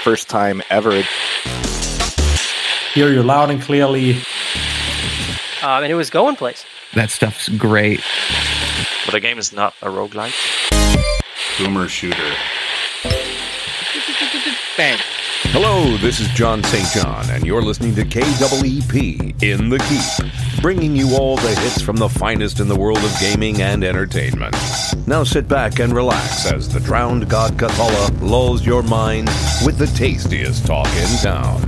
first time ever. Hear you loud and clearly. Um, and it was going place. That stuff's great. But the game is not a roguelike. Boomer shooter. Bang. Hello, this is John St. John, and you're listening to KWEP in the Keep, bringing you all the hits from the finest in the world of gaming and entertainment. Now sit back and relax as the drowned god Kathala lulls your mind with the tastiest talk in town.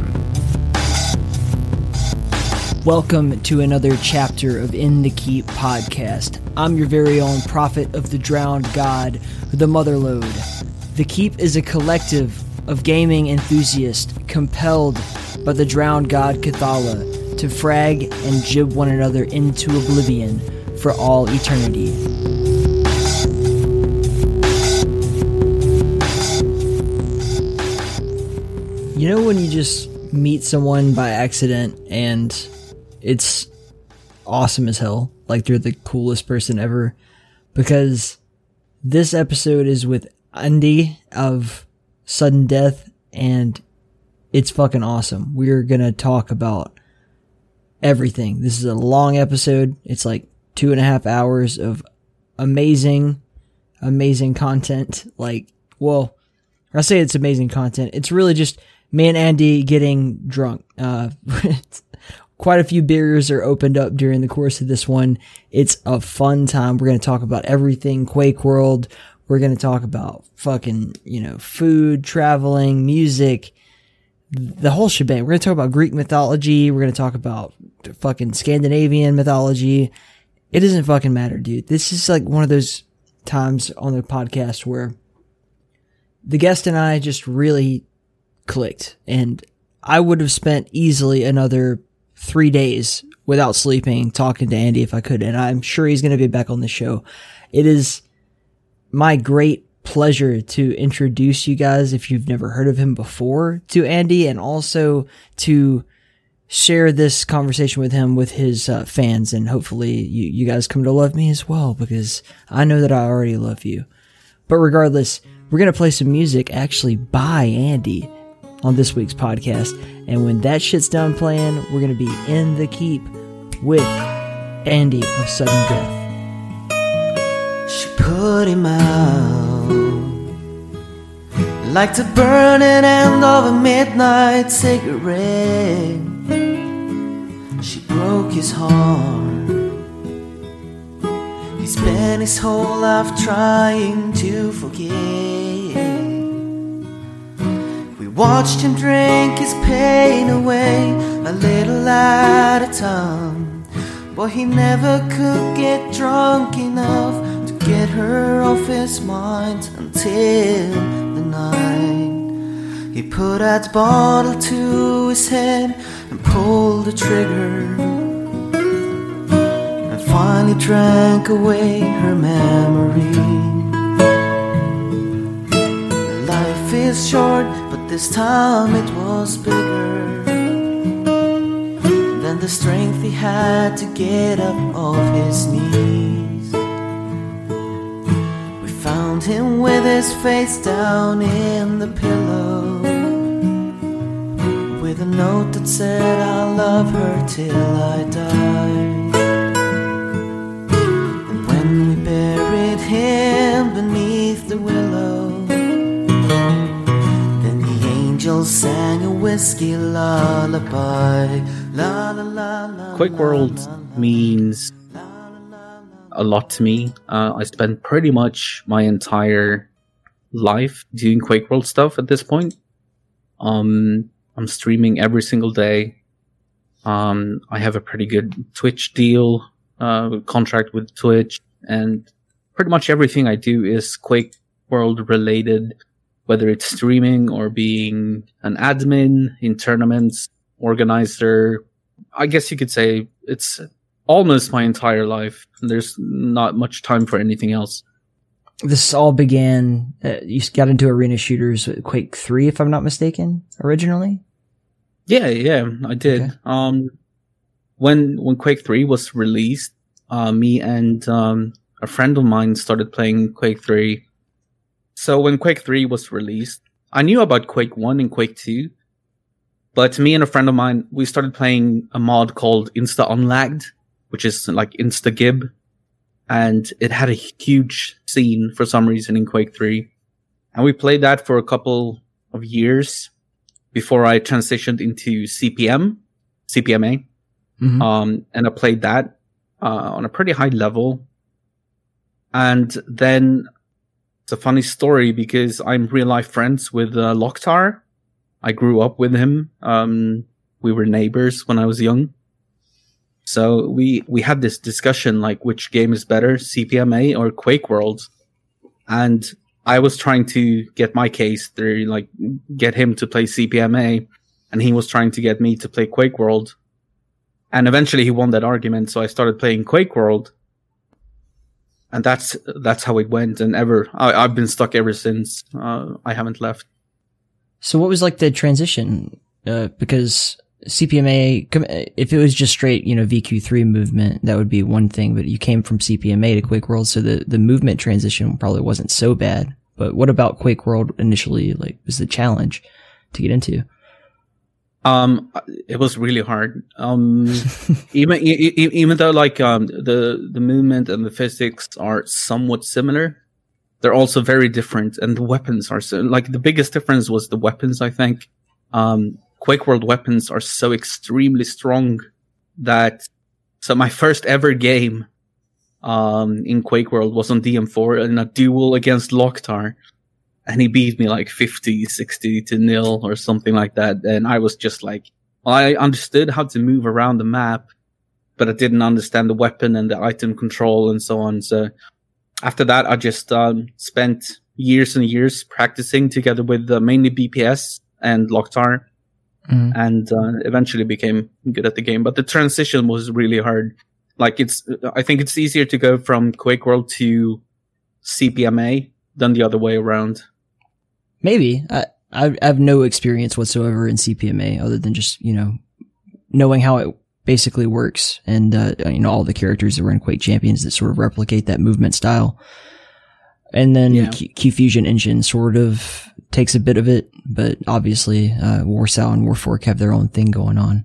Welcome to another chapter of In the Keep podcast. I'm your very own prophet of the drowned god, the Motherlode. The Keep is a collective of gaming enthusiasts compelled by the drowned god Kathala to frag and gib one another into oblivion for all eternity. You know when you just meet someone by accident and it's awesome as hell? Like they're the coolest person ever. Because this episode is with Andy of Sudden Death and it's fucking awesome. We're gonna talk about everything. This is a long episode. It's like two and a half hours of amazing, amazing content. Like, well, I say it's amazing content. It's really just me and Andy getting drunk. Uh, quite a few beers are opened up during the course of this one. It's a fun time. We're going to talk about everything Quake World. We're going to talk about fucking, you know, food, traveling, music, the whole shebang. We're going to talk about Greek mythology. We're going to talk about fucking Scandinavian mythology. It doesn't fucking matter, dude. This is like one of those times on the podcast where the guest and I just really clicked and I would have spent easily another three days without sleeping talking to Andy if I could. And I'm sure he's going to be back on the show. It is my great pleasure to introduce you guys, if you've never heard of him before, to Andy and also to share this conversation with him with his uh, fans. And hopefully you, you guys come to love me as well because I know that I already love you. But regardless, we're going to play some music actually by Andy on this week's podcast. And when that shit's done playing, we're going to be in the keep with Andy of Sudden Death. She put him out like to burn an end of a midnight cigarette. She broke his heart. He spent his whole life trying to forget. We watched him drink his pain away a little at a time. But he never could get drunk enough get her off his mind until the night. He put that bottle to his head and pulled the trigger. And finally drank away her memory. Life is short, but this time it was bigger than the strength he had to get up off his knees. Found him with his face down in the pillow, with a note that said, I'll love her till I die. And when we buried him beneath the willow, then the angels sang a whiskey lullaby. La, la, la, la, Quake World means a lot to me. Uh, I spent pretty much my entire life doing Quake World stuff at this point. Um, I'm streaming every single day. Um, I have a pretty good Twitch deal, uh, contract with Twitch, and pretty much everything I do is Quake World related, whether it's streaming or being an admin in tournaments, organizer. I guess you could say it's almost my entire life. There's not much time for anything else. This all began, uh, you got into arena shooters with Quake 3, if I'm not mistaken, originally? Yeah, yeah, I did. Okay. Um, when when Quake Three was released, uh, me and um, a friend of mine started playing Quake Three. So when Quake Three was released, I knew about Quake 1 and Quake 2, but me and a friend of mine, we started playing a mod called Insta Unlagged, which is like Insta Gib. And it had a huge scene for some reason in Quake 3. And we played that for a couple of years before I transitioned into CPM, CPMA. Mhm. Um, and I played that, uh, on a pretty high level. And then it's a funny story because I'm real life friends with, uh, Locktar. I grew up with him. Um, we were neighbors when I was young. So we, we had this discussion like which game is better, CPMA or Quake World. And I was trying to get my case through, like get him to play CPMA and he was trying to get me to play Quake World. And eventually he won that argument. So I started playing Quake World. And that's, that's how it went. And ever, I, I've been stuck ever since. Uh, I haven't left. So what was like the transition? Uh, because CPMA, if it was just straight, you know, VQ3 movement, that would be one thing, but you came from CPMA to Quake World, so the, the movement transition probably wasn't so bad. But what about Quake World initially, like, was the challenge to get into? Um, it was really hard. Um, even even though like um the the movement and the physics are somewhat similar, they're also very different, and the weapons are so like the biggest difference was the weapons. I think, um, Quake World weapons are so extremely strong that so my first ever game, um, in Quake World was on DM4 in a duel against Locktar and he beat me like 50, 60 to nil or something like that. And I was just like, I understood how to move around the map, but I didn't understand the weapon and the item control and so on. So after that, I just um, spent years and years practicing together with uh, mainly BPS and Locktar Mhm. and uh, eventually became good at the game. But the transition was really hard. Like it's, I think it's easier to go from Quake World to CPMA than the other way around. Maybe. I, I have no experience whatsoever in CPMA other than just, you know, knowing how it basically works and, uh, you know, all the characters that were in Quake Champions that sort of replicate that movement style. And then Yeah. Q, Q Fusion Engine sort of takes a bit of it, but obviously, uh, Warsow and Warfork have their own thing going on.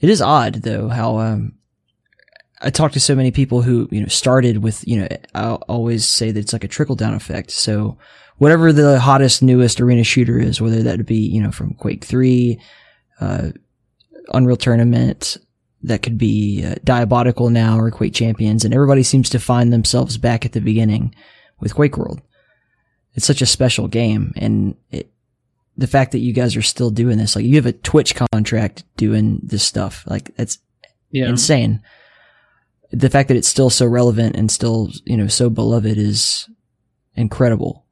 It is odd though how, um, I talk to so many people who, you know, started with, you know, I always say that it's like a trickle down effect. So, whatever the hottest, newest arena shooter is, whether that be, you know, from Quake 3, uh, Unreal Tournament, that could be uh, Diabotical now or Quake Champions, and everybody seems to find themselves back at the beginning with Quake World. It's such a special game, and it, the fact that you guys are still doing this, like you have a Twitch contract doing this stuff, like that's Yeah. insane. The fact that it's still so relevant and still, you know, so beloved is incredible.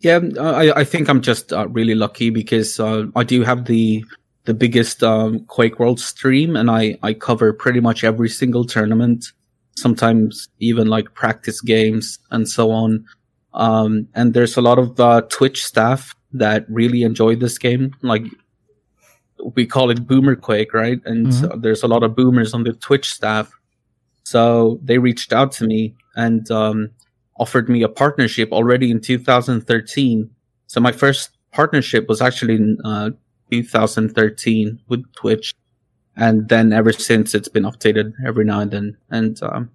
Yeah, I, I think I'm just uh, really lucky because uh, I do have the the biggest um, Quake World stream, and I I cover pretty much every single tournament, sometimes even like practice games and so on. Um, and there's a lot of uh, Twitch staff that really enjoy this game. Like we call it Boomer Quake, right? And Mhm. so there's a lot of boomers on the Twitch staff. So they reached out to me and um, offered me a partnership already in 2013. So my first partnership was actually in uh, 2013 with Twitch, and then ever since it's been updated every now and then. And um,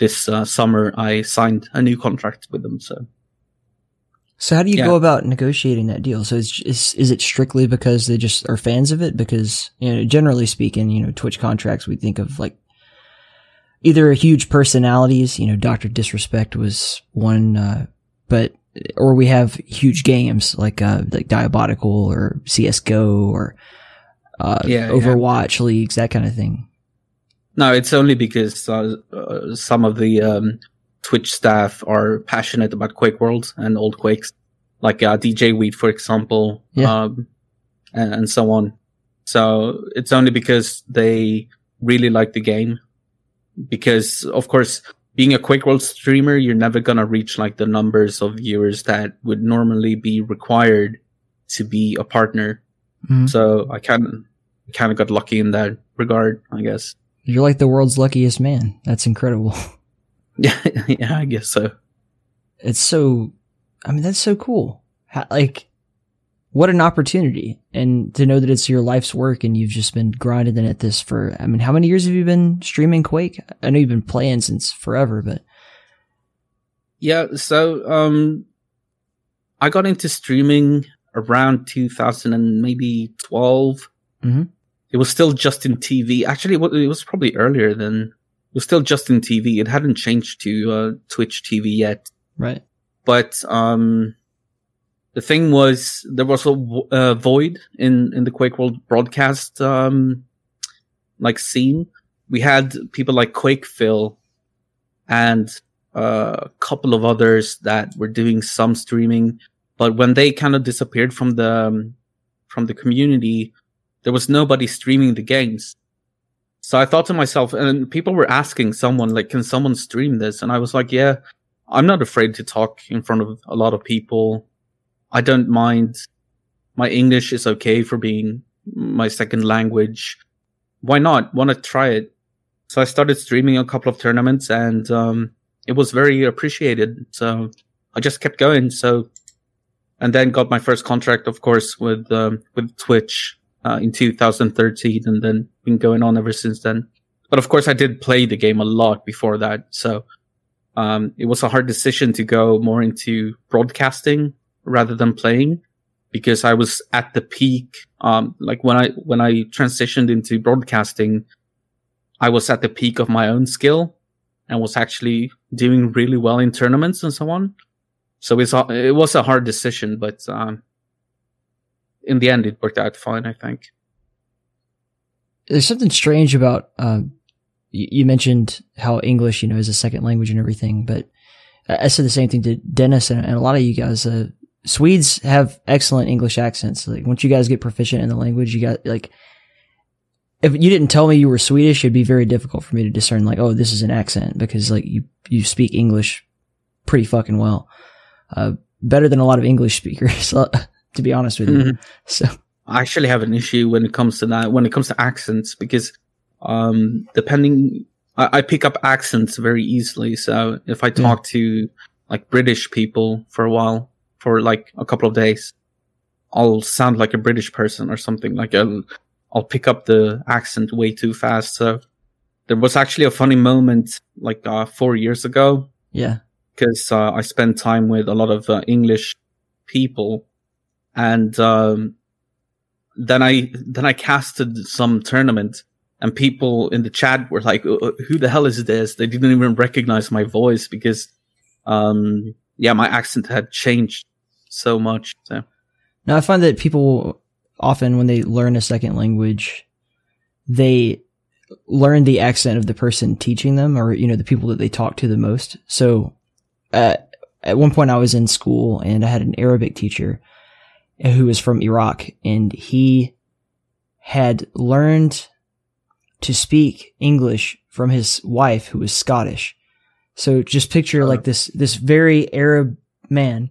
this uh, summer I signed a new contract with them. So So how do you Yeah. go about negotiating that deal? So is, is is it strictly because they just are fans of it? Because you know, generally speaking, you know, Twitch contracts we think of like either huge personalities. You know, Doctor Disrespect was one, uh, but or we have huge games like uh like Diabotical or CS:GO or uh, Yeah, yeah. Overwatch leagues, that kind of thing. No, it's only because uh, uh, some of the um, Twitch staff are passionate about Quake World and old Quakes, like uh, DJ Weed, for example, Yeah. um, and, and so on. So it's only because they really like the game. Because of course, being a Quake World streamer, you're never gonna reach like the numbers of viewers that would normally be required to be a partner. Mhm. So I kind of got lucky in that regard, I guess. You're like the world's luckiest man. That's incredible. Yeah, yeah, I guess so. it's so i mean that's so cool Ha- like, what an opportunity. And to know that it's your life's work and you've just been grinding at this for, I mean, how many years have you been streaming Quake? I know you've been playing since forever, but Yeah, so um I got into streaming around 2000 and maybe 12. Mhm. It was still Justin TV. Actually, it was probably earlier than it was still Justin TV. It hadn't changed to uh, Twitch TV yet. right. But um the thing was there was a uh, void in in the Quake World broadcast um like scene. We had people like Quake Phil and uh, a couple of others that were doing some streaming, but when they kind of disappeared from the um, from the community, there was nobody streaming the games. So I thought to myself, and people were asking someone like, "Can someone stream this?" And I was like, "Yeah, I'm not afraid to talk in front of a lot of people. I don't mind. My English is okay for being my second language. Why not? Want to try it?" So I started streaming a couple of tournaments, and um, it was very appreciated. So I just kept going. So, and then got my first contract, of course, with um, with Twitch uh, in 2013, and then been going on ever since then. But of course, I did play the game a lot before that. So um, it was a hard decision to go more into broadcasting rather than playing because I was at the peak. Um, like when I when I transitioned into broadcasting, I was at the peak of my own skill and was actually doing really well in tournaments and so on. So it's it was a hard decision, but um, in the end, it worked out fine. I think. There's something strange about, um, you, mentioned how English, you know, is a second language and everything, but I I said the same thing to Dennis and, and a lot of you guys. Uh, Swedes have excellent English accents. Like once you guys get proficient in the language, you got like, if you didn't tell me you were Swedish, it'd be very difficult for me to discern like, oh, this is an accent because like you, you speak English pretty fucking well. Uh, better than a lot of English speakers, to be honest with you. Mhm. So, I actually have an issue when it comes to that, when it comes to accents, because, um, depending, I, I pick up accents very easily. So if I talk to like British people for a while, for like a couple of days, I'll sound like a British person or something. Like I'll, I'll pick up the accent way too fast. So there was actually a funny moment like, uh, four years ago yeah. because uh, I spent time with a lot of uh, English people, and um, then I then I casted some tournament, and people in the chat were like, "Uh, "Who the hell is this?" They didn't even recognize my voice because, um, yeah, my accent had changed so much. So Now I find that people often when they learn a second language, they learn the accent of the person teaching them or, you know, the people that they talk to the most. So, uh, at one point I was in school and I had an Arabic teacher who was from Iraq and he had learned to speak English from his wife who was Scottish. So just picture like this, this very Arab man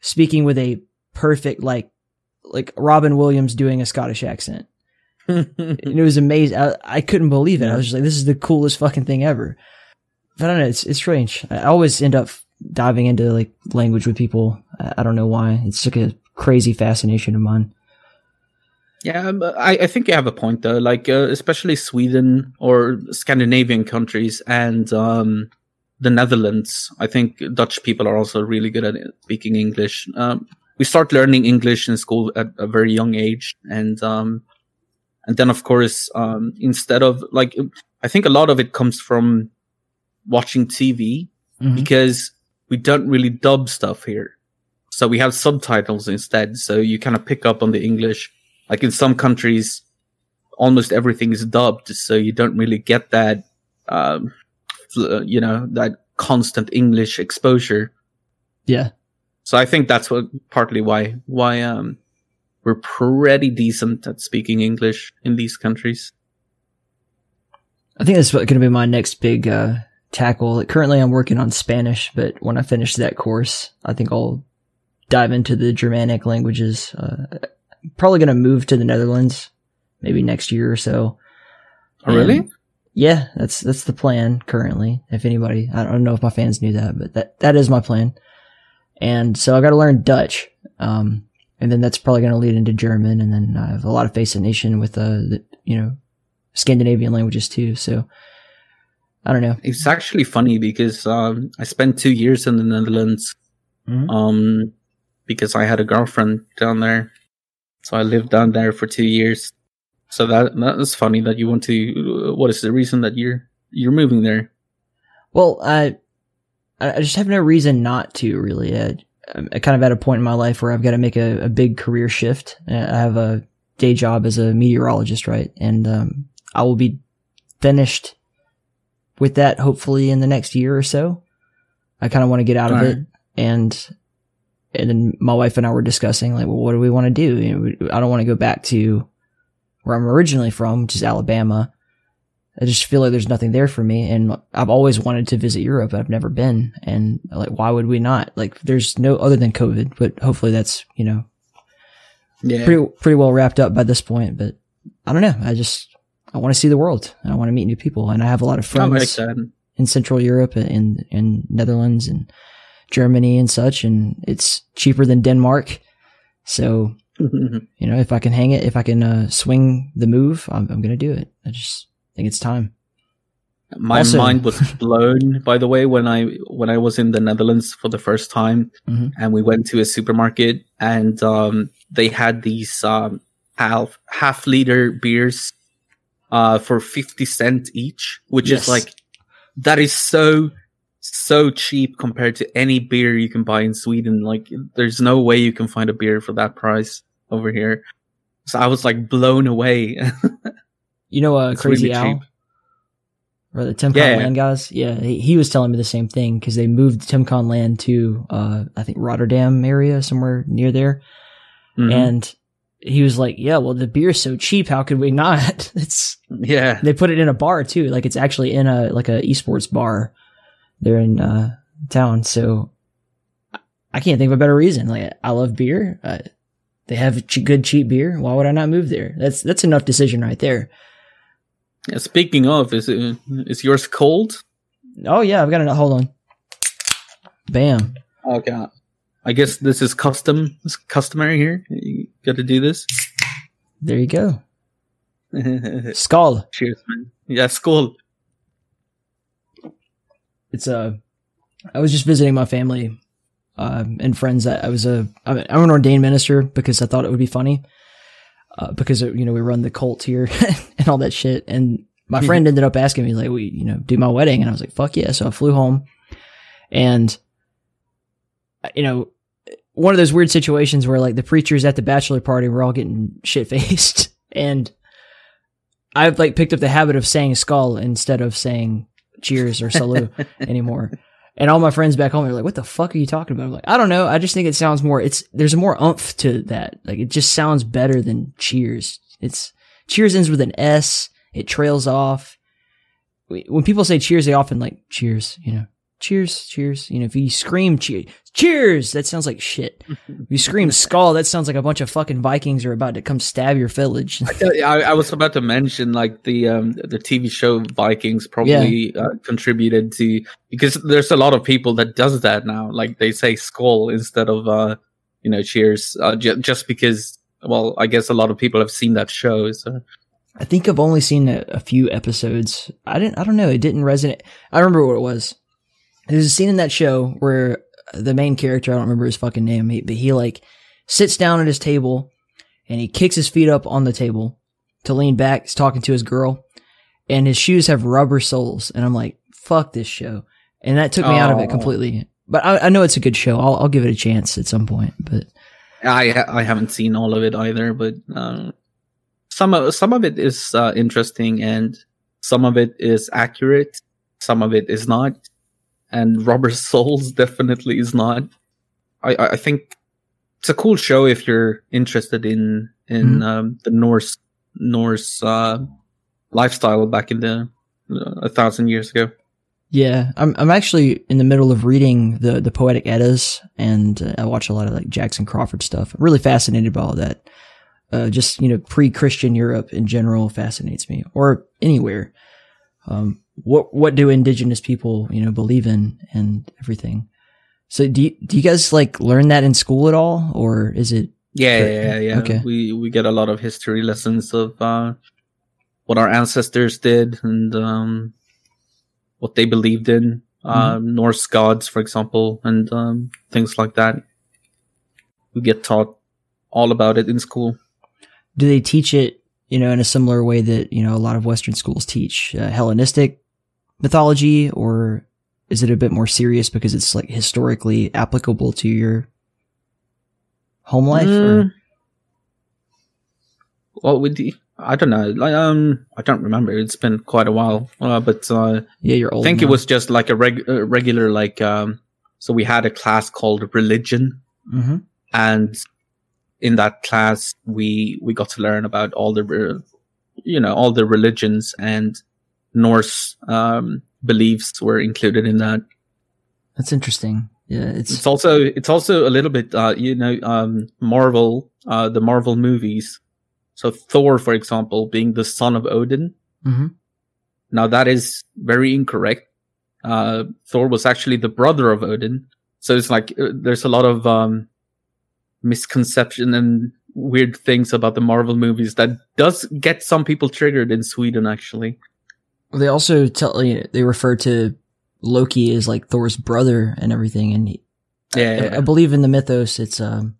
speaking with a perfect, like, like Robin Williams doing a Scottish accent. And it was amazing. I, I couldn't believe it. I was just like, this is the coolest fucking thing ever. But I don't know. It's, it's strange. I always end up diving into like language with people. I, I don't know why. It's like a crazy fascination of mine. Yeah, um, I, I think you have a point though. Like, uh, especially Sweden or Scandinavian countries and um, the Netherlands. I think Dutch people are also really good at speaking English. Um, we start learning English in school at a very young age, and um, and then of course, um, instead of like, I think a lot of it comes from watching TV Mhm. because we don't really dub stuff here. So we have subtitles instead. So you kind of pick up on the English. Like in some countries, almost everything is dubbed. So you don't really get that, um, you know, that constant English exposure. Yeah. So I think that's what partly why, why, um, we're pretty decent at speaking English in these countries. I think that's going to be my next big uh, tackle. Currently, I'm working on Spanish, but when I finish that course, I think I'll dive into the Germanic languages. Uh, probably going to move to the Netherlands, maybe next year or so. Oh, really? And, yeah, that's that's the plan currently. If anybody, I don't know if my fans knew that, but that that is my plan. And so I got to learn Dutch. Um, and then that's probably going to lead into German, and then I have a lot of fascination with uh, the you know Scandinavian languages too. So I don't know. It's actually funny because um, I spent two years in the Netherlands Mhm. um, because I had a girlfriend down there. So I lived down there for two years. So that that's funny that you want to. What is the reason that you're you're moving there? Well, I I just have no reason not to really. I, I'm kind of at a point in my life where I've got to make a, a big career shift. Uh, I have a day job as a meteorologist, right? And um, I will be finished with that hopefully in the next year or so. I kind of want to get out of Alright. it, and and then my wife and I were discussing like, well, what do we want to do? You know, I don't want to go back to where I'm originally from, which is Alabama. I just feel like there's nothing there for me. And I've always wanted to visit Europe. I've never been. And like, why would we not? Like, there's no other than COVID, but hopefully that's, you know, Yeah, pretty, pretty well wrapped up by this point. But I don't know. I just, I want to see the world. and I want to meet new people. And I have a lot of friends in Central Europe and in Netherlands and Germany and such. And it's cheaper than Denmark. So, you know, if I can hang it, if I can uh, swing the move, I'm, I'm going to do it. I just think it's time. My Also- mind was blown, by the way, when I when I was in the Netherlands for the first time, Mhm. and we went to a supermarket, and um, they had these um, half half liter beers uh, for fifty cent each, which Yes. is like that is so so cheap compared to any beer you can buy in Sweden. Like, there's no way you can find a beer for that price over here. So I was like blown away. You know, uh, It's Crazy really Al, cheap. or the TimCon Yeah. Land guys. Yeah, he, he was telling me the same thing because they moved TimCon Land to, uh, I think Rotterdam area somewhere near there, Mhm. and he was like, "Yeah, well, the beer's so cheap. How could we not? It's yeah, they put it in a bar too. Like it's actually in a like a esports bar there in uh, town. So I- can't think of a better reason. Like I love beer. Uh, they have good cheap beer. Why would I not move there? That's that's enough decision right there. Yeah, Speaking of, is it, is yours cold? Oh yeah, I've got a hold on. Bam. Okay. I guess this is custom. It's customary here. You got to do this. There you go. Skull. Cheers, man. Yeah, skull. It's uh, I was just visiting my family um, and friends. I, I was a I'm an ordained minister because I thought it would be funny. Uh, because you know we run the cult here and all that shit, and my friend ended up asking me like, "We you know do my wedding?" And I was like, "Fuck yeah!" So I flew home, and uh, you know one of those weird situations where like the preachers at the bachelor party were all getting shit faced, and I've like picked up the habit of saying skull instead of saying cheers or salute anymore. And all my friends back home are like, "What the fuck are you talking about?" I'm like, "I don't know. I just think it sounds more. It's there's more oomph to that. Like it just sounds better than cheers. It's cheers ends with an S. It trails off. When people say cheers, they often like cheers. You know, cheers, cheers. You know, if you scream cheers, cheers, that sounds like shit. If you scream skull, that sounds like a bunch of fucking Vikings are about to come stab your village. Yeah, I, I was about to mention like the um, the TV show Vikings probably uh, contributed to because there's a lot of people that does that now. Like they say skull instead of uh, you know cheers, uh, j- just because. Well, I guess a lot of people have seen that show. So I think I've only seen a, a few episodes. I didn't. I don't know. It didn't resonate. I remember what it was. There's a scene in that show where the main character, I don't remember his fucking name, he- but he like sits down at his table and he kicks his feet up on the table to lean back. He's talking to his girl, and his shoes have rubber soles. And I'm like, fuck this show. And that took me out of it Oh. completely. But I, I know it's a good show. I'll, I'll give it a chance at some point. But I ha- I haven't seen all of it either, but um, some of some of it is uh, interesting and some of it is accurate. Some of it is not, and Rubber Soles definitely is not. I I think it's a cool show if you're interested in in Mhm. um, the Norse Norse uh, lifestyle back in the uh, a thousand years ago. Yeah, I'm I'm actually in the middle of reading the the poetic Eddas, and uh, I watch a lot of like Jackson Crawford stuff. I'm really fascinated by all that. Uh, just you know, pre-Christian Europe in general fascinates me, or anywhere. Um, what what do indigenous people you know believe in and everything? So do you, do you guys like learn that in school at all, or is it? Yeah, yeah, yeah, yeah. Okay. We we get a lot of history lessons of uh, what our ancestors did and um, what they believed in, um, Norse gods, for example, and um, things like that. We get taught all about it in school. Do they teach it, you know, in a similar way that you know a lot of Western schools teach uh, Hellenistic mythology, or is it a bit more serious because it's like historically applicable to your home life? Or? Mm. Well, with the, I don't know. Like, um, I don't remember. It's been quite a while. Uh, but uh, Yeah, you're old. I think it was just like a reg- uh, regular, like, um, so we had a class called religion, Mhm. and in that class we we got to learn about all the, re- you know, all the religions and Norse um, beliefs were included in that. That's interesting. Yeah, it's It's also it's also a little bit, uh, you know, um, Marvel, uh, the Marvel movies. So Thor, for example, being the son of Odin. Mhm. Now that is very incorrect. Uh, Thor was actually the brother of Odin. So it's like uh, there's a lot of um, misconception and weird things about the Marvel movies that does get some people triggered in Sweden. Actually, They also tell you they refer to Loki as like Thor's brother and everything, and he, yeah, I, I believe in the mythos it's um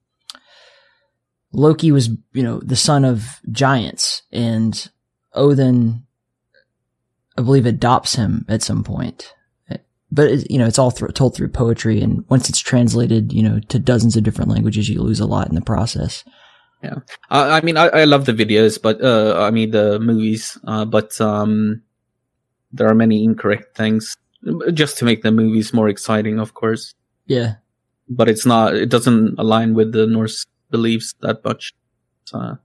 Loki was you know the son of giants, and Odin, I believe, adopts him at some point. But it, you know, it's all thro- told through poetry, and once it's translated, you know, to dozens of different languages, you lose a lot in the process. Yeah, I, I mean, I, I love the videos, but uh, I mean the movies, uh, but um, there are many incorrect things just to make the movies more exciting, of course. Yeah, But it's not. It doesn't align with the Norse beliefs that much. So,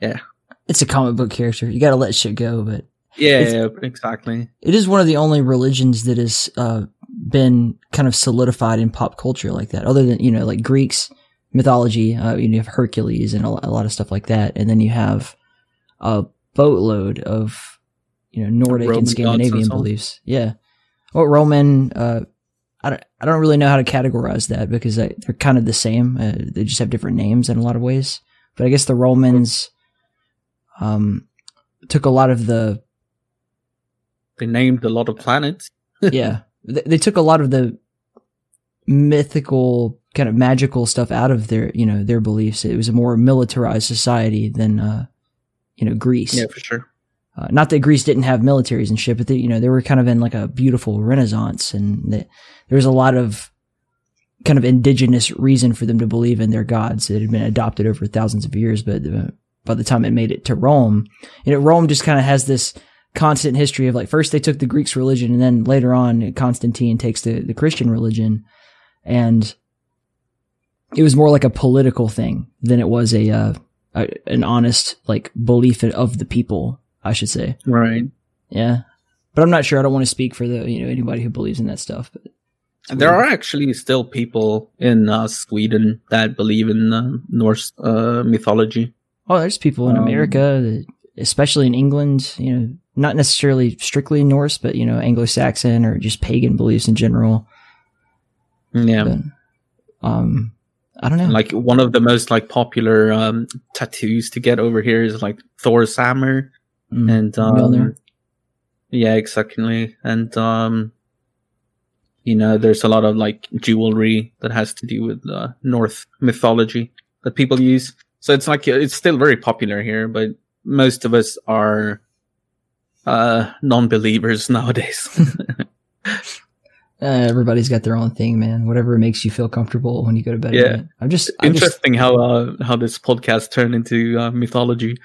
yeah. it's a comic book character. You got to let shit go, but yeah, yeah, exactly. it is one of the only religions that has uh, been kind of solidified in pop culture like that. Other than you know, like Greeks mythology, uh, you have Hercules and a lot of stuff like that, and then you have a boatload of you know Nordic Roman and Scandinavian and so on. beliefs. Yeah, well, Roman. Uh, I don't. I don't really know how to categorize that because I, they're kind of the same. Uh, they just have different names in a lot of ways. But I guess the Romans um, took a lot of the They named a lot of planets. yeah, they, they took a lot of the mythical kind of magical stuff out of their you know their beliefs. It was a more militarized society than uh, you know Greece. Yeah, for sure. Uh, not that Greece didn't have militaries and shit, but they, you know they were kind of in like a beautiful Renaissance, and there was a lot of kind of indigenous reason for them to believe in their gods that had been adopted over thousands of years. But uh, by the time it made it to Rome, you know, Rome just kind of has this constant history of like first they took the Greeks religion, and then later on Constantine takes the the Christian religion, and it was more like a political thing than it was a, uh, a an honest like belief of the people. I should say. Right. Yeah. But I'm not sure. I don't want to speak for the, you know, anybody who believes in that stuff. But There are actually still people in uh, Sweden that believe in uh, Norse uh, mythology. Oh, there's people in Um, America, especially in England, you know, not necessarily strictly Norse, but, you know, Anglo-Saxon or just pagan beliefs in general. Yeah. But, um, I don't know. like one of the most like popular um, tattoos to get over here is like Thor's hammer Mm, and um, yeah, exactly. And um, you know, there's a lot of like jewelry that has to do with uh, North mythology that people use. So it's like it's still very popular here, but most of us are uh, non-believers nowadays. Uh, everybody's got their own thing, man. Whatever makes you feel comfortable when you go to bed. Yeah. I'm just, I'm just, Interesting how uh, how this podcast turned into uh, mythology.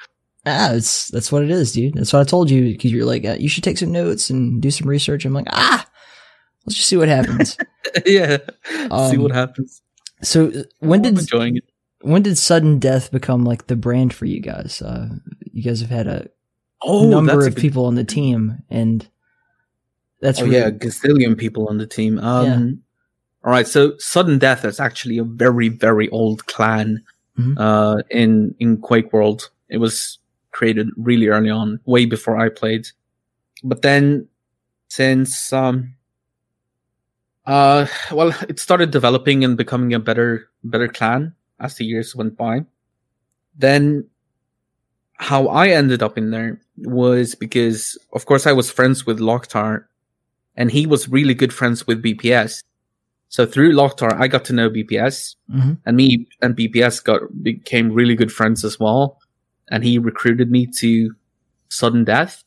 Ah, it's, that's what it is, dude. That's what I told you because you're like, uh, you should take some notes and do some research. I'm like, ah, let's just see what happens. yeah, see Um, what happens. so uh, when did enjoying it? when did sudden death become like the brand for you guys? Uh, you guys have had a Oh, number of people on the team, and that's Oh really, yeah, a gazillion people on the team. Um, Yeah. All right, so sudden death is actually a very very old clan Mhm. uh, in in Quake World. It was created really early on, way before I played. But then, since um, Uh, well, it started developing and becoming a better, better clan as the years went by. Then, how I ended up in there was because, of course, I was friends with Locktar, and he was really good friends with BPS. So through Locktar, I got to know BPS, Mhm. and me and BPS got became really good friends as well. And he recruited me to Sudden Death.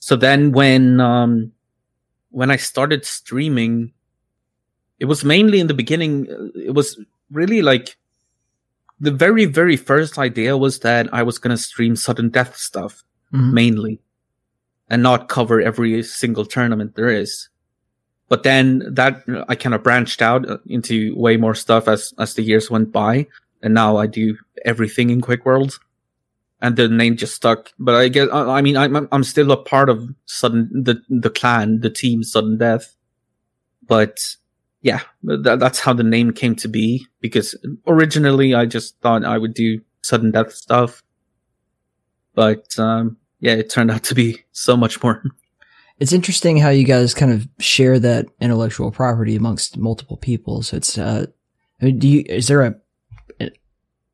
So then, when um, when I started streaming, it was mainly in the beginning. It was really like the very, very first idea was that I was going to stream sudden death stuff Mhm. mainly and not cover every single tournament there is. But then that I kind of branched out uh, into way more stuff as, as the years went by. And now I do everything in Quake World and the name just stuck. But I guess, I I mean, I'm, I'm still a part of sudden, the, the clan, the team sudden death. But yeah, that, that's how the name came to be because originally I just thought I would do sudden death stuff. But, um, yeah, it turned out to be so much more. It's interesting how you guys kind of share that intellectual property amongst multiple people. So it's, uh, do you, is there a,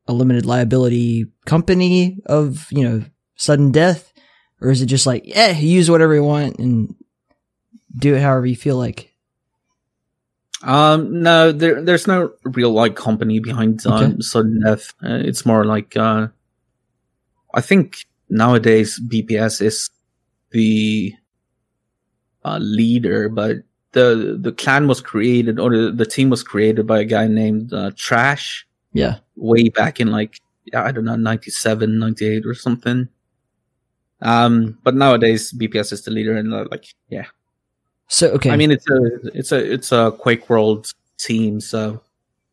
a limited liability company of, you know, sudden death? Or is it just like, yeah, use whatever you want and do it however you feel like? Um, no, there, there's no real like company behind um, Okay. sudden death. Uh, it's more like, uh, I think nowadays BPS is the uh, leader, but the the clan was created or the, the team was created by a guy named uh, Trash Yeah. way back in like I don't know 97, 98 or something. Um, but nowadays BPS is the leader and uh, like yeah, So, okay. I mean, it's a it's a it's a Quake World team, so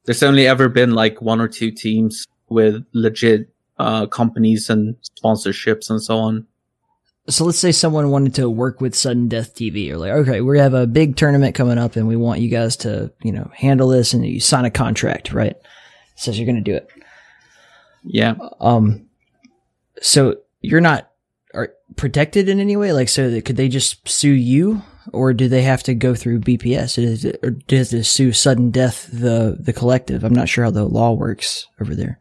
there's only ever been like one or two teams with legit uh, companies and sponsorships and so on. so let's say someone wanted to work with Sudden Death TV or like, okay, we have a big tournament coming up and we want you guys to, you know, handle this and you sign a contract, right? Says you're going to do it. Yeah, Um, so you're not are protected in any way? Like, so that, could they just sue you or do they have to go through BPS? Is it, or does it sue Sudden Death, the, the collective? I'm not sure how the law works over there.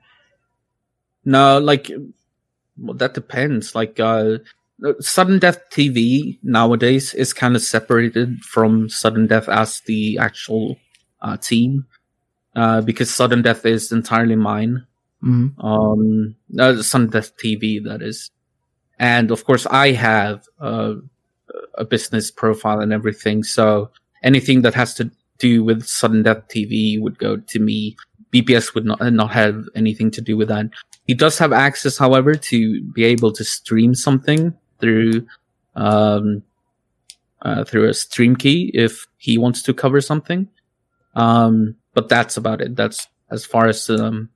no, like well, that depends. Like uh, sudden death TV nowadays is kind of separated from sudden death as the actual uh, team, uh, because sudden death is entirely mine. hmm um uh, Sudden Death TV that is. And of course I have uh, a business profile and everything so anything that has to do with Sudden Death TV would go to me. BPS would not not have anything to do with that. He does have access however to be able to stream something through um uh, through a stream key if he wants to cover something. Um but that's about it that's as far as um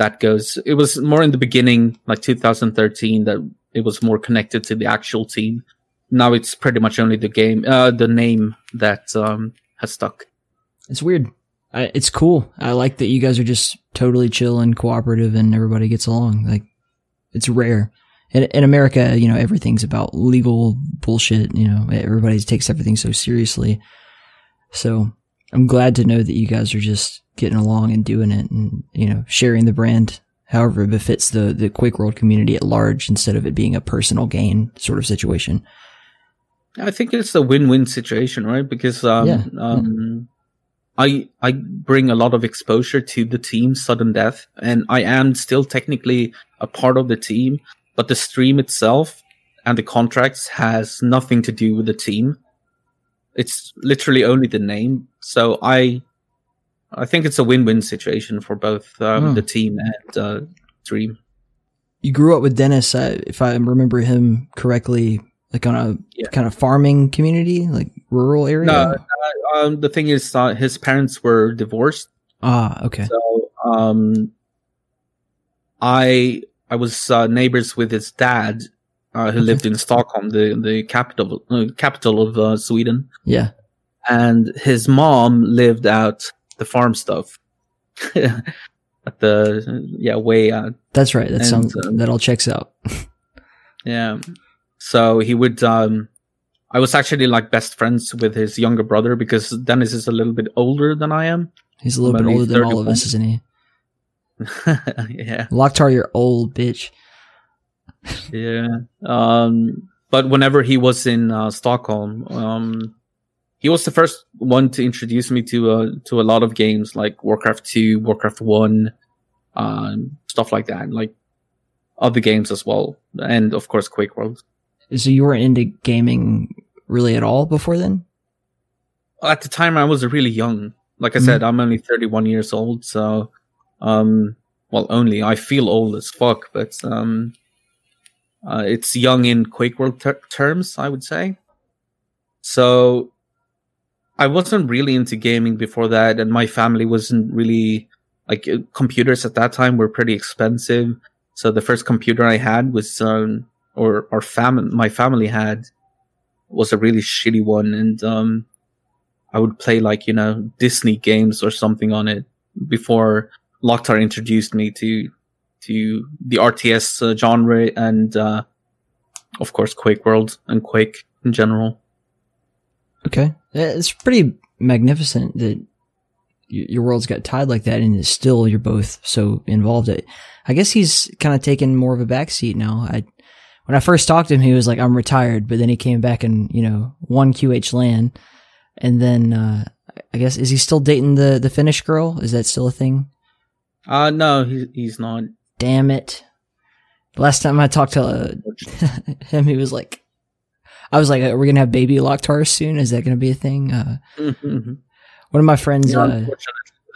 that goes. It was more in the beginning, like 2013, that it was more connected to the actual team. Now it's pretty much only the game, uh, the name that um, has stuck. It's weird. I, it's cool. I like that you guys are just totally chill and cooperative and everybody gets along. Like, it's rare. In, in America, you know, everything's about legal bullshit. You know, everybody takes everything so seriously. So I'm glad to know that you guys are just getting along and doing it and, you know, sharing the brand however it befits the, the Quake World community at large instead of it being a personal gain sort of situation. I think it's a win-win situation, right? Because um, Yeah, um, I I bring a lot of exposure to the team, Sudden Death, and I am still technically a part of the team, but the stream itself and the contracts has nothing to do with the team. It's literally only the name. So I I think it's a win-win situation for both um, Hmm. the team and uh, Dream. You grew up with Dennis, uh, if I remember him correctly, like on a Yeah. kind of farming community, like rural area. No, uh, um, the thing is, uh, his parents were divorced. Ah, okay. So, um, I I was uh, neighbors with his dad, uh, who lived in Stockholm, the the capital uh, capital of uh, Sweden, Yeah. And his mom lived out the farm stuff. At the yeah way out That's right. That And, sounds um, that all checks out. yeah so he would um I was actually like best friends with his younger brother because Dennis is a little bit older than I am. He's a little bit older than all of us, isn't he? yeah. Locktar, you're old, bitch. Yeah. Um, but whenever he was in uh, Stockholm, um, he was the first one to introduce me to uh, to a lot of games like Warcraft Two, Warcraft One, um, stuff like that, like other games as well, and of course Quake World. So you weren't into gaming really at all before then? At the time, I was really young. Like I said, I'm only 31 years old, so um, well, only I feel old as fuck, but um, uh, it's young in Quake World ter- terms, I would say. So I wasn't really into gaming before that, and my family wasn't really like uh, computers at that time were pretty expensive. So the first computer I had was, um, or our family, my family had, was a really shitty one, and um, I would play like you know Disney games or something on it before Locktar introduced me to to the RTS uh, genre and uh, of course Quake World and Quake in general. Okay. It's pretty magnificent that your worlds got tied like that and it's still you're both so involved. I I guess he's kind of taken more of a backseat now. I when I first talked to him, he was like, "I'm retired," but then he came back and you know won QH LAN, and then uh, I guess is he still dating the the Finnish girl? Is that still a thing? Uh no, he, he's not. Damn it! Last time I talked to uh, him, he was like, "I was like, are we gonna have baby Locktar soon? Is that gonna be a thing?" Uh, Mhm. one of my friends. Yeah, uh,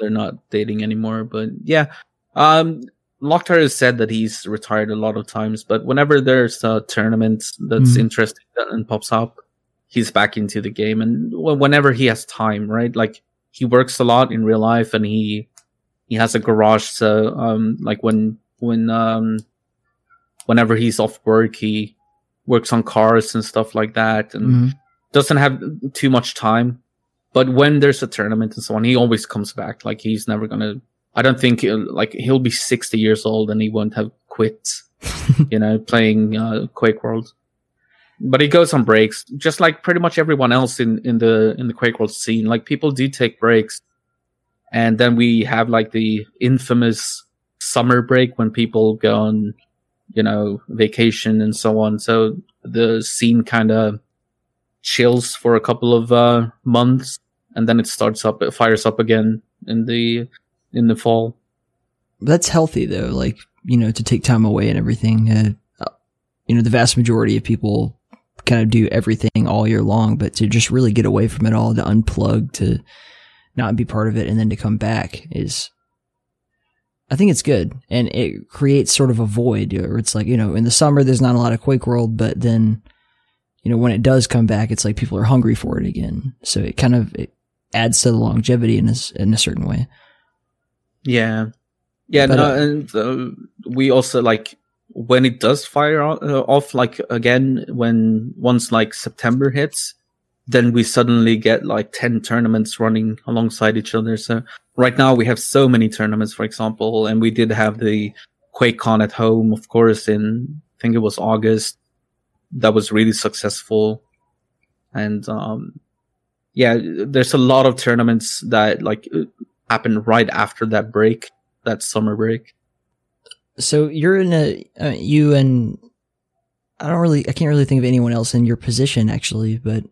they're not dating anymore. But yeah, um, Locktar has said that he's retired a lot of times. But whenever there's a tournament that's Mhm. interesting and pops up, he's back into the game. And whenever he has time, right? Like he works a lot in real life, and he he has a garage. So um, like when when um, whenever he's off work, he works on cars and stuff like that, and mhm. doesn't have too much time. But when there's a tournament and so on, he always comes back. Like he's never gonna. I don't think he'll, like he'll be sixty years old and he won't have quit. you know, playing uh, Quake World. But he goes on breaks, just like pretty much everyone else in in the in the Quake World scene. Like people do take breaks, and then we have like the infamous summer break when people go on, you know, vacation and so on. So the scene kind of chills for a couple of uh, months, and then it starts up, it fires up again in the in the fall. that's healthy though like you know to take time away and everything uh, uh, you know the vast majority of people kind of do everything all year long but to just really get away from it all to unplug to not be part of it and then to come back is i think it's good and it creates sort of a void where it's like you know in the summer there's not a lot of quake world but then you know when it does come back it's like people are hungry for it again so it kind of it adds to the longevity in a, in a certain way Yeah, yeah. But, no, uh, and uh, we also like when it does fire uh, off, like again when once like September hits, then we suddenly get like ten tournaments running alongside each other. So right now we have so many tournaments, for example, and we did have the QuakeCon at home, of course, in I think it was August. That was really successful, and um, yeah, there's a lot of tournaments that like happen right after that break, that summer break. so you're in a uh, you and I don't really I can't really think of anyone else in your position actually, but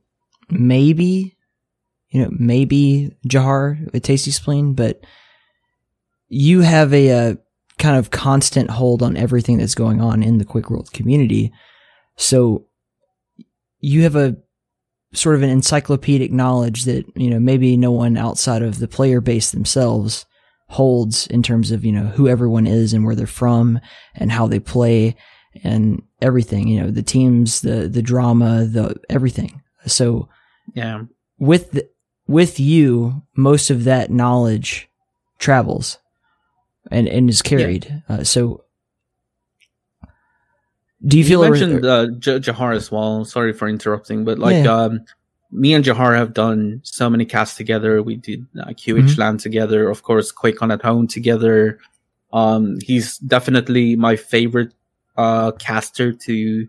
maybe you know maybe Jahar with Tasty Spleen, but you have a, uh kind of constant hold on everything that's going on in the Quake World community. So you have a sort of an encyclopedic knowledge that you know maybe no one outside of the player base themselves holds in terms of you know who everyone is and where they're from and how they play and everything you know the teams the the drama the everything so Yeah, with the, with you most of that knowledge travels and and is carried uh, so do you you, feel mentioned uh, J- Jahar as well. Sorry for interrupting, but like Yeah. um, me and Jahar have done so many casts together. We did uh, QH Mhm. Land together, of course, QuakeCon at home together. Um, he's definitely my favorite uh, caster to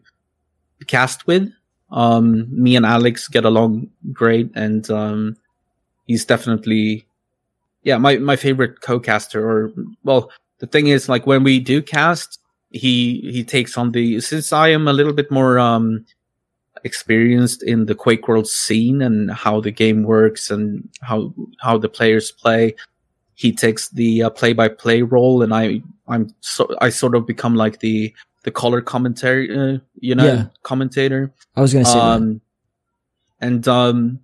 cast with. Um, me and Alex get along great, and um, he's definitely, yeah, my my favorite co-caster. Or well, the thing is, like when we do cast, he he takes on the since I am a little bit more um experienced in the Quake World scene and how the game works and how how the players play. He takes the uh, play-by-play role, and I I'm so I sort of become like the the color commentary, uh, you know, Yeah. commentator. I was gonna say that. Um, and um,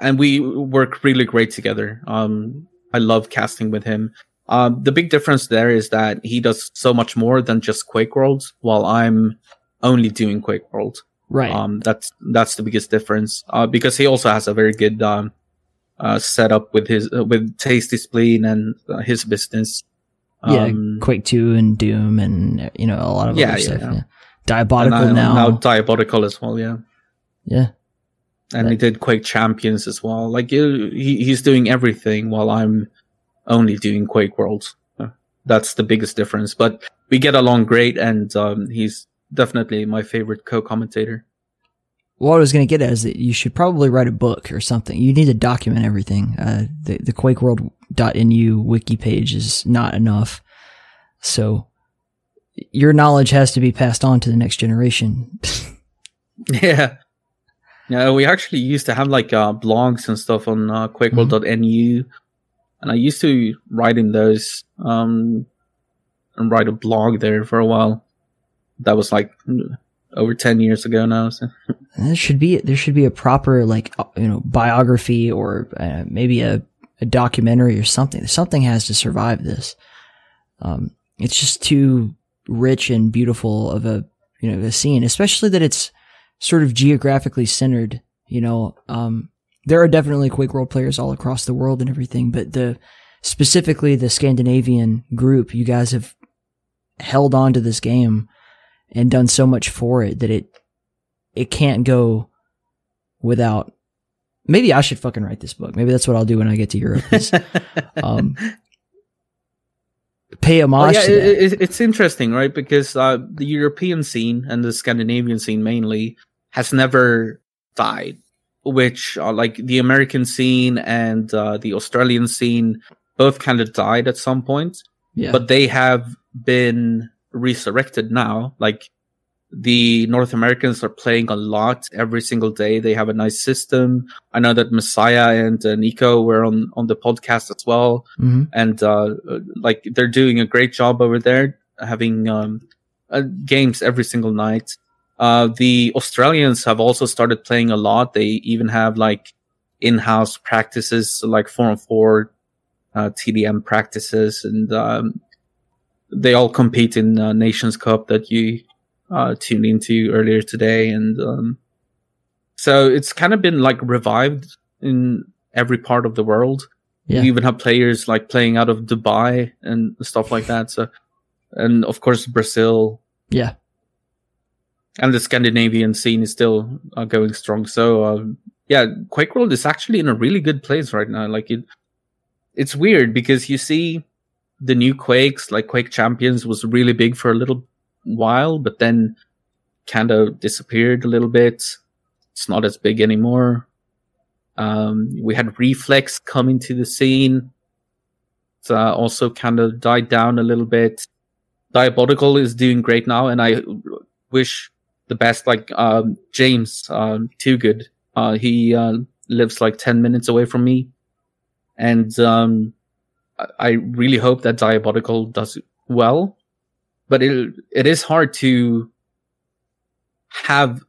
and we work really great together. Um, I love casting with him. Um, the big difference there is that he does so much more than just Quake World, while I'm only doing Quake World. right. Um, that's that's the biggest difference. Uh, because he also has a very good um, uh, setup with his uh, with Tasty Spleen and uh, his business. yeah, Um, Quake Two and Doom and you know a lot of Yeah, other yeah, stuff. yeah. Yeah. Diabotical uh, now. now diabotical as well. Yeah. yeah, and he did Quake Champions as well. Like he, he's doing everything while I'm only doing Quake World. Uh, That's the biggest difference. But we get along great, and um, he's definitely my favorite co-commentator. what I was going to get at is that you should probably write a book or something. You need to document everything. Uh, the the QuakeWorld.nu wiki page is not enough, so your knowledge has to be passed on to the next generation. yeah. Yeah, we actually used to have like uh, blogs and stuff on uh, QuakeWorld.nu, and I used to write in those um, and write a blog there for a while. That was like over ten years ago now. So. there should be there should be a proper like uh, you know biography or uh, maybe a, a documentary or something. Something has to survive this. Um, it's just too rich and beautiful of a you know a scene, especially that it's sort of geographically centered. You know, um, there are definitely Quake World players all across the world and everything, but the specifically the Scandinavian group, you guys have held on to this game and done so much for it that it it can't go without. Maybe I should fucking write this book. Maybe that's what I'll do when I get to Europe. is, um, pay homage yeah, it, it- it's interesting, right? Because uh, the European scene and the Scandinavian scene mainly has never died, which uh, like the American scene and uh, the Australian scene both kind of died at some point, yeah, but they have been resurrected now. Like the North Americans are playing a lot every single day. They have a nice system. I know that Messiah and uh, Nico were on on the podcast as well hmm and uh, like they're doing a great job over there, having um, uh, games every single night. Uh, the Australians have also started playing a lot. They even have like in-house practices, like four on four uh, TDM practices, and um, they all compete in uh, Nations Cup that you uh, tuned into earlier today, and um, so it's kind of been like revived in every part of the world. Yeah. We even have players like playing out of Dubai and stuff like that. So, and of course Brazil yeah, and the Scandinavian scene is still uh, going strong. So, um, yeah, Quake World is actually in a really good place right now. Like it, it's weird because you see the new Quakes, like Quake Champions, was really big for a little while, but then kind of disappeared a little bit. It's not as big anymore. Um, we had Reflex come into the scene. It's uh, also kind of died down a little bit. Diabotical is doing great now, and I wish the best. Like um, James, um, 2GD. Uh, he uh, lives like ten minutes away from me, and um, I- really hope that Diabotical does well. But it it is hard to have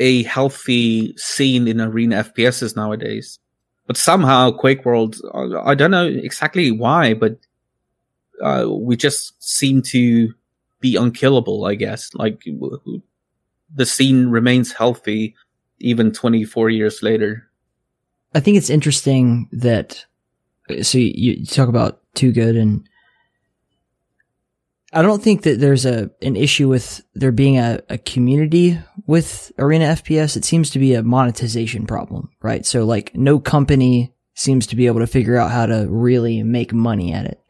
a healthy scene in arena FPSs nowadays. But somehow Quake World, uh, I don't know exactly why, but uh, we just seem to be unkillable. I guess like the scene remains healthy even 24 years later. I think it's interesting that so you, you talk about 2GD and I don't think that there's a an issue with there being a, a community with arena FPS. It seems to be a monetization problem, right? So like no company seems to be able to figure out how to really make money at it.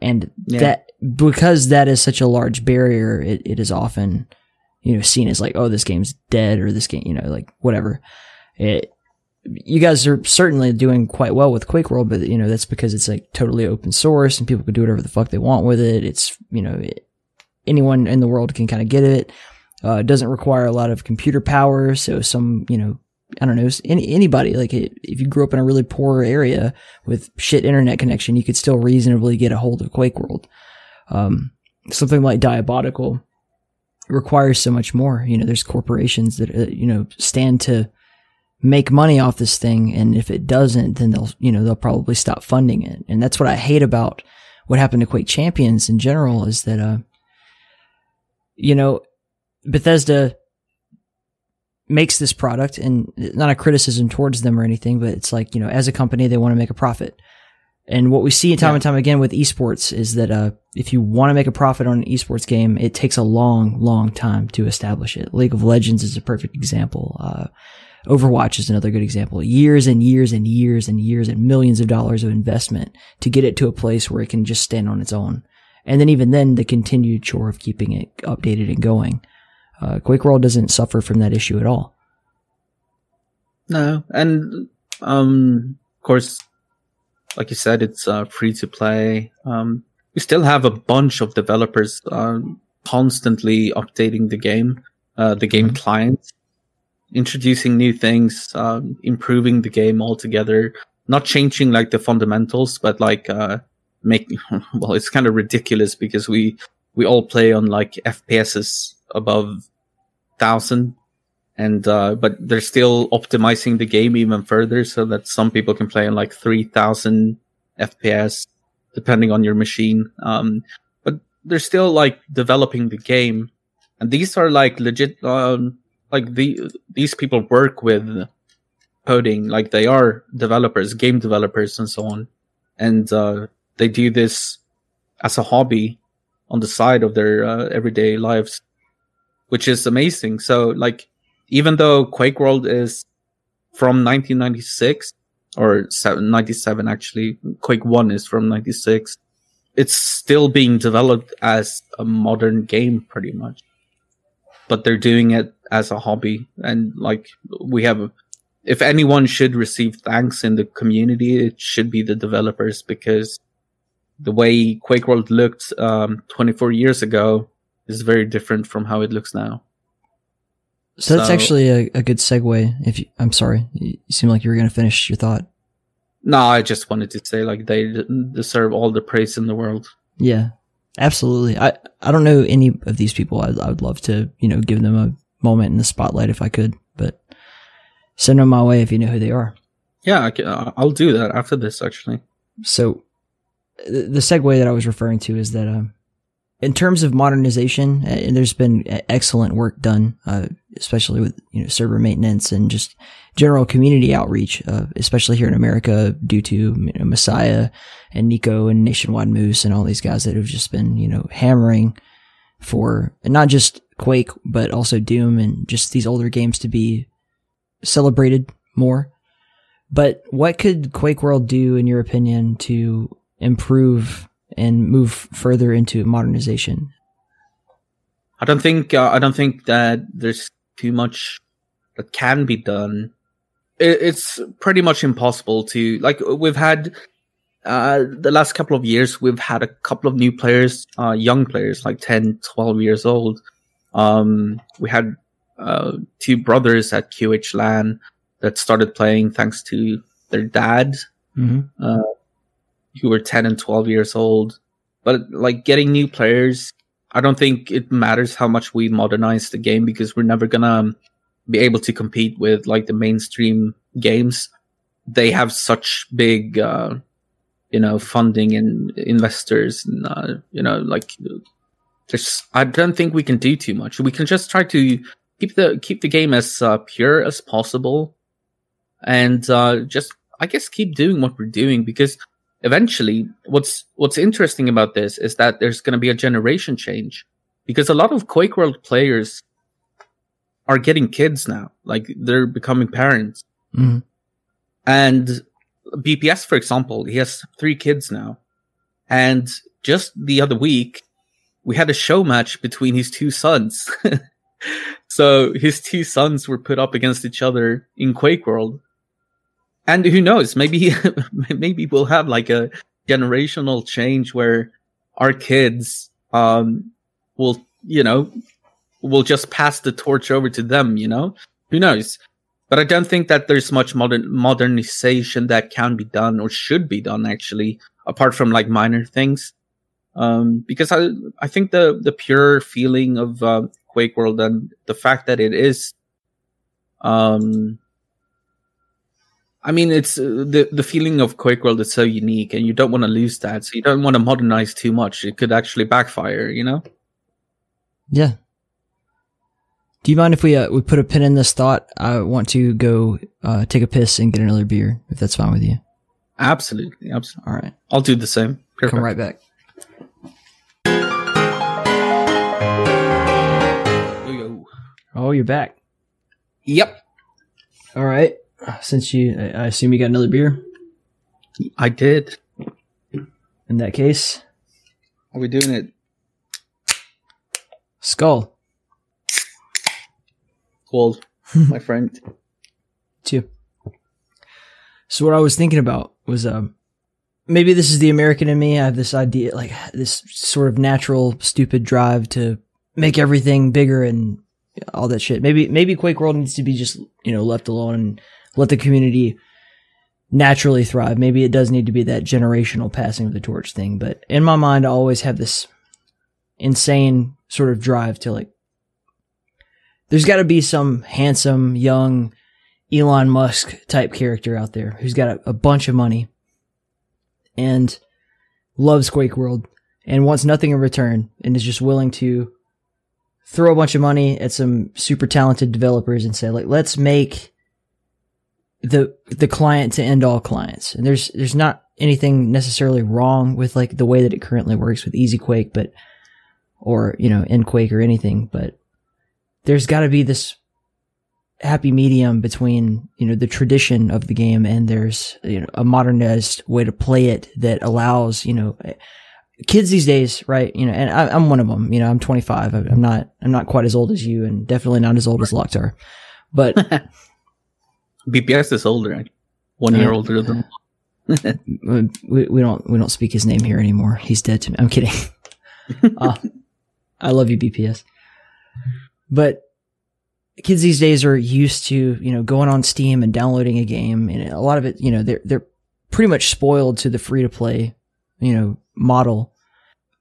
And Yeah. that because that is such a large barrier, it, it is often, you know, seen as like, oh, this game's dead or this game, you know, like whatever. It, you guys are certainly doing quite well with Quake World, but you know, that's because it's like totally open source and people can do whatever the fuck they want with it. It's, you know, it, anyone in the world can kind of get it. Uh, it doesn't require a lot of computer power. So some, you know, I don't know, any, anybody, like if you grew up in a really poor area with shit internet connection, you could still reasonably get a hold of Quake World. Um, something like Diabotical requires so much more. You know, there's corporations that, uh, you know, stand to make money off this thing. And if it doesn't, then they'll, you know, they'll probably stop funding it. And that's what I hate about what happened to Quake Champions in general is that, uh, you know, Bethesda makes this product and not a criticism towards them or anything, but it's like, you know, as a company, they want to make a profit. And what we see time yeah. and time again with esports is that, uh, if you want to make a profit on an esports game, it takes a long, long time to establish it. League of Legends is a perfect example. Uh, Overwatch is another good example. Years and years and years and years and millions of dollars of investment to get it to a place where it can just stand on its own. And then even then, the continued chore of keeping it updated and going. Uh, Quake World doesn't suffer from that issue at all. No, and um, of course, like you said, it's uh, free to play. Um, we still have a bunch of developers uh, constantly updating the game, uh, the game mm-hmm. client, introducing new things, um, improving the game altogether. Not changing like the fundamentals, but like uh, make well, it's kind of ridiculous because we we all play on like FPSs above thousand, and uh, but they're still optimizing the game even further so that some people can play in like three thousand FPS depending on your machine. Um, but they're still like developing the game, and these are like legit. Um, like the these people work with coding, like they are developers, game developers, and so on, and uh, they do this as a hobby on the side of their uh, everyday lives, which is amazing. So, like, even though Quake World is from 1996 or 97 actually, Quake 1 is from 96, it's still being developed as a modern game pretty much. But they're doing it as a hobby. And like, we have, if anyone should receive thanks in the community, it should be the developers because the way Quake World looked um, 24 years ago is very different from how it looks now. So, that's actually a, a, good segue. If you, I'm sorry, you seem like you were going to finish your thought. No, I just wanted to say like they deserve all the praise in the world. Yeah, absolutely. I I don't know any of these people. I I would love to you know give them a moment in the spotlight if I could, but send them my way if you know who they are. Yeah, I'll do that after this actually. So the segue that I was referring to is that um, in terms of modernization, and there's been excellent work done, uh, especially with you know server maintenance and just general community outreach, uh, especially here in America, due to you know, Messiah and Nico and Nationwide Moose and all these guys that have just been you know hammering for not just Quake but also Doom and just these older games to be celebrated more. But what could Quake World do, in your opinion, to improve and move further into modernization? I don't think uh, I don't think that there's too much that can be done. It, it's pretty much impossible to like. We've had uh, the last couple of years, we've had a couple of new players, uh, young players, like 10, 12 years old. Um, we had uh, two brothers at QH LAN that started playing thanks to their dad. Mm-hmm. Who were 10 and 12 years old. But like getting new players, I don't think it matters how much we modernize the game because we're never gonna be able to compete with like the mainstream games. They have such big, uh, you know, funding and investors, and uh, you know, like there's. I don't think we can do too much. We can just try to keep the keep the game as uh, pure as possible, and uh, just I guess keep doing what we're doing because eventually what's what's interesting about this is that there's going to be a generation change because a lot of quake world players are getting kids now like they're becoming parents mm-hmm. and bps for example he has three kids now and just the other week we had a show match between his two sons so his two sons were put up against each other in Quake World. And who knows, maybe maybe we'll have like a generational change where our kids um will, you know, will just pass the torch over to them, you know? Who knows? But I don't think that there's much modern modernization that can be done or should be done actually, apart from like minor things. Um, because I, I think the, the pure feeling of, uh, Quake World and the fact that it is, um, I mean, it's uh, the the feeling of Quake World is so unique, and you don't want to lose that. So you don't want to modernize too much; it could actually backfire. You know? Yeah. Do you mind if we uh, we put a pin in this thought? I want to go uh, take a piss and get another beer, if that's fine with you. Absolutely, absolutely. All right, I'll do the same. Perfect. come right back. Oh, you're back. Yep, All right. Since you, I assume you got another beer. I did. In that case, Are we doing it? skull. Cold, my friend. too. So what I was thinking about was um maybe this is the American in me. I have this idea like this sort of natural stupid drive to make everything bigger and all that shit. Maybe maybe Quake World needs to be just, you know, left alone and let the community naturally thrive. Maybe it does need to be that generational passing of the torch thing, but in my mind I always have this insane sort of drive to like there's got to be some handsome young Elon Musk type character out there who's got a, a bunch of money and loves Quake World and wants nothing in return and is just willing to throw a bunch of money at some super talented developers and say like let's make the the client to end all clients and there's there's not anything necessarily wrong with like the way that it currently works with ezQuake but or you know nQuake or anything but there's got to be this happy medium between you know the tradition of the game and there's you know a modernized way to play it that allows you know kids these days right you know and I, i'm one of them you know i'm 25 I- i'm not i'm not quite as old as you and definitely not as old as Locktar. but BPS is older, one year older than. we, we don't we don't speak his name here anymore. He's dead to me. I'm kidding. Uh, i love you bps but kids these days are used to you know going on steam and downloading a game and a lot of it you know they're they're pretty much spoiled to the free to play you know model.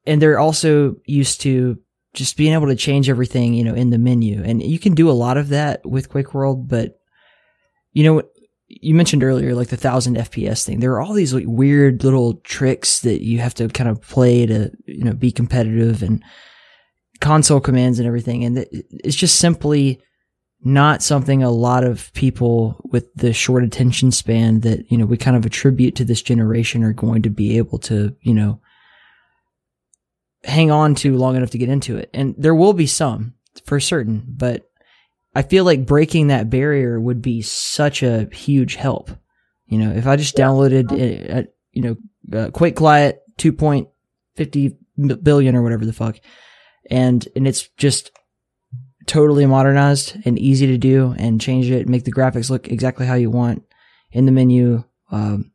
And they're also used to just being able to change everything you know in the menu. And you can do a lot of that with quake world but you know you mentioned earlier like the thousand fps thing. There are all these like weird little tricks that you have to kind of play to you know be competitive and console commands and everything. And it's just simply not something a lot of people with the short attention span that you know we kind of attribute to this generation are going to be able to you know hang on to long enough to get into it. And there will be some for certain but i feel like breaking that barrier would be such a huge help. You know if i just downloaded uh, uh, you know uh, quake client 2.50 m- billion or whatever the fuck and and it's just totally modernized and easy to do and change it make the graphics look exactly how you want in the menu um,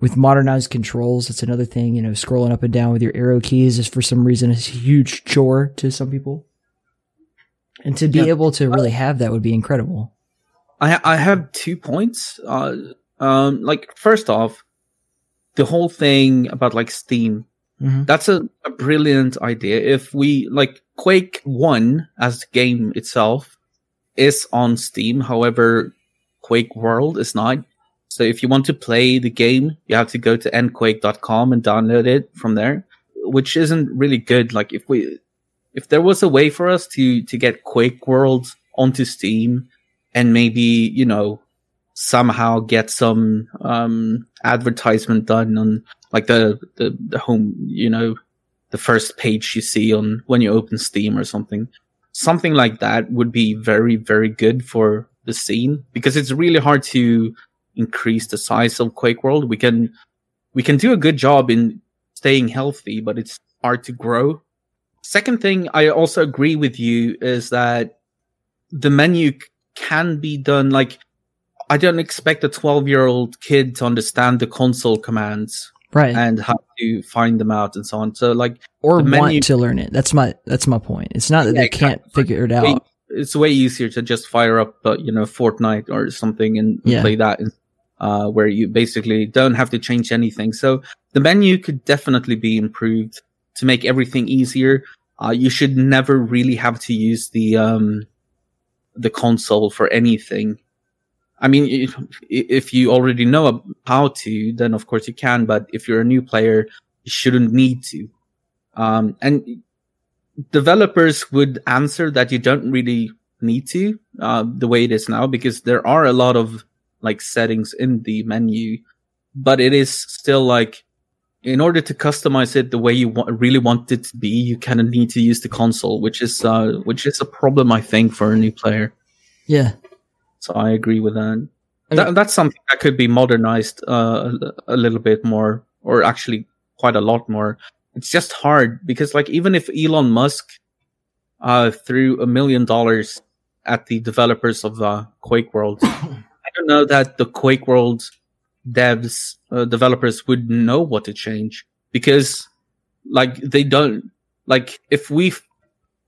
with modernized controls that's another thing you know scrolling up and down with your arrow keys is for some reason a huge chore to some people and to be Yeah. able to really have that would be incredible I I have two points. Uh, um, like first off, the whole thing about like Steam. Mhm. That's a, a brilliant idea. If we like Quake One as the game itself is on Steam, however, Quake World is not. So if you want to play the game, you have to go to nquake.com and download it from there, which isn't really good. Like if we, if there was a way for us to, to get Quake World onto Steam and maybe, you know, somehow get some, um, advertisement done on like the, the, the home, you know, the first page you see on when you open Steam or something. Something like that would be very, very good for the scene because it's really hard to increase the size of Quake World. We can, we can do a good job in staying healthy, but it's hard to grow. Second thing, I also agree with you is that the menu can be done like I don't expect a 12 year old kid to understand the console commands Right. and how to find them out and so on. So like or the want to learn it. That's my that's my point. It's not that Yeah, they can't exactly. figure it way- out. it's way easier to just fire up, uh, you know, Fortnite or something and Yeah. play that, uh, where you basically don't have to change anything. So the menu could definitely be improved to make everything easier. Uh, you should never really have to use the, um, the console for anything. I mean, if you already know how to, then of course you can, but if you're a new player, you shouldn't need to. Um, and developers would answer that you don't really need to uh, the way it is now because there are a lot of like settings in the menu but it is still like in order to customize it the way you wa- really want it to be you kind of need to use the console which is uh, which is a problem i think for a new player. Yeah. so i agree with that. I that, that's something that could be modernized uh, a, a little bit more or actually quite a lot more. It's just hard because like even if elon musk uh threw a million dollars at the developers of uh, quake world i don't know that the quake world devs uh, developers would know what to change because like they don't like if we f-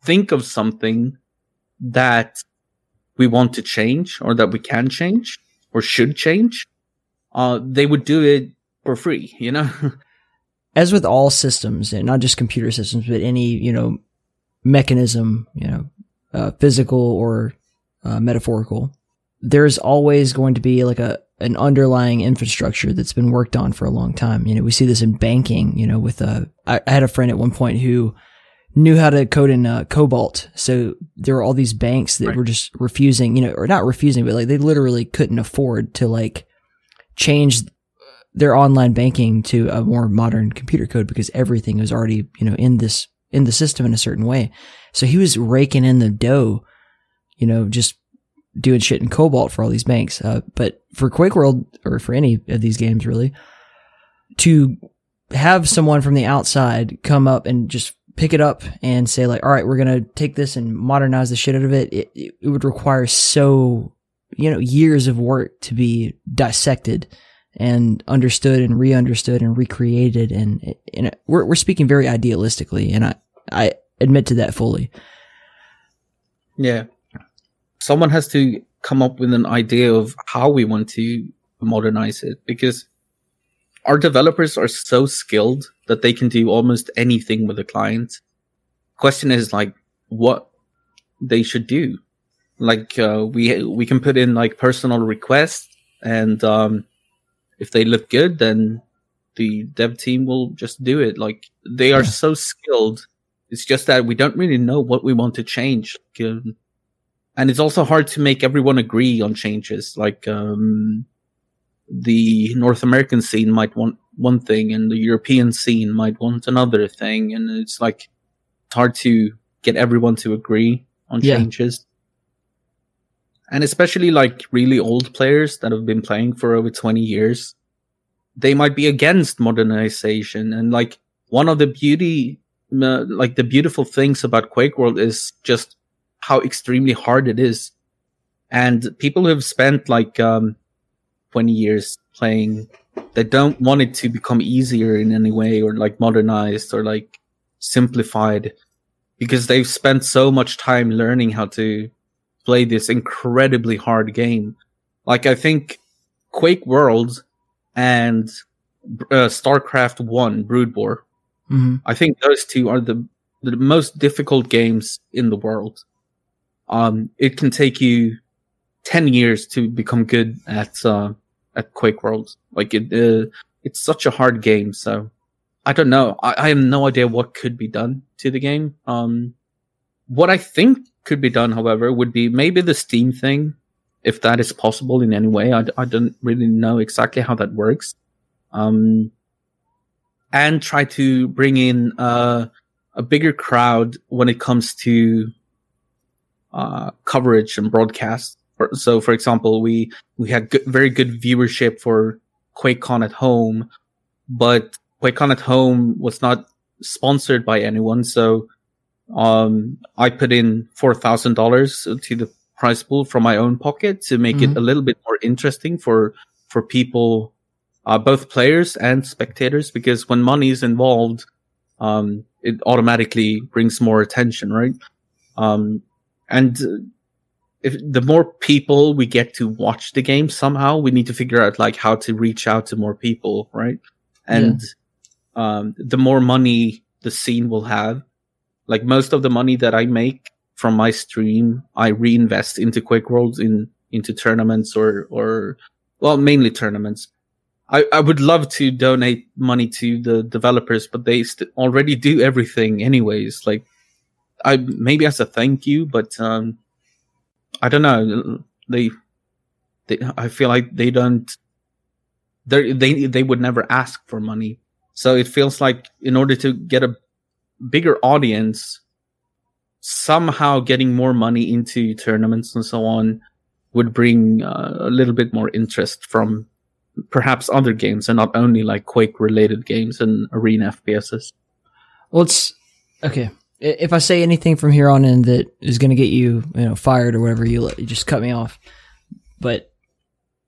think of something that we want to change or that we can change or should change uh they would do it for free you know? As with all systems, and not just computer systems, but any you know mechanism, you know, uh, physical or uh, metaphorical, there's always going to be like a an underlying infrastructure that's been worked on for a long time. You know, we see this in banking. You know, with uh, I, I had a friend at one point who knew how to code in uh, COBOL, so there were all these banks that Right. were just refusing. You know, or not refusing, but like they literally couldn't afford to like change their online banking to a more modern computer code because everything was already, you know, in this, in the system in a certain way. So he was raking in the dough, you know, just doing shit in COBOL for all these banks. Uh, but for Quake World or for any of these games really, to have someone from the outside come up and just pick it up and say like, all right, we're going to take this and modernize the shit out of it. It, it, would require so, you know, years of work to be dissected and understood and re-understood and recreated and, and we're, we're speaking very idealistically and I, I admit to that fully. Yeah. Someone has to come up with an idea of how we want to modernize it because our developers are so skilled that they can do almost anything with a client. Question is like what they should do. Like uh, we we can put in like personal requests and um if they look good then the dev team will just do it. Like they are Yeah. so skilled it's just that we don't really know what we want to change. Like, um, and it's also hard to make everyone agree on changes. Like, um, the North American scene might want one thing and the European scene might want another thing. And it's like, it's hard to get everyone to agree on Yeah. changes. And especially like really old players that have been playing for over 20 years, they might be against modernization. And like one of the beauty uh, like the beautiful things about Quake World is just how extremely hard it is. And people who have spent like um 20 years playing, they don't want it to become easier in any way or like modernized or like simplified because they've spent so much time learning how to play this incredibly hard game. Like I think Quake World and uh, StarCraft 1 Brood War Mm-hmm. I think those two are the the most difficult games in the world. Um, it can take you ten years to become good at uh, at Quake World. Like it, uh, it's such a hard game. So I don't know. I, I have no idea what could be done to the game. Um, what I think could be done, however, would be maybe the Steam thing, if that is possible in any way. I don't really know exactly how that works. Um, and try to bring in uh, a bigger crowd when it comes to uh, coverage and broadcast. So, for example, we we had good, very good viewership for QuakeCon at home, but QuakeCon at home was not sponsored by anyone. So, um, I put in four thousand dollars to the prize pool from my own pocket to make it Mhm. a little bit more interesting for for people, uh, both players and spectators. Because when money is involved, um, it automatically brings more attention, right? Um, and uh, if the more people we get to watch the game somehow, we need to figure out like how to reach out to more people, right? And um, the more money the scene will have, like most of the money that I make from my stream, I reinvest into Quake Worlds in into tournaments or or well, mainly tournaments. I, I would love to donate money to the developers, but they st- already do everything anyways. Like, I maybe as a thank you, but um, I don't know. They, they, I feel like they don't. They they would never ask for money, so it feels like in order to get a bigger audience, somehow getting more money into tournaments and so on would bring uh, a little bit more interest from perhaps other games and not only like Quake related games and arena FPSs. Well, it's okay. If I say anything from here on in that is going to get you, you know, fired or whatever, you, you just cut me off. But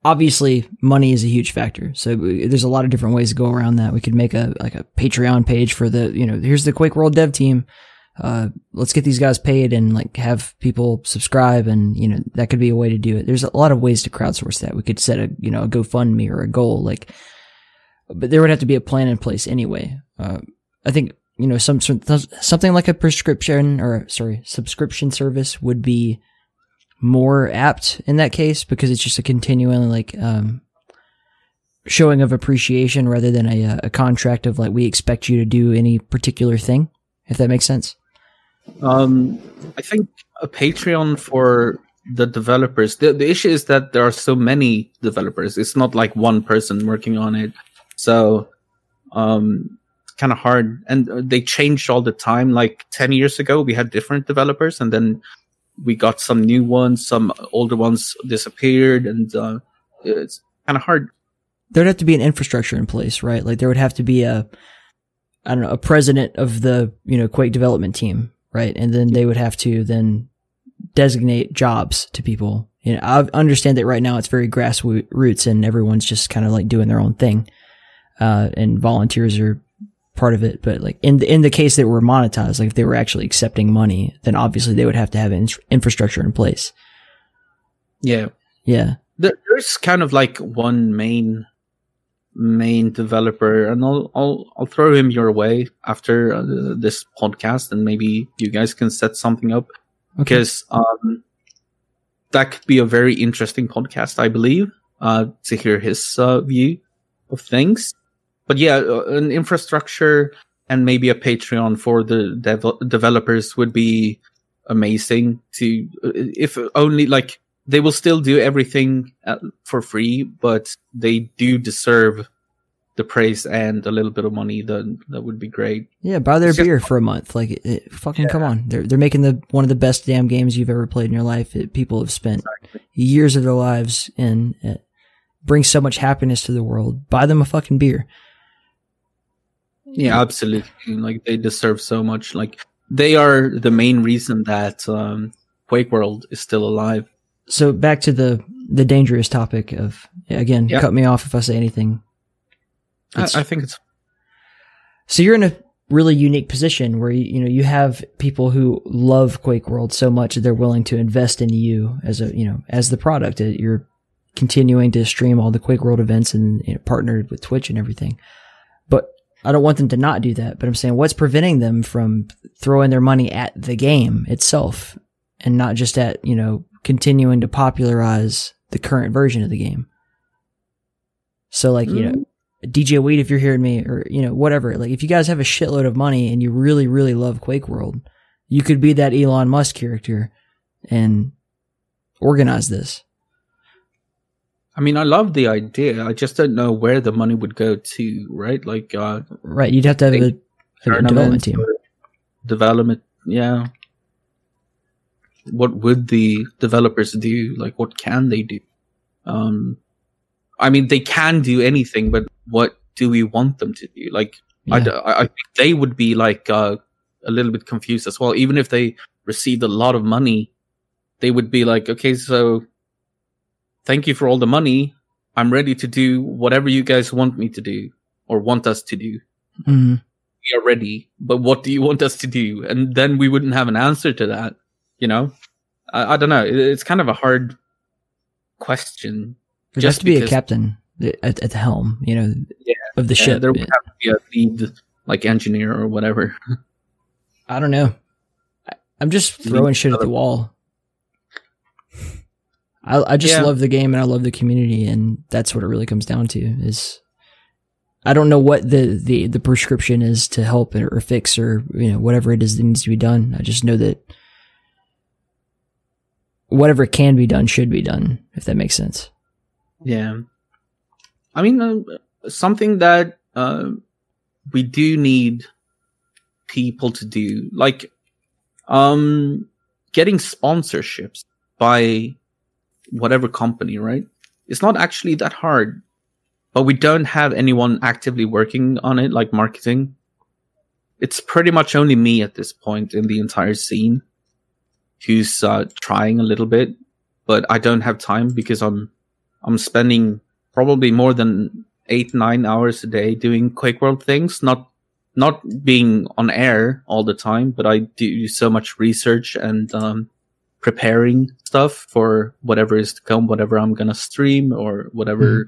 obviously, money is a huge factor. So there's a lot of different ways to go around that. We could make a like a Patreon page for the, you know, here's the Quake World dev team. Uh, let's get these guys paid and like have people subscribe and you know that could be a way to do it. There's a lot of ways to crowdsource that. We could set a you know a GoFundMe or a goal like, but there would have to be a plan in place anyway. Uh, I think you know some something like a prescription or sorry subscription service would be more apt in that case because it's just a continuing like um showing of appreciation rather than a uh, a contract of like we expect you to do any particular thing if that makes sense Um, I think a Patreon for the developers. The, the issue is that there are so many developers. It's not like one person working on it. So, um, kind of hard. And uh, they change all the time. Like 10 years ago, we had different developers and then we got some new ones, some older ones disappeared and, uh, it's kind of hard. there'd have to be an infrastructure in place right like there would have to be a i don't know a president of the you know quake development team right and then they would have to then designate jobs to people you know i understand that right now it's very grassroots and everyone's just kind of like doing their own thing uh and volunteers are part of it but like in the in the case that we're monetized like if they were actually accepting money then obviously they would have to have in- infrastructure in place. Yeah. yeah. There's kind of like one main main developer and I'll I'll I'll throw him your way after uh, this podcast and maybe you guys can set something up. Because um that could be a very interesting podcast I believe uh to hear his uh, view of things but yeah uh, an infrastructure and maybe a Patreon for the dev- developers would be amazing to if only like they will still do everything uh, for free, but they do deserve the praise and a little bit of money. Then that would be great. Yeah, buy their It's just- beer for a month. Like, it, it- fucking come on. They're they're making the one of the best damn games you've ever played in your life. It, people have spent years of their lives in. It brings so much happiness to the world. Buy them a fucking beer. Yeah, absolutely. Like they deserve so much. Like they are the main reason that um, Quake World is still alive. So back to the the dangerous topic of again. Cut me off if I say anything. I, I think it's So you're in a really unique position where you, you know you have people who love Quake World so much that they're willing to invest in you as a you know as the product. Uh, You're continuing to stream all the Quake World events and you know, partnered with Twitch and everything. But I don't want them to not do that. But I'm saying what's preventing them from throwing their money at the game itself and not just at you know continuing to popularize the current version of the game. So like you know mm-hmm. DJ Weed, if you're hearing me, or you know, whatever. Like, if you guys have a shitload of money and you really, really love Quake World, you could be that Elon Musk character and organize this. I mean, I love the idea. I just don't know where the money would go to, right? Like, uh, Right? You'd have to have a, a development team. Development, yeah. What would the developers do? Like, what can they do? Um, I mean, they can do anything, but what do we want them to do? Like, I Yeah. I, I think they would be like uh, a little bit confused as well. Even if they received a lot of money, they would be like, okay, so thank you for all the money. I'm ready to do whatever you guys want me to do or want us to do. hmm We are ready, but what do you want us to do? And then we wouldn't have an answer to that. You know, I, I don't know. It, it's kind of a hard question. There Just to be a captain at, at the helm, you know, Yeah. of the Yeah, ship. there would have to be a lead, like engineer or whatever. I don't know. I, I'm just throwing shit at the wall. I I just Yeah. love the game and I love the community, and that's what it really comes down to. Is I don't know what the the the prescription is to help or, or fix or you know whatever it is that needs to be done. I just know that whatever can be done should be done. If that makes sense. Yeah. I mean, uh, something that uh, we do need people to do, like um, getting sponsorships by whatever company, right? It's not actually that hard, but we don't have anyone actively working on it, like marketing. It's pretty much only me at this point in the entire scene who's uh, trying a little bit, but I don't have time because I'm I'm spending probably more than eight nine hours a day doing Quake World things. Not not being on air all the time, but I do so much research and um, preparing stuff for whatever is to come, whatever I'm gonna stream or whatever.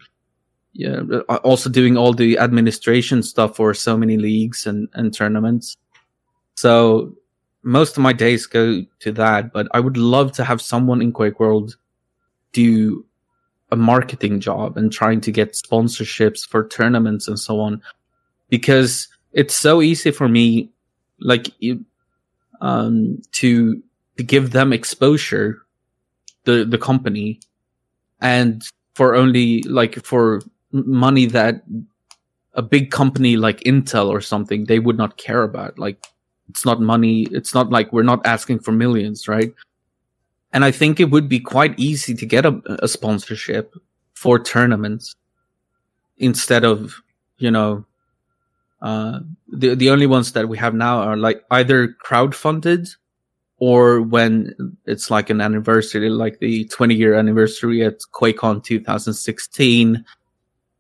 Yeah, also doing all the administration stuff for so many leagues and, and tournaments. So most of my days go to that, but I would love to have someone in Quake World do a marketing job and trying to get sponsorships for tournaments and so on because it's so easy for me like um to to give them exposure the the company and for only like for money that a big company like Intel or something they would not care about. Like it's not money it's not like we're not asking for millions right? And I think it would be quite easy to get a, a sponsorship for tournaments instead of, you know, uh, the, the only ones that we have now are like either crowdfunded or when it's like an anniversary, like the 20 year anniversary at QuakeCon 2016,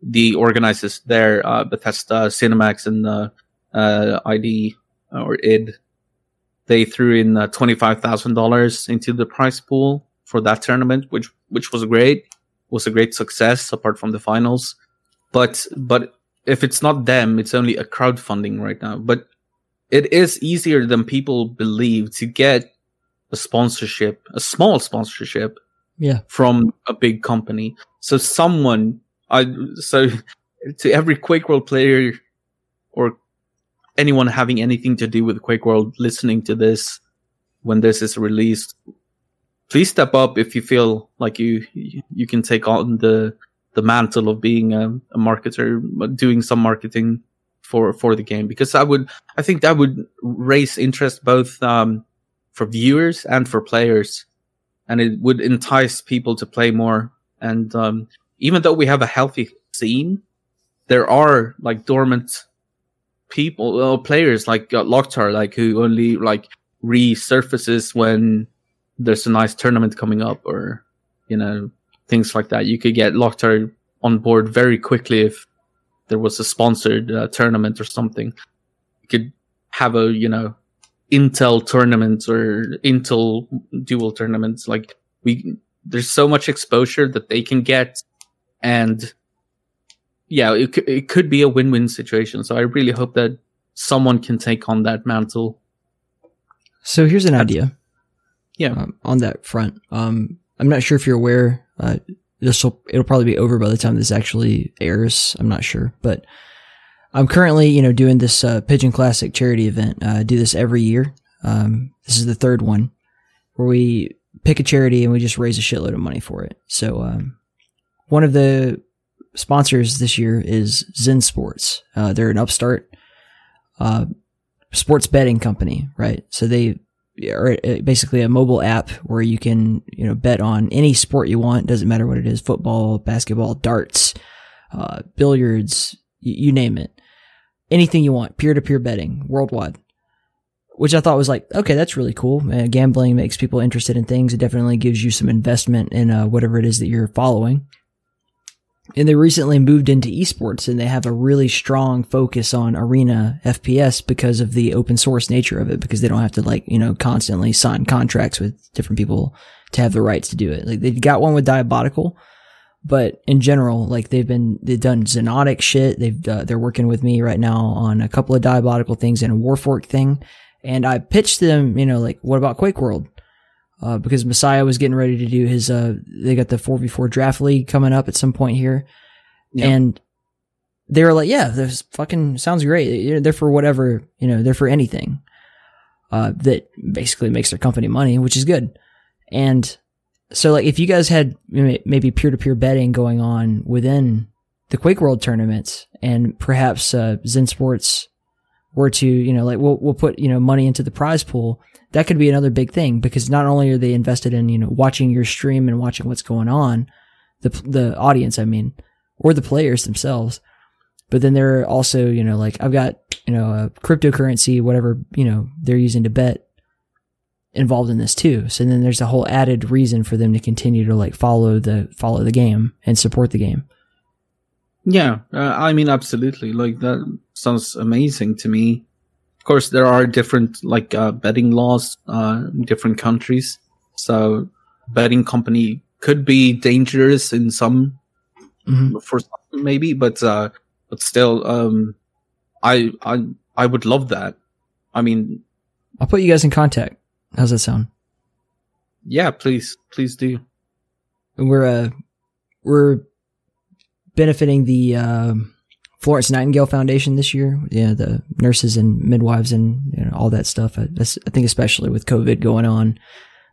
the organizers there, uh, Bethesda, ZeniMax and, uh, uh, ID or ID they threw in uh, twenty five thousand dollars into the prize pool for that tournament, which which was great, was a great success apart from the finals. But but if it's not them, it's only a crowdfunding right now. But it is easier than people believe to get a sponsorship, a small sponsorship Yeah. from a big company. So someone, I so to every Quake World player or anyone having anything to do with Quake World listening to this when this is released, please step up if you feel like you you can take on the the mantle of being a, a marketer, doing some marketing for for the game because I would I think that would raise interest both um, for viewers and for players, and it would entice people to play more. And um, even though we have a healthy scene, there are like dormant people, or players like uh, Locktar, like who only like resurfaces when there's a nice tournament coming up, or you know things like that. You could get Locktar on board very quickly if there was a sponsored uh, tournament or something. You could have a you know Intel tournament or Intel dual tournaments. Like we, there's so much exposure that they can get, and yeah, it it could be a win-win situation. So I really hope that someone can take on that mantle. So here's an idea. Yeah. Um, on that front, um, I'm not sure if you're aware. Uh, this will it'll probably be over by the time this actually airs. I'm not sure, but I'm currently you know doing this uh, Pigeon Classic charity event. Uh, I do this every year. Um, this is the third one where we pick a charity and we just raise a shitload of money for it. So um, one of the sponsors this year is Zen Sports. Uh, they're an upstart uh, sports betting company, right? So they are uh, basically a mobile app where you can, you know, bet on any sport you want. Doesn't matter what it is: football, basketball, darts, uh, billiards, y- you name it. Anything you want, peer to peer betting worldwide. which I thought was like, okay, that's really cool. Uh, gambling makes people interested in things. It definitely gives you some investment in uh, whatever it is that you're following. And they recently moved into esports and they have a really strong focus on arena FPS because of the open source nature of it, because they don't have to like, you know, constantly sign contracts with different people to have the rights to do it. Like they got one with Diabotical, but in general, like they've been, they've done Xonotic shit. They've, uh, they're working with me right now on a couple of Diabotical things and a Warfork thing. And I pitched them, you know, like, what about Quake World? Uh, because Messiah was getting ready to do his, uh, they got the 4v4 draft league coming up at some point here. Yeah. And they were like, yeah, this fucking sounds great. They're for whatever, you know, they're for anything, uh, that basically makes their company money, which is good. And so like, if you guys had maybe peer to peer betting going on within the Quake World tournaments and perhaps, uh, Zen Sports were to, you know, like we'll, we'll put, you know, money into the prize pool, that could be another big thing because not only are they invested in, you know, watching your stream and watching what's going on, the, the audience, I mean, or the players themselves, but then they're also, you know, like I've got, you know, a cryptocurrency, whatever, you know, they're using to bet involved in this too. So then there's a whole added reason for them to continue to like follow the, follow the game and support the game. Yeah, uh, I mean, absolutely. Like that sounds amazing to me. Of course, there are different like uh, betting laws, uh, in different countries. So, betting company could be dangerous in some, Mhm. for some maybe, but uh, but still, um, I I I would love that. I mean, I'll put you guys in contact. How's that sound? yeah, please, please do. And we're uh we're benefiting the um Florence Nightingale Foundation this year. Yeah, the nurses and midwives and you know, all that stuff. I, I think especially with COVID going on,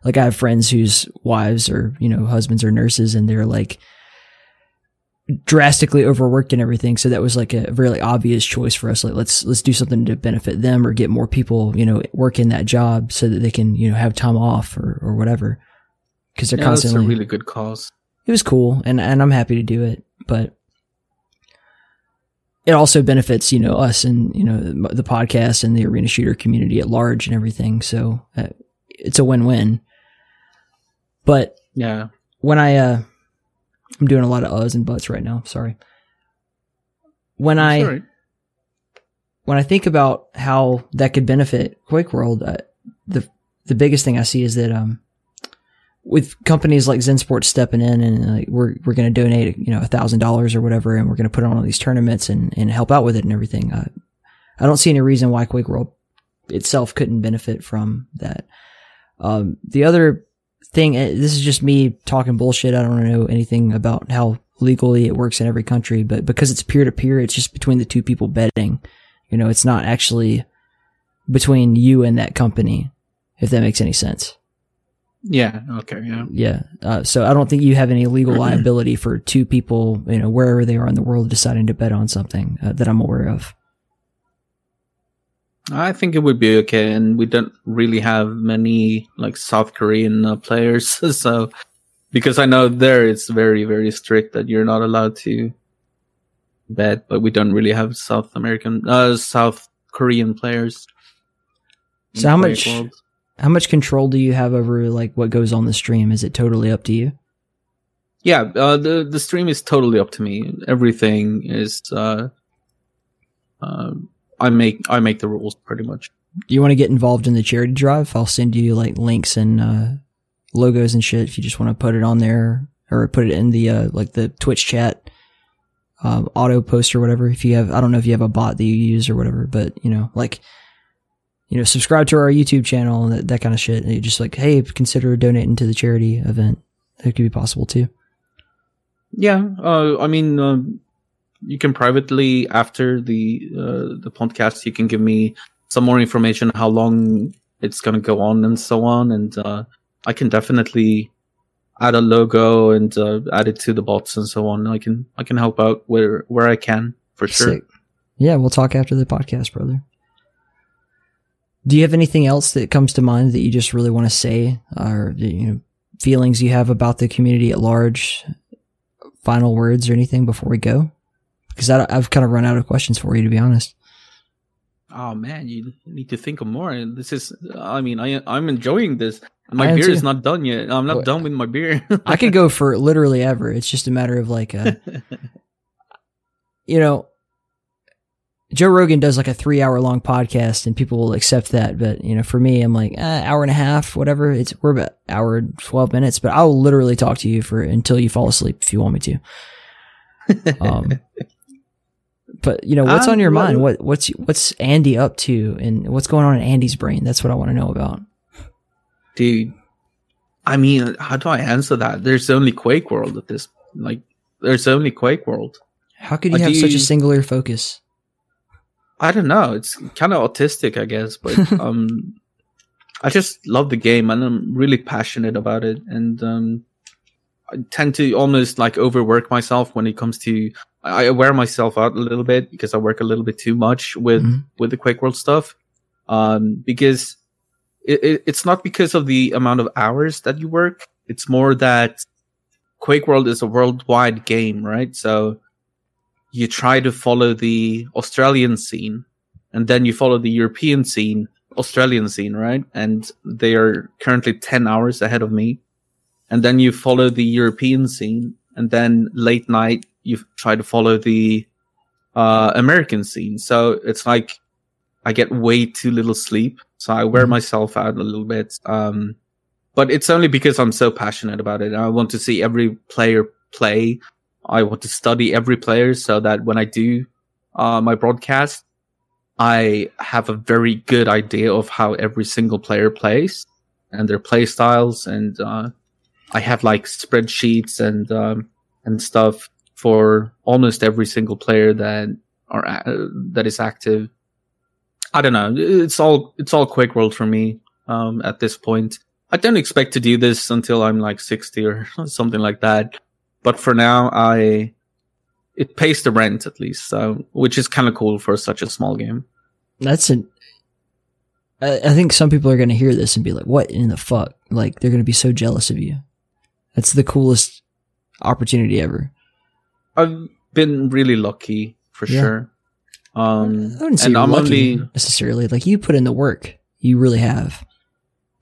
like I have friends whose wives or you know husbands are nurses and they're like drastically overworked and everything. So that was like a really obvious choice for us. Like let's let's do something to benefit them or get more people you know working that job so that they can you know have time off or or whatever. Because they're Yeah, that's constantly a really good cause. it was cool and and I'm happy to do it, but it also benefits, you know, us and, you know, the podcast and the arena shooter community at large and everything. So uh, it's a win-win. But Yeah, when I, uh, I'm doing a lot of uhs and buts right now. Sorry. When I, Sorry. when I think about how that could benefit Quake World, uh, the the biggest thing I see is that um, with companies like Zen Sports stepping in and like we're we're going to donate you know a thousand dollars or whatever, and we're going to put on all these tournaments and and help out with it and everything. Uh, I don't see any reason why Quake World itself couldn't benefit from that. Um, the other thing, uh, this is just me talking bullshit. I don't know anything about how legally it works in every country, but because it's peer to peer, it's just between the two people betting. You know, it's not actually between you and that company, if that makes any sense. Yeah. Okay. Yeah. Yeah. Uh, so I don't think you have any legal liability for two people, you know, wherever they are in the world deciding to bet on something uh, that I'm aware of. I think it would be okay, and we don't really have many like South Korean uh, players, so because I know there it's very very strict that you're not allowed to bet, but we don't really have South American, uh, South Korean players. So how much- World. How much control do you have over like what goes on the stream? Is it totally up to you? Yeah, uh, the the stream is totally up to me. Everything is. Uh, uh, I make I make the rules pretty much. Do you want to get involved in the charity drive? I'll send you like links and uh, logos and shit if you just want to put it on there or put it in the uh, like the Twitch chat um, auto post or whatever. If you have, I don't know if you have a bot that you use or whatever, but you know, like you know, subscribe to our YouTube channel and that, that kind of shit. And just like, hey, consider donating to the charity event. That could be possible too. Yeah, uh, I mean, um, you can privately after the uh, the podcast, you can give me some more information how long it's gonna go on and so on, and uh, I can definitely add a logo and uh, add it to the bots and so on. I can I can help out where where I can for sure. Yeah, we'll talk after the podcast, brother. Do you have anything else that comes to mind that you just really want to say, or you know, feelings you have about the community at large? Final words or anything before we go? Because I, I've kind of run out of questions for you, to be honest. Oh man, you need to think of more. This is, I mean, I I'm enjoying this. My beer too. is not done yet. I'm not done with my beer. I could go for literally ever. It's just a matter of like, uh, you know, Joe Rogan does like a three hour long podcast and people will accept that. But, you know, for me, I'm like, eh, hour and a half, whatever. It's, we're about hour and 12 minutes, but I'll literally talk to you for until you fall asleep if you want me to. Um, but you know, what's Um, on your mind? What, what's, what's Andy up to and what's going on in Andy's brain? That's what I want to know about. Dude, I mean, how do I answer that? There's only Quake World at this, like, there's only Quake World. How could you Uh, have such a singular focus? I don't know. It's kind of autistic, I guess, but um, I just love the game and I'm really passionate about it. And um, I tend to almost like overwork myself when it comes to. I wear myself out a little bit because I work a little bit too much with Mhm. with the Quake World stuff. Um, because it, it, it's not because of the amount of hours that you work. It's more that Quake World is a worldwide game, right? So you try to follow the Australian scene and then you follow the European scene, Australian scene, right? And they are currently 10 hours ahead of me. And then you follow the European scene and then late night you try to follow the uh, American scene. So it's like I get way too little sleep. So I wear Mhm. myself out a little bit. Um, but it's only because I'm so passionate about it. I want to see every player play. I want to study every player so that when I do uh, my broadcast, I have a very good idea of how every single player plays and their play styles. And uh, I have like spreadsheets and um, and stuff for almost every single player that are a- that is active. I don't know. It's all it's all Quake World for me um, at this point. I don't expect to do this until I'm like 60 or something like that. But for now, I it pays the rent at least, so which is kind of cool for such a small game. That's an. I, I think some people are going to hear this and be like, "What in the fuck?" Like they're going to be so jealous of you. That's the coolest opportunity ever. I've been really lucky for Yeah. sure. Um, I wouldn't say and you're I'm lucky only necessarily. Like you put in the work, you really have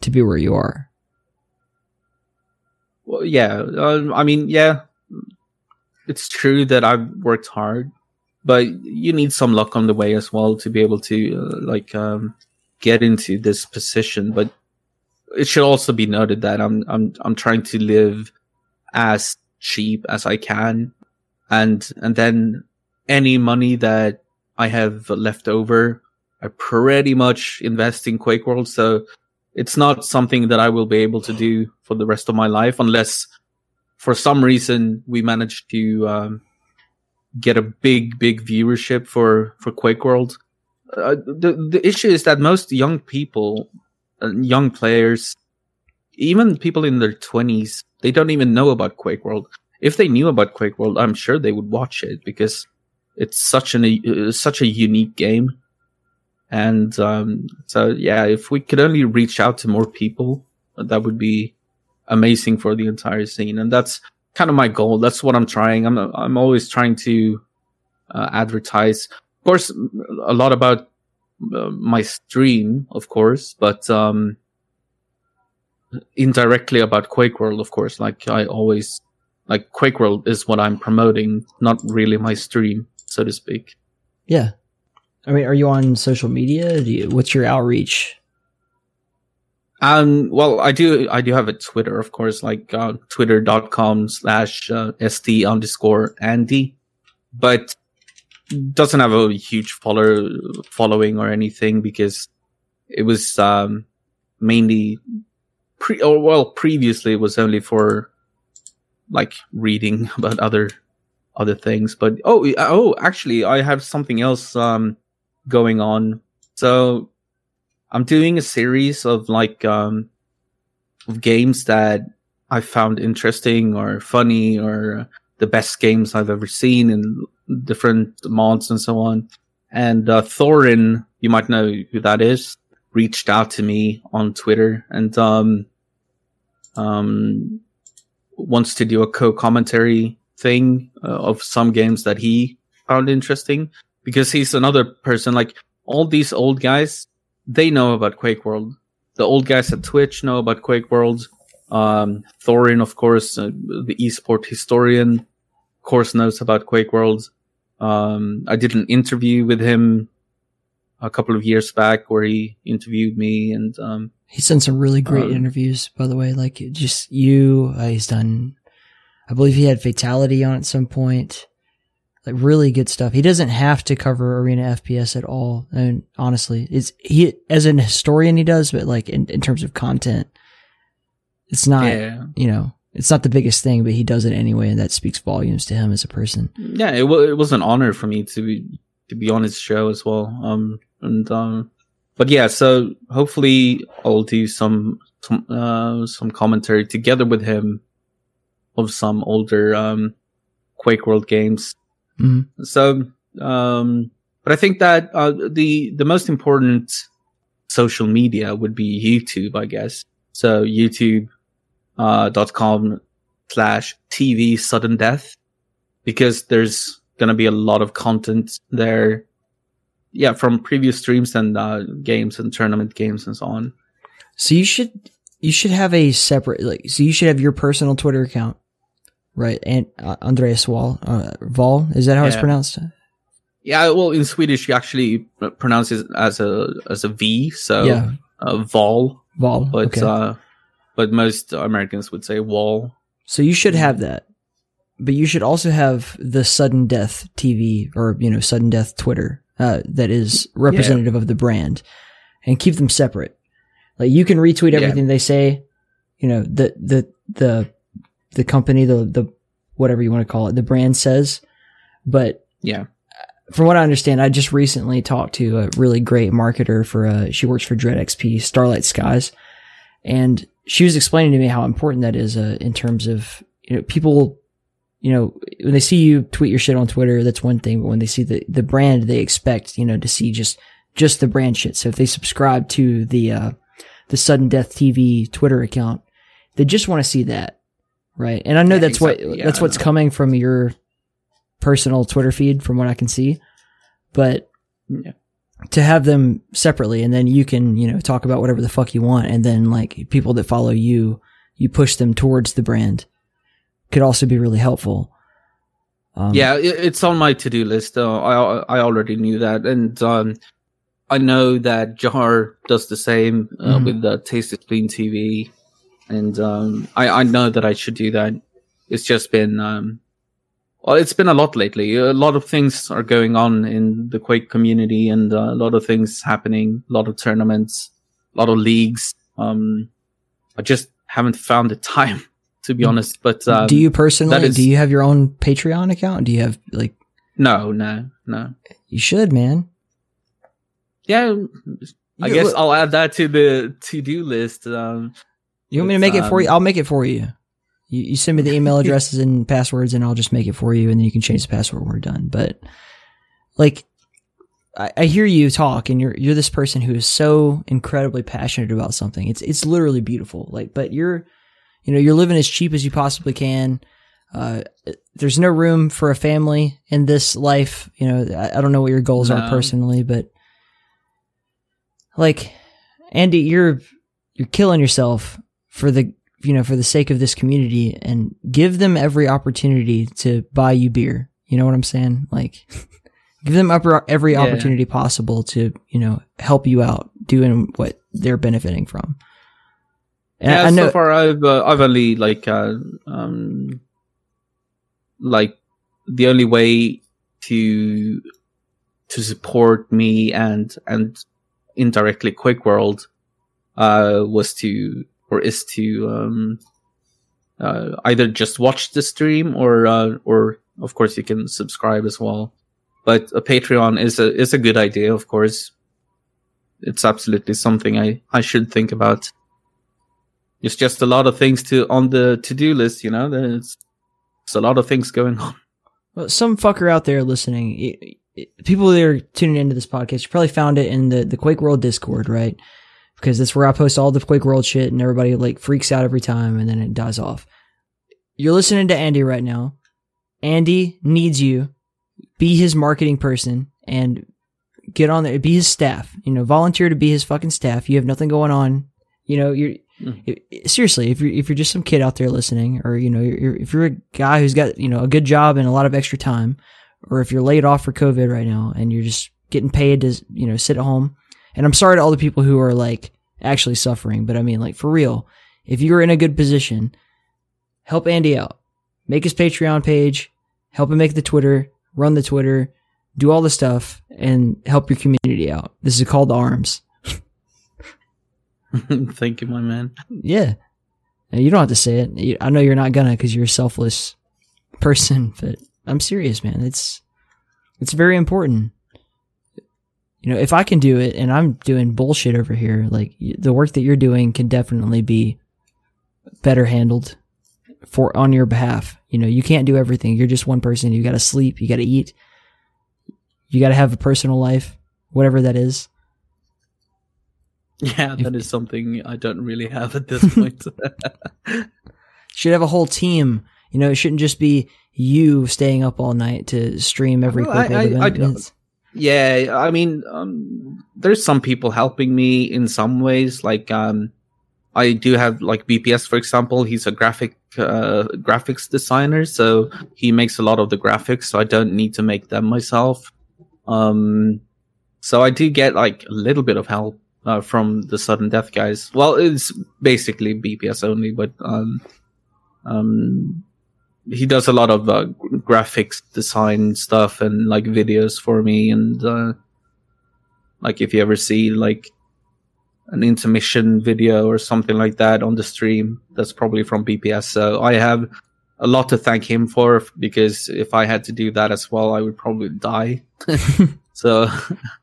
to be where you are. Well, yeah. Um, I mean, yeah, it's true that I've worked hard, but you need some luck on the way as well to be able to uh, like um, get into this position. But it should also be noted that I'm I'm I'm trying to live as cheap as I can, and and then any money that I have left over, I pretty much invest in Quake World. So it's not something that I will be able to do for the rest of my life unless for some reason we managed to um, get a big, big viewership for, for Quake World. Uh, the, the issue is that most young people, uh, young players, even people in their 20s, they don't even know about Quake World. If they knew about Quake World, I'm sure they would watch it because it's such an uh, such a unique game. And um, so, yeah, if we could only reach out to more people, that would be amazing for the entire scene. And that's kind of my goal. That's what I'm trying. I'm I'm always trying to uh, advertise, of course, a lot about uh, my stream, of course, but um, indirectly about Quake World, of course. Like I always like Quake World is what I'm promoting, not really my stream, so to speak. Yeah. I mean, are you on social media? You, what's your outreach? Um, well, I do, I do have a Twitter, of course, like, uh, twitter.com slash, uh, st underscore Andy, but doesn't have a huge follower, following or anything because it was, um, mainly pre, or well, previously it was only for like reading about other, other things. But, oh, oh, actually, I have something else, um, going on. So, I'm doing a series of like um of games that I found interesting or funny or the best games I've ever seen in different mods and so on. And uh, Thorin, you might know who that is, reached out to me on Twitter and um um wants to do a co-commentary thing uh, of some games that he found interesting because he's another person like all these old guys, they know about Quake World. The old guys at Twitch know about Quake World. Um, Thorin, of course, uh, the esport historian, of course, knows about Quake World. Um, I did an interview with him a couple of years back where he interviewed me and, um, He's done some really great Um, interviews, by the way. Like just you, uh, he's done. I believe he had Fatality on at some point. Like really good stuff. He doesn't have to cover arena FPS at all. And honestly, it's he as an historian he does, but like in, in terms of content, it's not. yeah, You know, it's not the biggest thing, but he does it anyway, and that speaks volumes to him as a person. yeah, it, wa it was an honor for me to be, to be on his show as well. Um, and, um, but yeah, so hopefully I'll do some, some, uh, some commentary together with him of some older, um, Quake World games. Mhm. So, um, but I think that, uh, the, the most important social media would be YouTube, I guess. So YouTube, uh, dot com slash TV sudden death because there's going to be a lot of content there. Yeah, from previous streams and uh, games and tournament games and so on. So you should you should have a separate like so you should have your personal Twitter account, right? And uh, Andreas Wall, uh, Val, is that how it's pronounced? Yeah, well, in Swedish, you actually pronounce it as a as a V, so yeah, uh, Val, Val. but okay. uh, but most Americans would say Wall. so you should have that, but you should also have the sudden death TV or you know sudden death Twitter uh, that is representative of the brand, and keep them separate. Like you can retweet Yeah. everything they say, you know the the the the company the the whatever you want to call it the brand says, but Yeah, from what I understand, I just recently talked to a really great marketer for, uh, she works for Dread XP, Starlight Skies. And she was explaining to me how important that is, uh, in terms of, you know, people, you know, when they see you tweet your shit on Twitter, that's one thing. But when they see the, the brand, they expect, you know, to see just, just the brand shit. So if they subscribe to the, uh, the sudden death TV Twitter account, they just want to see that. Right. And I know Yeah, that's exactly. what, Yeah, that's what's coming from your personal Twitter feed from what I can see. But Yeah. to have them separately and then you can, you know, talk about whatever the fuck you want and then like people that follow you, you push them towards the brand could also be really helpful. Um, yeah, it, it's on my to do list. Uh, I I already knew that, and um, I know that Jar does the same uh, Mhm. with the Taste is Clean TV, and um, I I know that I should do that. It's just been um, well, it's been a lot lately. A lot of things are going on in the Quake community, and uh, a lot of things happening. A lot of tournaments, a lot of leagues. Um, I just haven't found the time, to be honest. But um, do you personally, is- do you have your own Patreon account? Do you have like, No, no, no. you should, man. Yeah, I You- guess I'll add that to the to-do list. Um, You want me to make it for um, you? I'll make it for you. You, you send me the email addresses and passwords, and I'll just make it for you, and then you can change the password when we're done. But like, I, I hear you talk, and you're you're this person who is so incredibly passionate about something. It's it's literally beautiful. Like, but you're, you know, you're living as cheap as you possibly can. Uh, there's no room for a family in this life. You know, I, I don't know what your goals are personally, but like, Andy, you're you're killing yourself for the you know for the sake of this community and give them every opportunity to buy you beer. You know what i'm saying? Like give them upper, every Yeah. opportunity possible to you know help you out doing what they're benefiting from. And yeah, I, I know so far I've uh, I've only like uh, um like the only way to to support me and and indirectly Quake World uh was to or is to um uh, either just watch the stream or uh, or of course you can subscribe as well. But a Patreon is a is a good idea, of course. It's absolutely something I I should think about. It's just a lot of things to on the to do list, you know. There's, there's a lot of things going on. Well, some fucker out there listening, i- i- people that are tuning into this podcast, you probably found it in the, the Quake World Discord, right? Because that's where I post all the Quake World shit and everybody like freaks out every time and then it dies off. You're listening to Andy right now. Andy needs you. Be his marketing person and get on there, be his staff. You know, volunteer to be his fucking staff. You have nothing going on. You know, you're hmm. i- seriously if you're if you're just some kid out there listening, or you know, you're- if you're a guy who's got you know a good job and a lot of extra time, or if you're laid off for COVID right now and you're just getting paid to you know sit at home. And I'm sorry to all the people who are like actually suffering, but I mean like for real, if you're in a good position, help Andy out. Make his Patreon page, help him make the Twitter, run the Twitter, do all the stuff, and help your community out. This is called arms. Thank you, my man. Yeah. And you don't have to say it. I know you're not gonna because you're a selfless person, but I'm serious, man. It's it's very important. You know, if I can do it and I'm doing bullshit over here, like the work that you're doing can definitely be better handled for on your behalf. You know, you can't do everything. You're just one person. You got to sleep, you got to eat. You got to have a personal life, whatever that is. Yeah, that is something I don't really have at this point. should have a whole team. You know, it shouldn't just be you staying up all night to stream every Well, quick I- I-. I- Yeah, I mean, um, there's some people helping me in some ways. Like, um, I do have like BPS, for example. He's a graphic uh, graphics designer, so he makes a lot of the graphics. So I don't need to make them myself. Um, so I do get like a little bit of help uh, from the sudden death guys. Well, it's basically BPS only, but um, um, he does a lot of uh, graphics design stuff and like videos for me and uh, like if you ever see like an intermission video or something like that on the stream that's probably from bps so i have a lot to thank him for because if i had to do that as well i would probably die. So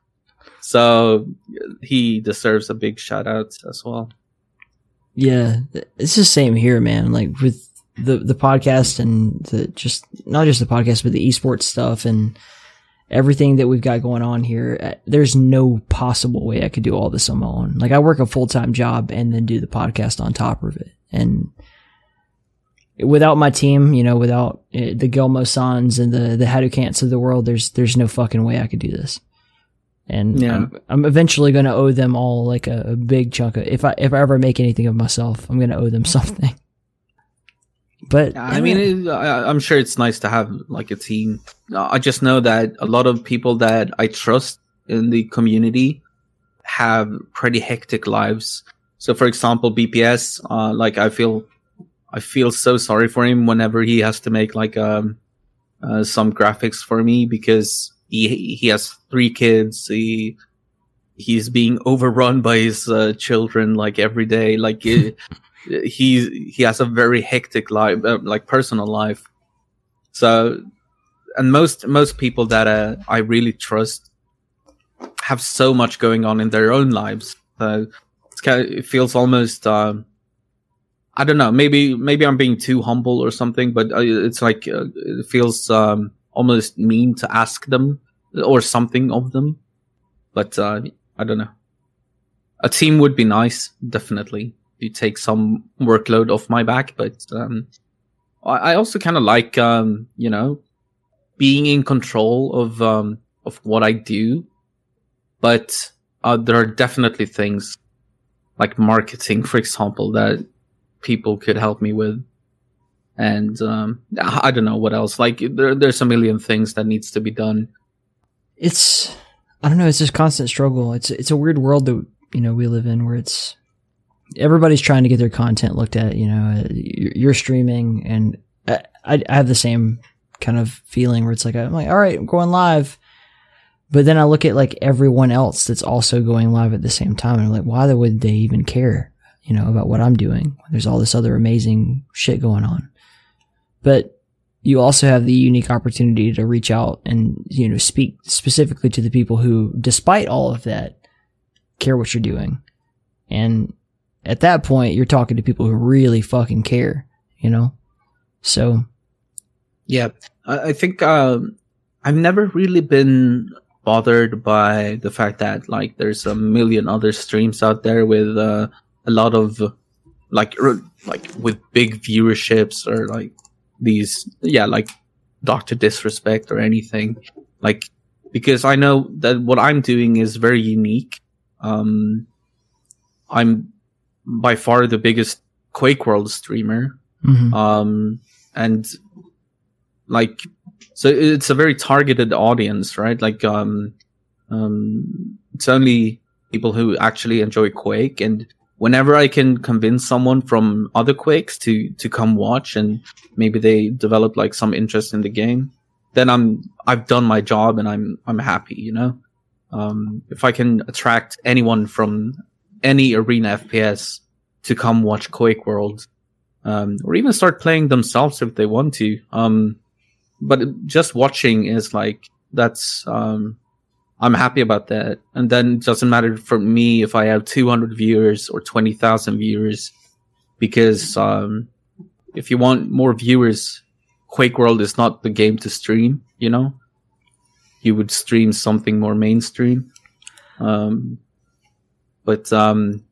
so he deserves a big shout out as well. Yeah, it's the same here, man. Like with the the podcast and the just not just the podcast, but the esports stuff and everything that we've got going on here. uh, There's no possible way I could do all this on my own. Like I work a full time job and then do the podcast on top of it, and without my team, you know, without uh, the Gilmo Sans and the the Hadoucants of the world, there's there's no fucking way I could do this. And Yeah. I'm, I'm eventually going to owe them all like a, a big chunk of if I if I ever make anything of myself, I'm going to owe them something. But I mean, I, I'm sure it's nice to have like a team. Uh, I just know that a lot of people that I trust in the community have pretty hectic lives. So, for example, BPS, uh, like I feel, I feel so sorry for him whenever he has to make like um, uh, some graphics for me because he he has three kids. He he's being overrun by his uh, children like every day. Like it, he he has a very hectic life, uh, like personal life. So, and most most people that uh, I really trust have so much going on in their own lives. So kind of, it feels almost. Um, I don't know. Maybe maybe I'm being too humble or something, but uh, it's like uh, it feels um, almost mean to ask them or something of them. But uh, I don't know. A team would be nice, definitely. Take some workload off my back, but um, I I also kind of like um, you know being in control of um, of what I do. But uh, there are definitely things like marketing, for example, that people could help me with. And um, I don't know what else. Like there, there's a million things that needs to be done. it's I don't know. It's this constant struggle. It's it's a weird world that you know we live in where it's everybody's trying to get their content looked at. You know, Uh, you're streaming, and I I have the same kind of feeling where it's like I'm like, all right, I'm going live, but then I look at like everyone else that's also going live at the same time, and I'm like, why would they even care? You know about what I'm doing. There's all this other amazing shit going on, but you also have the unique opportunity to reach out and you know speak specifically to the people who despite all of that care what you're doing and at that point you're talking to people who really fucking care you know so Yeah, I, think um, I've never really been bothered by the fact that like there's a million other streams out there with uh, a lot of like r- like with big viewerships or like these yeah like Doctor Disrespect or anything. Like because I know that what I'm doing is very unique. Um, I'm by far the biggest Quake World streamer. Mhm. Um, and like, so it's a very targeted audience, right? Like, um, um, it's only people who actually enjoy Quake. And whenever I can convince someone from other Quakes to, to come watch and maybe they develop like some interest in the game, then I'm, I've done my job and I'm, I'm happy, you know? Um, if I can attract anyone from any arena FPS to come watch Quake World, um, or even start playing themselves if they want to. Um, but just watching is like, that's, um, I'm happy about that. And then it doesn't matter for me if I have 200 viewers or 20,000 viewers because, um, if you want more viewers, Quake World is not the game to stream, you know? You would stream something more mainstream. Um, but, um,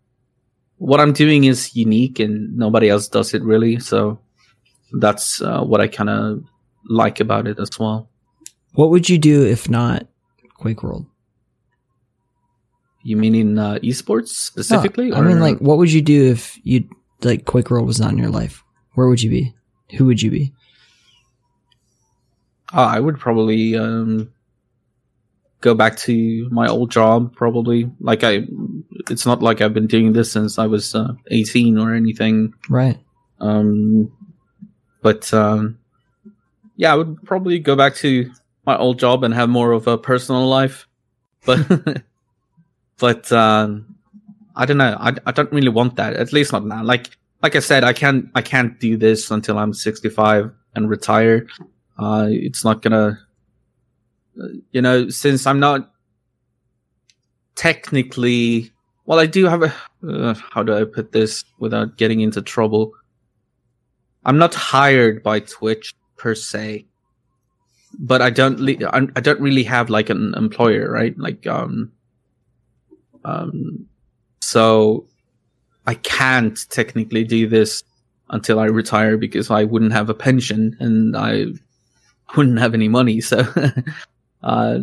what I'm doing is unique and nobody else does it really. So that's uh, what I kind of like about it as well. What would you do if not Quake World? You mean in uh, esports specifically? No, I mean, like, what would you do if you like Quake World was not in your life? Where would you be? Who would you be? Uh, I would probably um, go back to my old job. Probably, like I, it's not like I've been doing this since I was uh, 18 or anything. Right. Um, but um, yeah, I would probably go back to my old job and have more of a personal life. But but um, I don't know. I, I don't really want that. At least not now. Like like I said, I can't I can't do this until I'm 65 and retire. Uh, it's not gonna. You know, since I'm not technically well, I do have a. Uh, how do I put this without getting into trouble? I'm not hired by Twitch per se, but I don't. Le- I'm- I don't really have like an employer, right? Like, um, um, so I can't technically do this until I retire because I wouldn't have a pension and I wouldn't have any money. So, uh,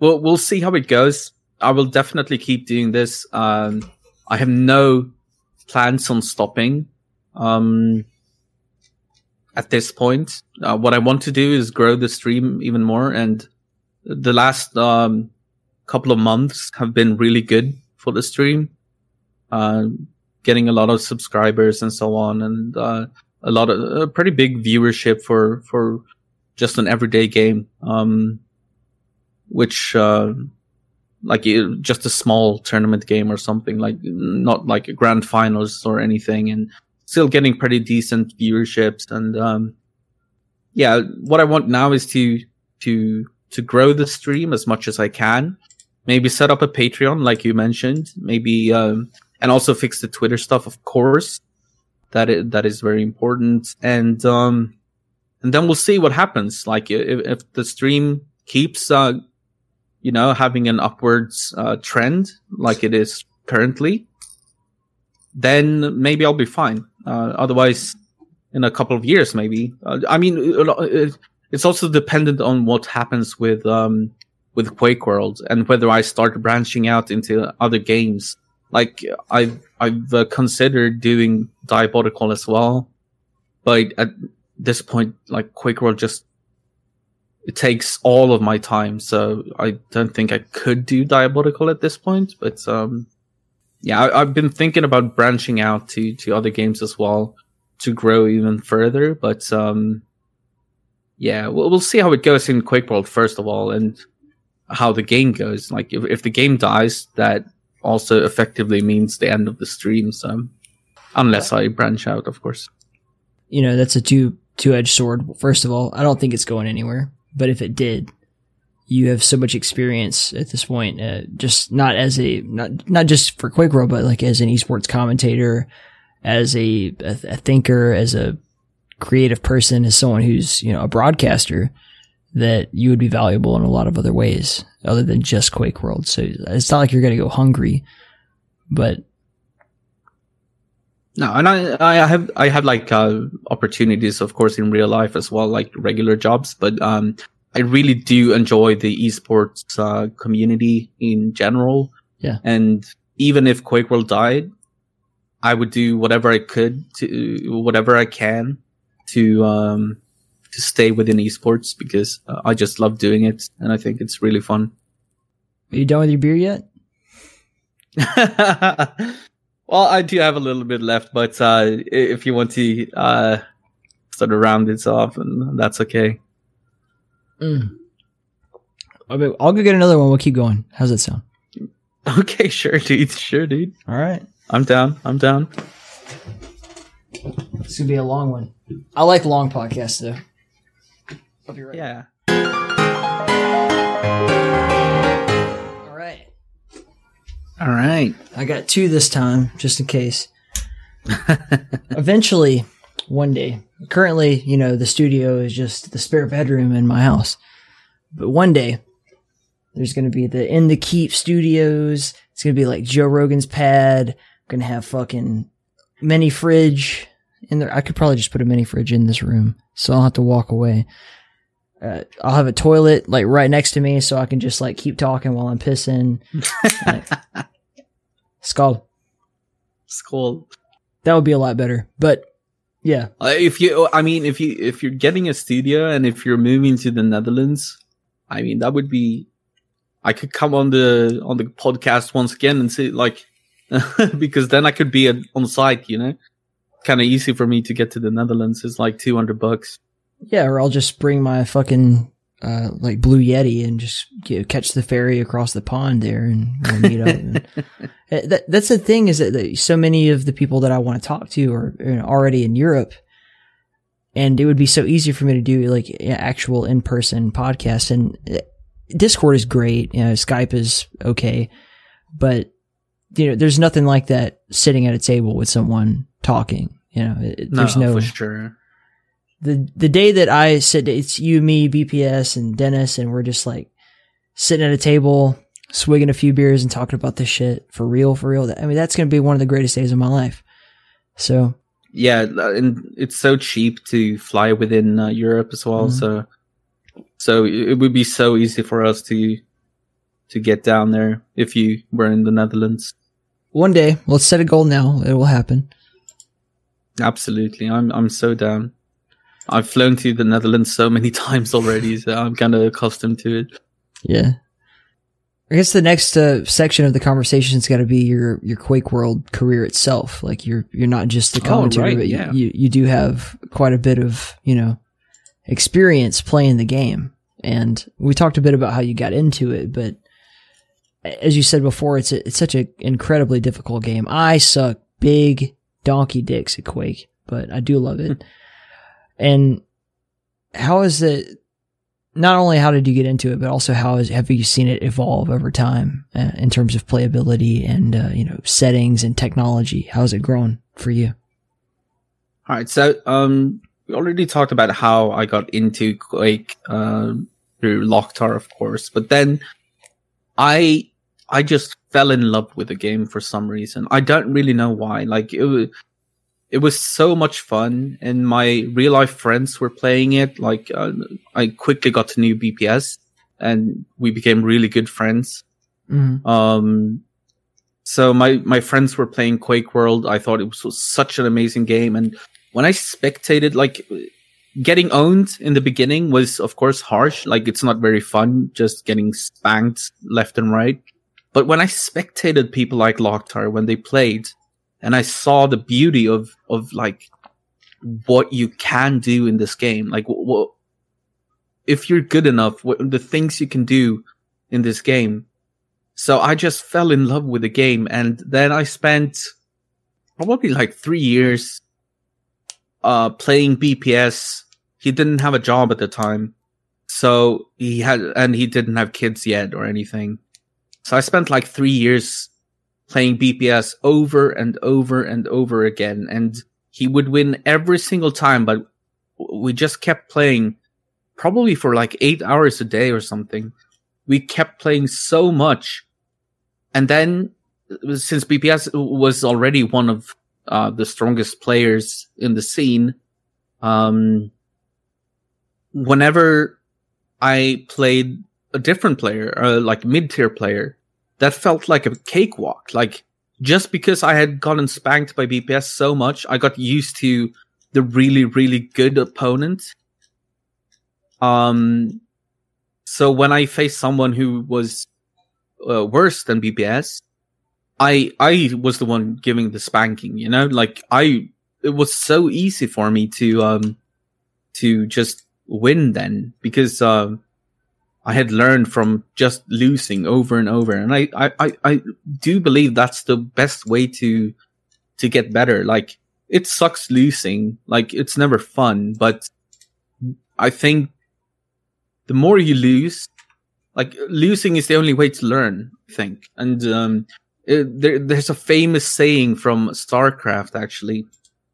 we'll we'll see how it goes. I will definitely keep doing this. Um, I have no plans on stopping. Um, at this point, uh, what I want to do is grow the stream even more. And the last um, couple of months have been really good for the stream. Uh, getting a lot of subscribers and so on, and uh, a lot of a pretty big viewership for for just an everyday game. Um, which uh, like just a small tournament game or something like not like a grand finals or anything and still getting pretty decent viewerships and um yeah what i want now is to to to grow the stream as much as i can maybe set up a patreon like you mentioned maybe um and also fix the twitter stuff of course that is, that is very important and um and then we'll see what happens like if, if the stream keeps uh you know, having an upwards uh, trend like it is currently, then maybe I'll be fine. Uh, otherwise, in a couple of years, maybe. Uh, I mean, it's also dependent on what happens with um, with Quake World and whether I start branching out into other games. Like I've I've uh, considered doing Diabotical as well, but this point, like Quake World just it takes all of my time, so I don't think I could do Diabotical at this point. But um, yeah, I, I've been thinking about branching out to to other games as well to grow even further. But um, yeah, we'll, we'll see how it goes in Quake World first of all, and how the game goes. Like if if the game dies, that also effectively means the end of the stream. So unless I branch out, of course. You know, that's a two two edged sword. First of all, I don't think it's going anywhere. But if it did, you have so much experience at this point. Uh, just not as a not not just for Quake World, but like as an esports commentator, as a, a, a thinker, as a creative person, as someone who's you know a broadcaster, that you would be valuable in a lot of other ways other than just Quake World. So it's not like you're going to go hungry, but No, and I, I have, I have like uh, opportunities, of course, in real life as well, like regular jobs. But um, I really do enjoy the esports uh, community in general. Yeah. And even if Quake World died, I would do whatever I could to whatever I can to um to stay within esports because uh, I just love doing it and I think it's really fun. Are you done with your beer yet? well, I do have a little bit left, but uh, if you want to uh, sort of round this off, and that's okay. Mm. I'll go I'll go get another one. We'll keep going. How's that sound? Okay, sure, dude. Sure, dude. All right. I'm down. I'm down. This gonna be a long one. I like long podcasts though. I'll be right. Yeah. All right. I got two this time, just in case. Eventually, one day. Currently, you know, the studio is just the spare bedroom in my house. But one day, there's going to be the In the Keep studios. It's going to be like Joe Rogan's pad. I'm going to have fucking mini fridge in there. I could probably just put a mini fridge in this room, so I'll have to walk away. Uh, I'll have a toilet like right next to me, so I can just like keep talking while I'm pissing. Like, Skull. Skull. That would be a lot better. But yeah, Uh, if you, I mean, if you if you're getting a studio and if you're moving to the Netherlands, I mean, that would be. I could come on the on the podcast once again and say like, because then I could be on site. You know, kind of easy for me to get to the Netherlands. It's like two hundred bucks. Yeah, or I'll just bring my fucking uh, like blue yeti and just you know, catch the ferry across the pond there and we'll meet up. And, Uh, that, that's the thing is that, that so many of the people that I want to talk to are you know, already in Europe, and it would be so easy for me to do like actual in person podcasts. And uh, Discord is great, you know, Skype is okay, but you know, there's nothing like that sitting at a table with someone talking. You know, it, there's no for sure. The the day that I sit, it's you, me, BPS, and Dennis, and we're just like sitting at a table, swigging a few beers, and talking about this shit for real, for real. I mean, that's gonna be one of the greatest days of my life. So Yeah, and it's so cheap to fly within uh, Europe as well. Mhm. So, so it would be so easy for us to to get down there if you were in the Netherlands. one day, let's set a goal now. It will happen. Absolutely, I'm I'm so down. I've flown to the Netherlands so many times already, so I'm kind of accustomed to it. Yeah. I guess the next uh, section of the conversation has got to be your your Quake World career itself. Like you're you're not just the Oh, commentator, right, but you- yeah. you you do have quite a bit of you know experience playing the game. And we talked a bit about how you got into it, but as you said before, it's a, it's such an incredibly difficult game. I suck big donkey dicks at Quake, but I do love it. and how is it? Not only how did you get into it, but also how is, have you seen it evolve over time uh, in terms of playability and uh, you know settings and technology? How has it grown for you? All right, so um, we already talked about how I got into Quake uh, through Locktar, of course, but then I I just fell in love with the game for some reason. I don't really know why. Like it was, it was so much fun, and my real life friends were playing it. Like uh, I quickly got to know BPS, and we became really good friends. Mm. Um, so my my friends were playing Quake World. I thought it was, was such an amazing game, and when I spectated, like getting owned in the beginning was of course harsh. Like it's not very fun just getting spanked left and right. But when I spectated people like Locktar when they played, and I saw the beauty of of like what you can do in this game, like what if you're good enough, what the things you can do in this game. So I just fell in love with the game, and then I spent probably like three years uh playing BPS. He didn't have a job at the time, so he had, and he didn't have kids yet or anything. So I spent like three years playing BPS over and over and over again, and he would win every single time, but we just kept playing probably for like eight hours a day or something. We kept playing so much. And then since BPS was already one of uh, the strongest players in the scene, um, whenever I played a different player, uh, like mid tier player, that felt like a cakewalk. Like just because I had gotten spanked by BPS so much, I got used to the really, really good opponent. Um, so when I faced someone who was uh, worse than BPS, I I was the one giving the spanking. You know, like I it was so easy for me to um to just win then because um I had learned from just losing over and over, and I I I, do believe that's the best way to to get better. Like it sucks losing, like it's never fun, but I think the more you lose, like losing is the only way to learn. I think, and um, it, there, there's a famous saying from StarCraft. Actually,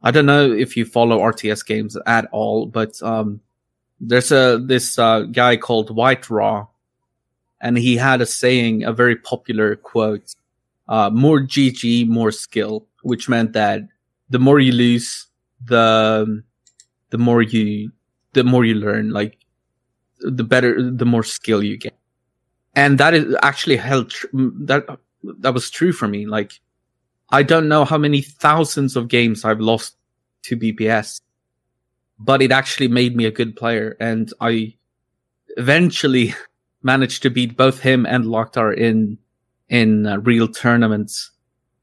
I don't know if you follow RTS games at all, but um, there's a this uh, guy called WhiteRa, and he had a saying, a very popular quote: uh, "More GG, more skill," which meant that the more you lose, the the more you the more you learn. Like the better, the more skill you get. And that is actually held tr- that that was true for me. Like I don't know how many thousands of games I've lost to BPS, but it actually made me a good player, and I eventually managed to beat both him and Locktar in in uh, real tournaments,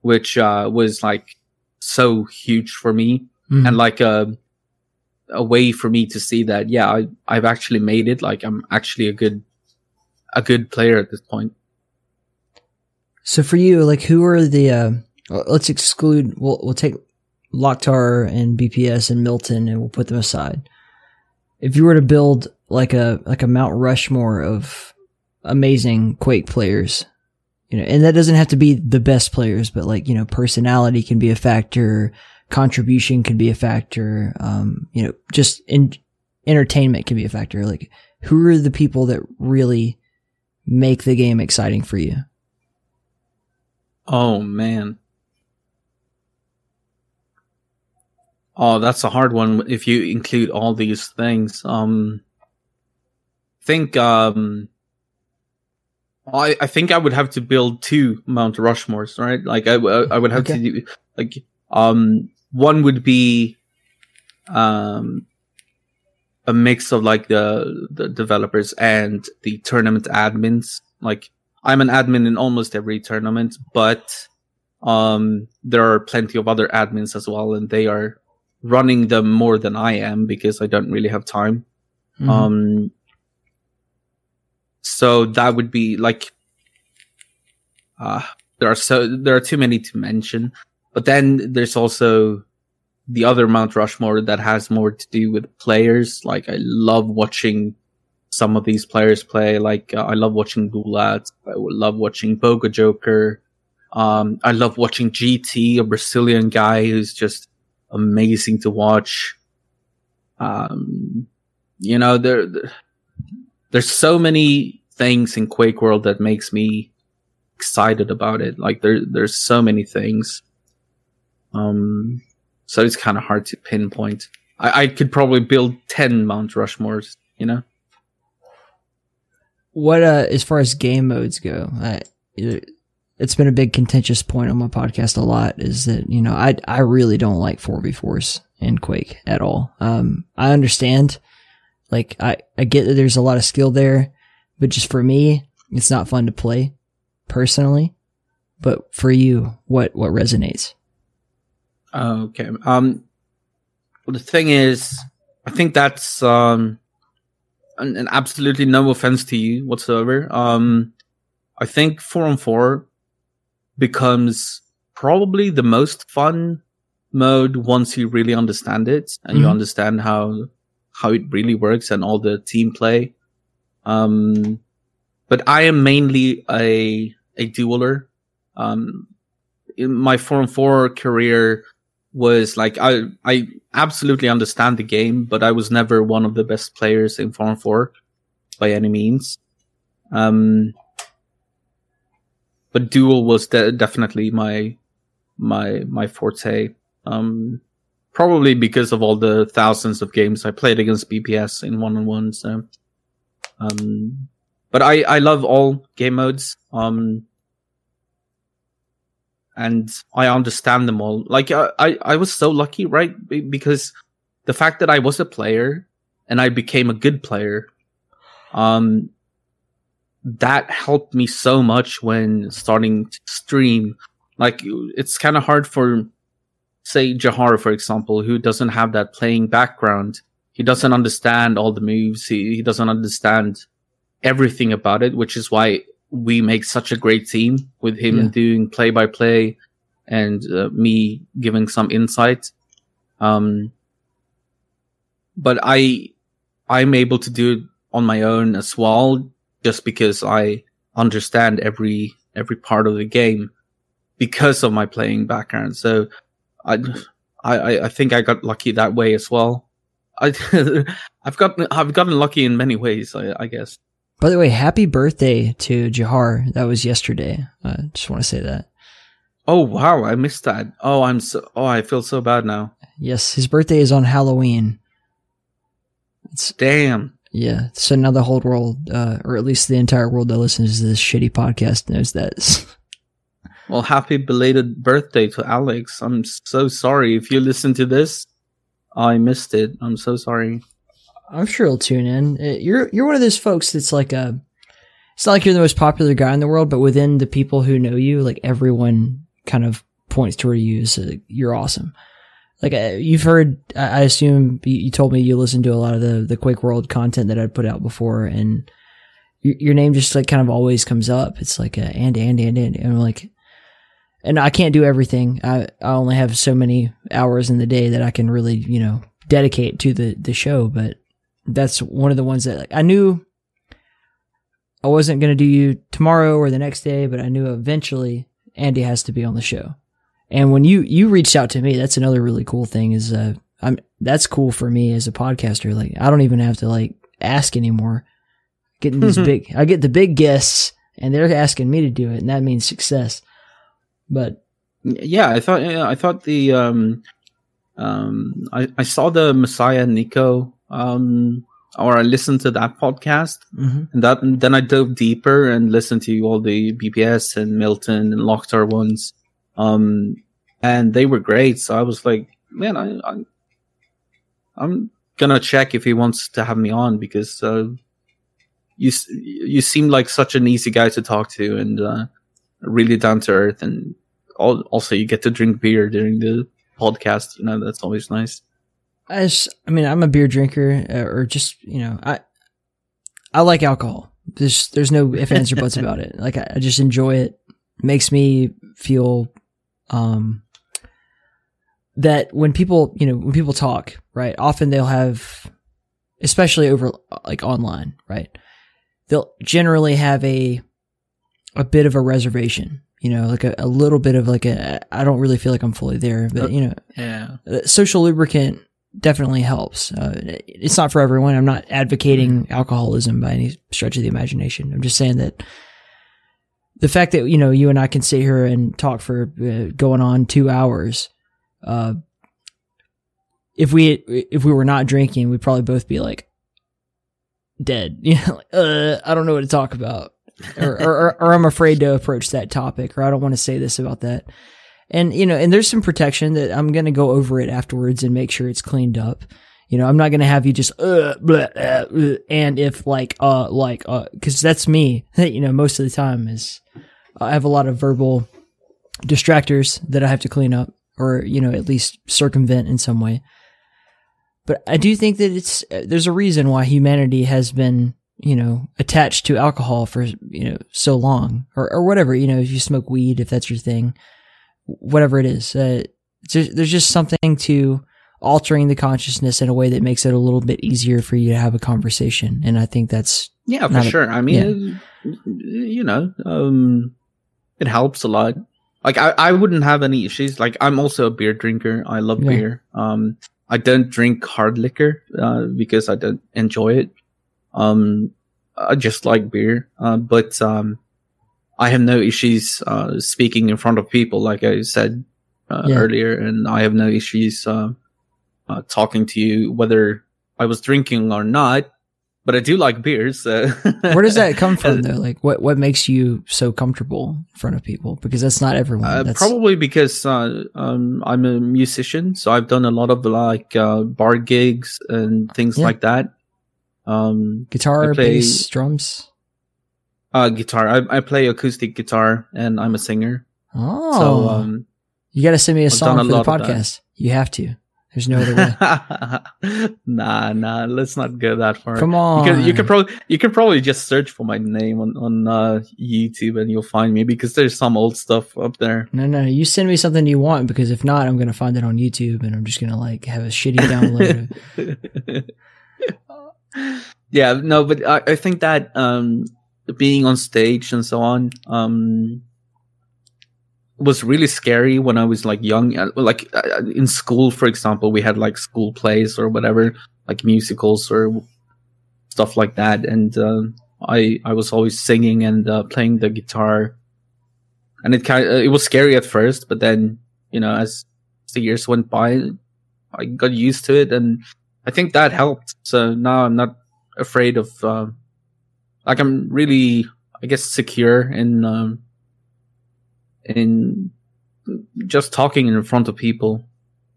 which uh, was like so huge for me, Mhm. and like a a way for me to see that yeah I I've actually made it. Like I'm actually a good a good player at this point. So for you, like, who are the? Uh, let's exclude. We'll we'll take Locktar and BPS and Milton, and we'll put them aside. If you were to build like a like a Mount Rushmore of amazing Quake players, you know, and that doesn't have to be the best players, but like you know, personality can be a factor, contribution can be a factor, um, you know, just in entertainment can be a factor. Like, who are the people that really make the game exciting for you? Oh man. Oh, that's a hard one if you include all these things. Um think um I I think I would have to build two Mount Rushmores, right? Like I would have Okay. to do like um one would be um a mix of like the the developers and the tournament admins. Like I'm an admin in almost every tournament, but um, there are plenty of other admins as well, and they are running them more than I am because I don't really have time. Mhm. Um, so that would be like, uh, there are so there are too many to mention, but then there's also the other Mount Rushmore that has more to do with players. Like I love watching some of these players play. Like uh, I love watching Gulat. I love watching Bogojoker. Um, I love watching GT, a Brazilian guy who's just amazing to watch. Um, you know, there, there- there's so many things in Quake World that makes me excited about it. Like there, there's so many things. Um, so it's kind of hard to pinpoint. I, I could probably build 10 Mount Rushmores, you know? what uh as far as game modes go it- it's been a big contentious point on my podcast a lot is that you know i i really don't like 4v4s in quake at all um i understand like i i get that there's a lot of skill there but just for me it's not fun to play personally but for you what what resonates Okay. Um, well, the thing is, I think that's um, and, and absolutely no offense to you whatsoever. Um, I think four on four becomes probably the most fun mode once you really understand it and you Mhm. understand how how it really works and all the team play. Um, but I am mainly a a dueler. Um, in my four on four career was like I I absolutely understand the game, but I was never one of the best players in four on four by any means. Um, but dual was de- definitely my my my forte. Um, probably because of all the thousands of games I played against BPS in one on one. So, Um, but I I love all game modes. Um, and I understand them all. Like I I, I was so lucky, right? Be- Because the fact that I was a player and I became a good player, um, that helped me so much when starting to stream. Like it's kind of hard for, say, Jahar, for example, who doesn't have that playing background. He doesn't understand all the moves. He, he doesn't understand everything about it, which is why we make such a great team with him Yeah. doing play by play and uh, me giving some insight. Um, but I, I'm able to do it on my own as well, just because I understand every, every part of the game because of my playing background. So I, I, I think I got lucky that way as well. I, I've gotten, I've gotten lucky in many ways, I, I guess. By the way, happy birthday to Jahar. That was yesterday. I just want to say that. Oh wow, I missed that. Oh, I'm so. Oh, I feel so bad now. Yes, his birthday is on Halloween. It's Damn. Yeah. So now the whole world, uh, or at least the entire world that listens to this shitty podcast, knows that. Well, happy belated birthday to Alex. I'm so sorry if you listen to this. I missed it. I'm so sorry. I'm sure he'll tune in. Uh, You're you're one of those folks that's like a. It's not like you're the most popular guy in the world, but within the people who know you, like everyone kind of points toward you as uh, you're awesome. Like uh, you've heard, I I assume you told me you listened to a lot of the the Quake World content that I'd put out before, and your, your name just like kind of always comes up. It's like uh, and and and and, and like, and I can't do everything. I I only have so many hours in the day that I can really you know dedicate to the the show, but that's one of the ones that like, I knew I wasn't going to do you tomorrow or the next day, but I knew eventually Andy has to be on the show. And when you you reached out to me, that's another really cool thing is uh I'm that's cool for me as a podcaster. Like I don't even have to like ask anymore. Getting these big I get the big guests and they're asking me to do it and that means success. But Yeah, I thought. Yeah, I thought the. Um, um, I I saw the Messiah Nico. Um, or I listened to that podcast, mhm. and that and then I dove deeper and listened to all the BPS and Milton and Locktar ones. Um, and they were great. So I was like, man, I, I I'm gonna check if he wants to have me on because uh, you you seem like such an easy guy to talk to and uh, really down to earth, and al- also you get to drink beer during the podcast. You know that's always nice. I just, I mean, I'm a beer drinker, uh, or just, you know, I, I like alcohol. There's, there's no ifs, ands, or buts about it. Like, I, I just enjoy it. Makes me feel, um, that when people, you know, when people talk, right, often they'll have, especially over, like, online, right, they'll generally have a, a bit of a reservation, you know, like a, a little bit of like a, I don't really feel like I'm fully there, but, you know, Yeah. uh, social lubricant definitely helps. Uh, it's not for everyone. I'm not advocating alcoholism by any stretch of the imagination. I'm just saying that the fact that you know you and I can sit here and talk for uh, going on two hours, uh, if we if we were not drinking, we'd probably both be like dead. You know, like, uh, I don't know what to talk about, or, or, or, or I'm afraid to approach that topic, or I don't want to say this about that. And you know, and there's some protection that I'm gonna go over it afterwards and make sure it's cleaned up. You know, I'm not gonna have you just uh, blah, uh, uh, and if like uh like uh because that's me. You know, most of the time is I have a lot of verbal distractors that I have to clean up or you know at least circumvent in some way. But I do think that it's uh, there's a reason why humanity has been you know attached to alcohol for you know so long or or whatever. You know, if you smoke weed, if that's your thing whatever it is. Uh, there's just something to altering the consciousness in a way that makes it a little bit easier for you to have a conversation. And I think that's Yeah, for sure. I mean, uh, you know, um, it helps a lot. Like I, I wouldn't have any issues. Like I'm also a beer drinker. I love Yeah. beer. Um, I don't drink hard liquor uh, because I don't enjoy it. Um, I just like beer. Uh, but um, I have no issues uh, speaking in front of people, like I said uh, Yeah. earlier, and I have no issues uh, uh, talking to you whether I was drinking or not. but I do like beers. So. Where does that come from, though? Like, what what makes you so comfortable in front of people? Because that's not everyone. Uh, that's, probably because uh, um, I'm a musician, so I've done a lot of like uh, bar gigs and things Yeah. like that. Um, guitar, play- bass, drums. uh, guitar. I, I play acoustic guitar, and I'm a singer. Oh, So um, you got to send me a I've song a for the lot of that. podcast. You have to. There's no other way. nah, nah. Let's not go that far. Come You on. can, you can probably you can probably just search for my name on on uh, YouTube and you'll find me because there's some old stuff up there. No, no, you send me something you want because if not, I'm gonna find it on YouTube and I'm just gonna like have a shitty download. yeah, no, but I, I think that um, being on stage and so on um, was really scary when I was like young. Uh, Like uh, in school, for example, we had like school plays or whatever, like musicals or stuff like that, and um I I was always singing and uh, playing the guitar, and it kind of, it was scary at first, but then you know as the years went by, I got used to it, and I think that helped. So now I'm not afraid of, uh, like I'm really, I guess, secure in, um, in just talking in front of people,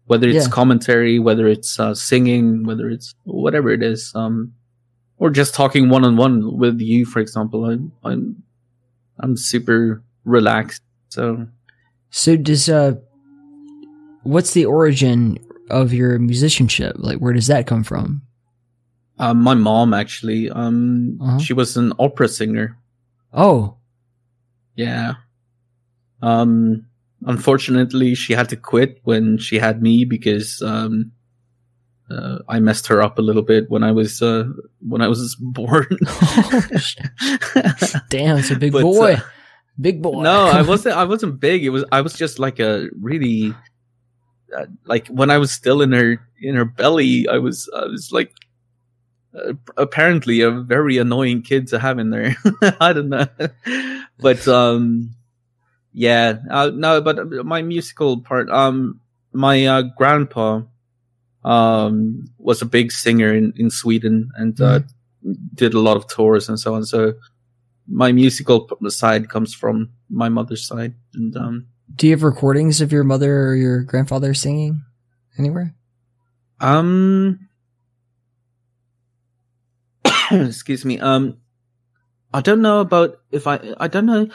whether it's Yeah. commentary, whether it's uh, singing, whether it's whatever it is, um, or just talking one on one with you, for example. I'm, I'm, I'm super relaxed. So so does uh, what's the origin of your musicianship? Like, where does that come from? Um, my mom actually, um, Uh-huh. she was an opera singer. Oh, Yeah. Um, unfortunately, she had to quit when she had me because, um, uh, I messed her up a little bit when I was, uh, when I was born. damn, it's a big But, boy, uh, big boy. no, I wasn't, I wasn't big. It was, I was just like a really, uh, like when I was still in her, in her belly, I was, I was like, uh, apparently a very annoying kid to have in there. I don't know, but um, yeah, uh, no, but my musical part, um, my uh, grandpa, um, was a big singer in in Sweden and uh, did a lot of tours and so on. So my musical side comes from my mother's side, and um, Do you have recordings of your mother or your grandfather singing anywhere? Um, excuse me. Um, I don't know about if I. I don't know.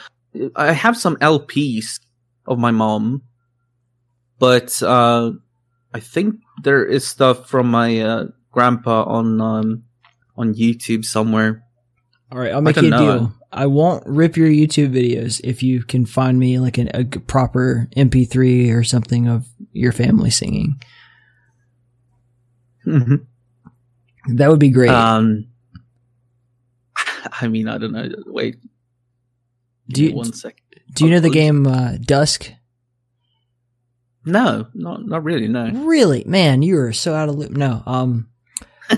I have some LPs of my mom, but uh, I think there is stuff from my uh, grandpa on um on YouTube somewhere. All right, I'll make you a know. deal. I won't rip your YouTube videos if you can find me like an, a proper MP3 or something of your family singing. That would be great. Um, I mean, I don't know. Wait, do you one second. do you know the game uh, Dusk? No, not not really. No. Really, man, you are so out of loop. No, um,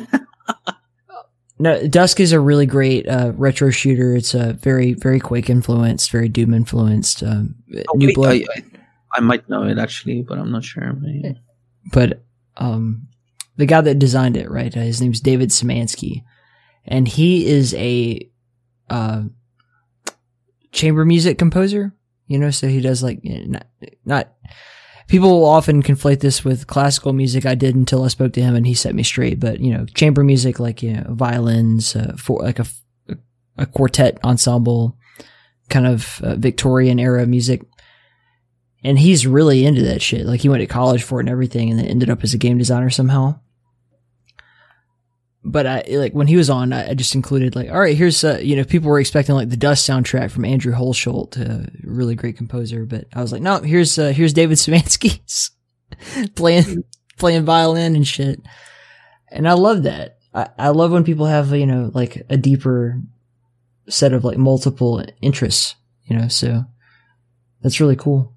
no, Dusk is a really great uh, retro shooter. It's a very very Quake influenced, very Doom influenced. Um, Oh, New wait, Blood, I, I, I might know it actually, but I'm not sure. But um, the guy that designed it, right? Uh, his name's David Szymanski, and he is a uh, chamber music composer. You know, so he does like not not. People often conflate this with classical music. I did until I spoke to him, and he set me straight. But you know, chamber music, like you know, violins, uh, for like a a quartet ensemble, kind of uh, Victorian era music and he's really into that shit. Like he went to college for it and everything, and then ended up as a game designer somehow. But I like when he was on, I I just included like, all right, here's uh, you know, people were expecting like the Dusk soundtrack from Andrew Hulshult, a really great composer, but I was like, no, here's uh, here's David Szymanski's playing playing violin and shit, and I love that. I, I love when people have you know like a deeper set of like multiple interests, you know. So that's really cool.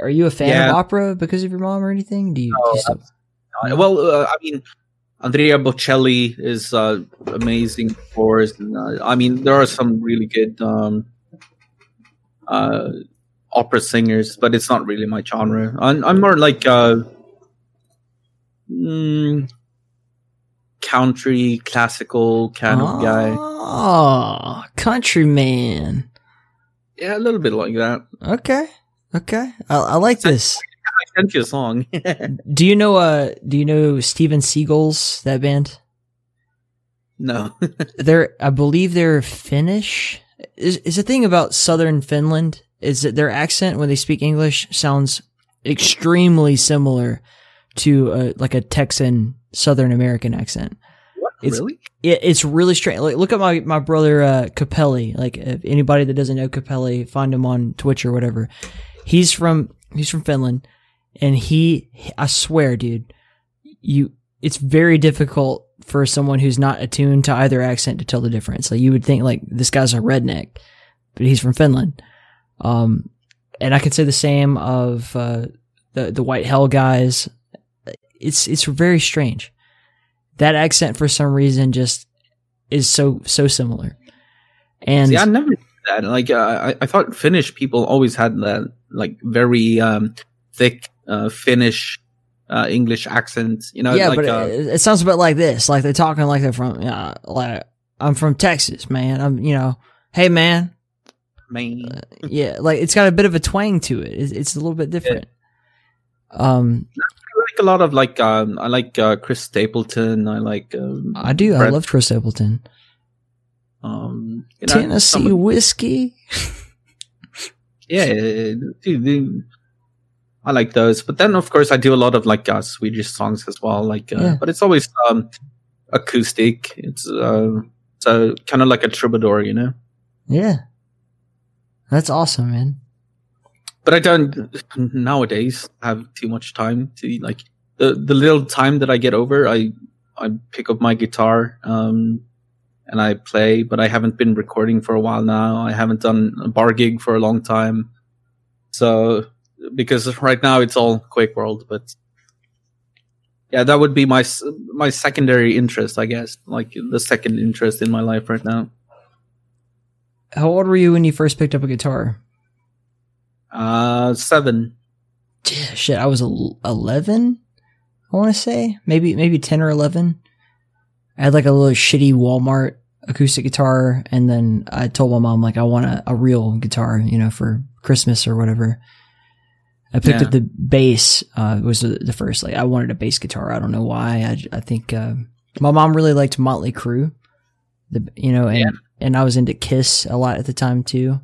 Are you a fan Yeah. of opera because of your mom or anything? Do you? do you still- Uh, well, uh, I mean, Andrea Bocelli is uh, amazing, for. And, uh, I mean, there are some really good um, uh, opera singers, but it's not really my genre. I'm, I'm more like, uh, mm, country, classical kind of guy. Oh, countryman. Yeah, a little bit like that. Okay, okay. I, I like this. I sent you a song. Do you know? Uh, do you know Steve'n'Seagulls? That band. no. They're, I believe they're Finnish. Is is the thing about Southern Finland is that their accent when they speak English sounds extremely similar to a, like a Texan Southern American accent. It's- really? It, it's really strange. Like, look at my my brother uh, Capelli. Like, if anybody that doesn't know Capelli, find him on Twitch or whatever. He's from he's from Finland, and he I swear, dude, you it's very difficult for someone who's not attuned to either accent to tell the difference. Like, you would think like this guy's a redneck, but he's from Finland. Um, and I could say the same of uh, the the White Hell guys. It's it's very strange. That accent for some reason just is so so similar. And See, I never that. Like, uh, I, I thought Finnish people always had that, like, very um, thick uh, Finnish uh, English accent. You know, yeah, like, but uh, it, it sounds a bit like this. Like they're talking like they're from uh, like I'm from Texas, man. I'm you know, hey man, main. yeah. Like it's got a bit of a twang to it. It's, it's a little bit different. Um, I like a lot of like um, I like uh, Chris Stapleton. I like um, I do. I love Chris Stapleton. um, you know, Tennessee whiskey. yeah, dude, I like those. But then, of course, I do a lot of like uh, Swedish songs as well. Like, uh, Yeah. but it's always um, acoustic. It's uh, so kind of like a troubadour, you know. Yeah, that's awesome, man. But I don't nowadays have too much time to like the the little time that I get over. I I pick up my guitar um, and I play, but I haven't been recording for a while now. I haven't done a bar gig for a long time. So because right now it's all Quake World, but yeah, that would be my my secondary interest, I guess. Like the second interest in my life right now. How old were you when you first picked up a guitar? Uh, seven. Yeah, shit, I was eleven. I want to say maybe maybe ten or eleven. I had like a little shitty Walmart acoustic guitar, and then I told my mom like I want a, a real guitar, you know, for Christmas or whatever. I picked Yeah. up the bass. Uh, was the, the first like I wanted a bass guitar. I don't know why. I, I think uh, my mom really liked Motley Crue, the you know, and Yeah. and I was into Kiss a lot at the time too.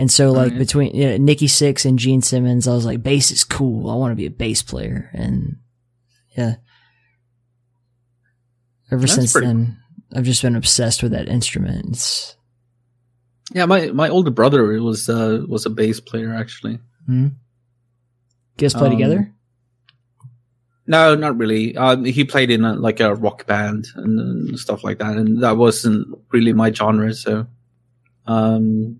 And so, like yeah. between you know, Nikki Sixx and Gene Simmons, I was like, bass is cool. I want to be a bass player, and yeah. Ever That's since pretty then, I've just been obsessed with that instrument. It's Yeah, my my older brother was uh was a bass player actually. You guys play Um, together. No, not really. Uh, he played in a, like a rock band and, and stuff like that, and that wasn't really my genre. So, um,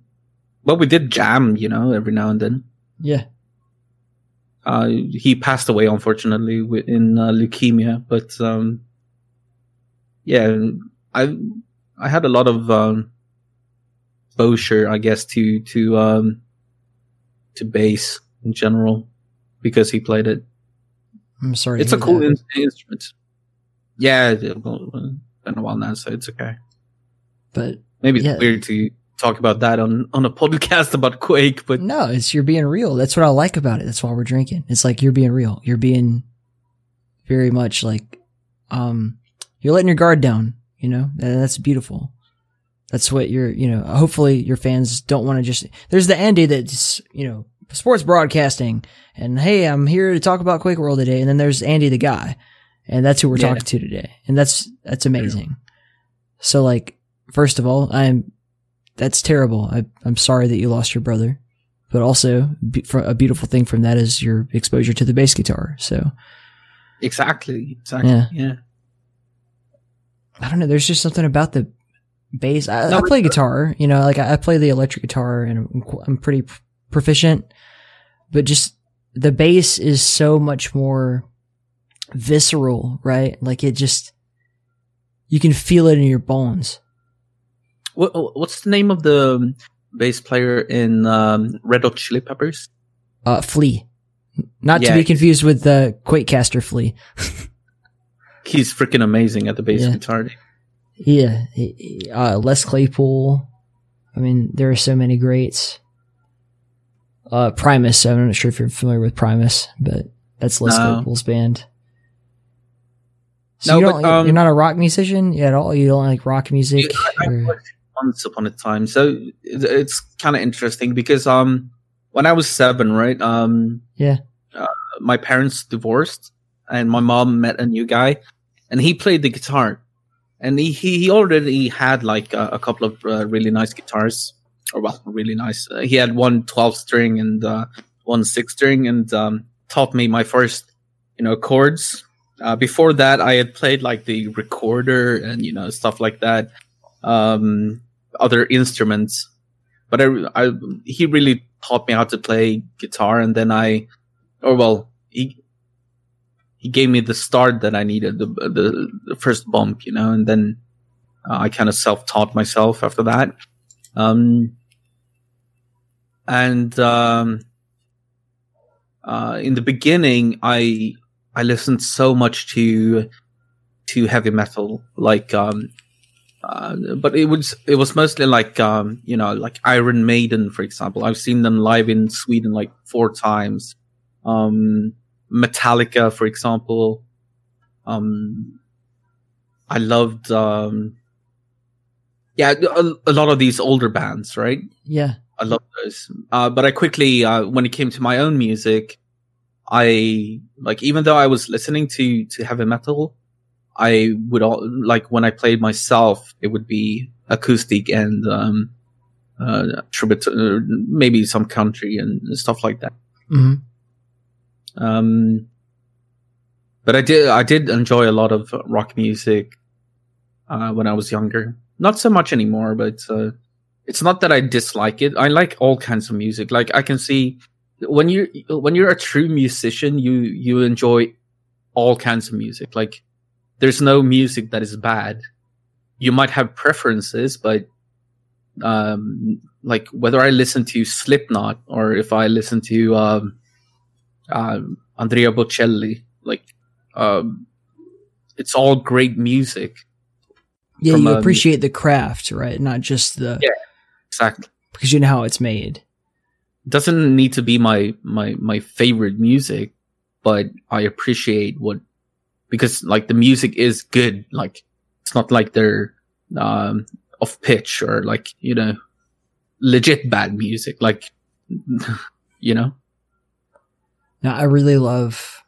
but we did jam, you know, every now and then. Yeah, Uh, he passed away unfortunately in uh, leukemia, but um, yeah, I I had a lot of um, exposure, I guess, to to um, to bass in general because he played it. I'm sorry. it's a cool in- instrument. Yeah, it, well, uh, been a while now, so it's okay. but Maybe it's weird to talk about that on on a podcast about Quake, but no, it's you're being real. That's what I like about it. That's why we're drinking. It's like you're being real. You're being very much like, um, you're letting your guard down. You know, that's beautiful. That's what you're. You know, hopefully your fans don't want to just. There's the Andy that's you know sports broadcasting, and hey, I'm here to talk about Quake World today. And then there's Andy the guy, and that's who we're Yeah. talking to today, and that's that's amazing. So like, first of all, I'm that's terrible. I, I'm sorry that you lost your brother, but also be, for a beautiful thing from that is your exposure to the bass guitar. So exactly, exactly, Yeah. yeah. I don't know. There's just something about the bass. I, No, I play guitar, you know, like I, I play the electric guitar and I'm, I'm pretty proficient, but just the bass is so much more visceral, right? Like it just, you can feel it in your bones. What, what's the name of the um, bass player in um, Red Hot Chili Peppers? Uh, Flea. Not to be confused with the Quakecaster Flea. he's freaking amazing at the bass Yeah. guitar. Yeah, uh, Les Claypool. I mean, there are so many greats. Uh, Primus. I'm not sure if you're familiar with Primus, but that's Les No. Claypool's band. So No, you don't, but, um, you're not a rock musician at all. You don't like rock music. Or- once upon a time. So it's kind of interesting because um when I was seven, right? Um Yeah. uh, my parents divorced and my mom met a new guy and he played the guitar. And he he, he already had like a, a couple of uh, really nice guitars or well, really nice. Uh, he had one 12 string and uh, one 6 string and um taught me my first, you know, chords. Uh, before that, I had played like the recorder and you know stuff like that um, other instruments. But I, I, he really taught me how to play guitar, and then I, or well, he he gave me the start that I needed, the the, the first bump, you know, and then uh, I kind of self taught myself after that. Um, and um, uh, in the beginning, I I listened so much to to heavy metal, like um, uh, but it was it was mostly like um, you know like Iron Maiden, for example. I've seen them live in Sweden like four times. Um, Metallica, for example. Um, I loved um, yeah a, a lot of these older bands, right? yeah, I love those. Uh, but I quickly, uh, when it came to my own music, I like even though I was listening to to heavy metal, I would all like when I played myself, it would be acoustic and um, uh, tribute, uh, maybe some country and stuff like that. hmm Um, but I did I did enjoy a lot of rock music uh, when I was younger. Not so much anymore, but uh, it's not that I dislike it. I like all kinds of music. Like I can see when you when you're a true musician, you you enjoy all kinds of music. Like there's no music that is bad. You might have preferences, but um, like whether I listen to Slipknot or if I listen to um, uh, Andrea Bocelli. Like, um, it's all great music. yeah. You um, appreciate the craft, right? Not just the Yeah. Exactly. because you know how it's made. Doesn't need to be my my my favorite music, but I appreciate what because like the music is good. Like it's not like they're um off pitch or like you know legit bad music. Like you know. Now, I really love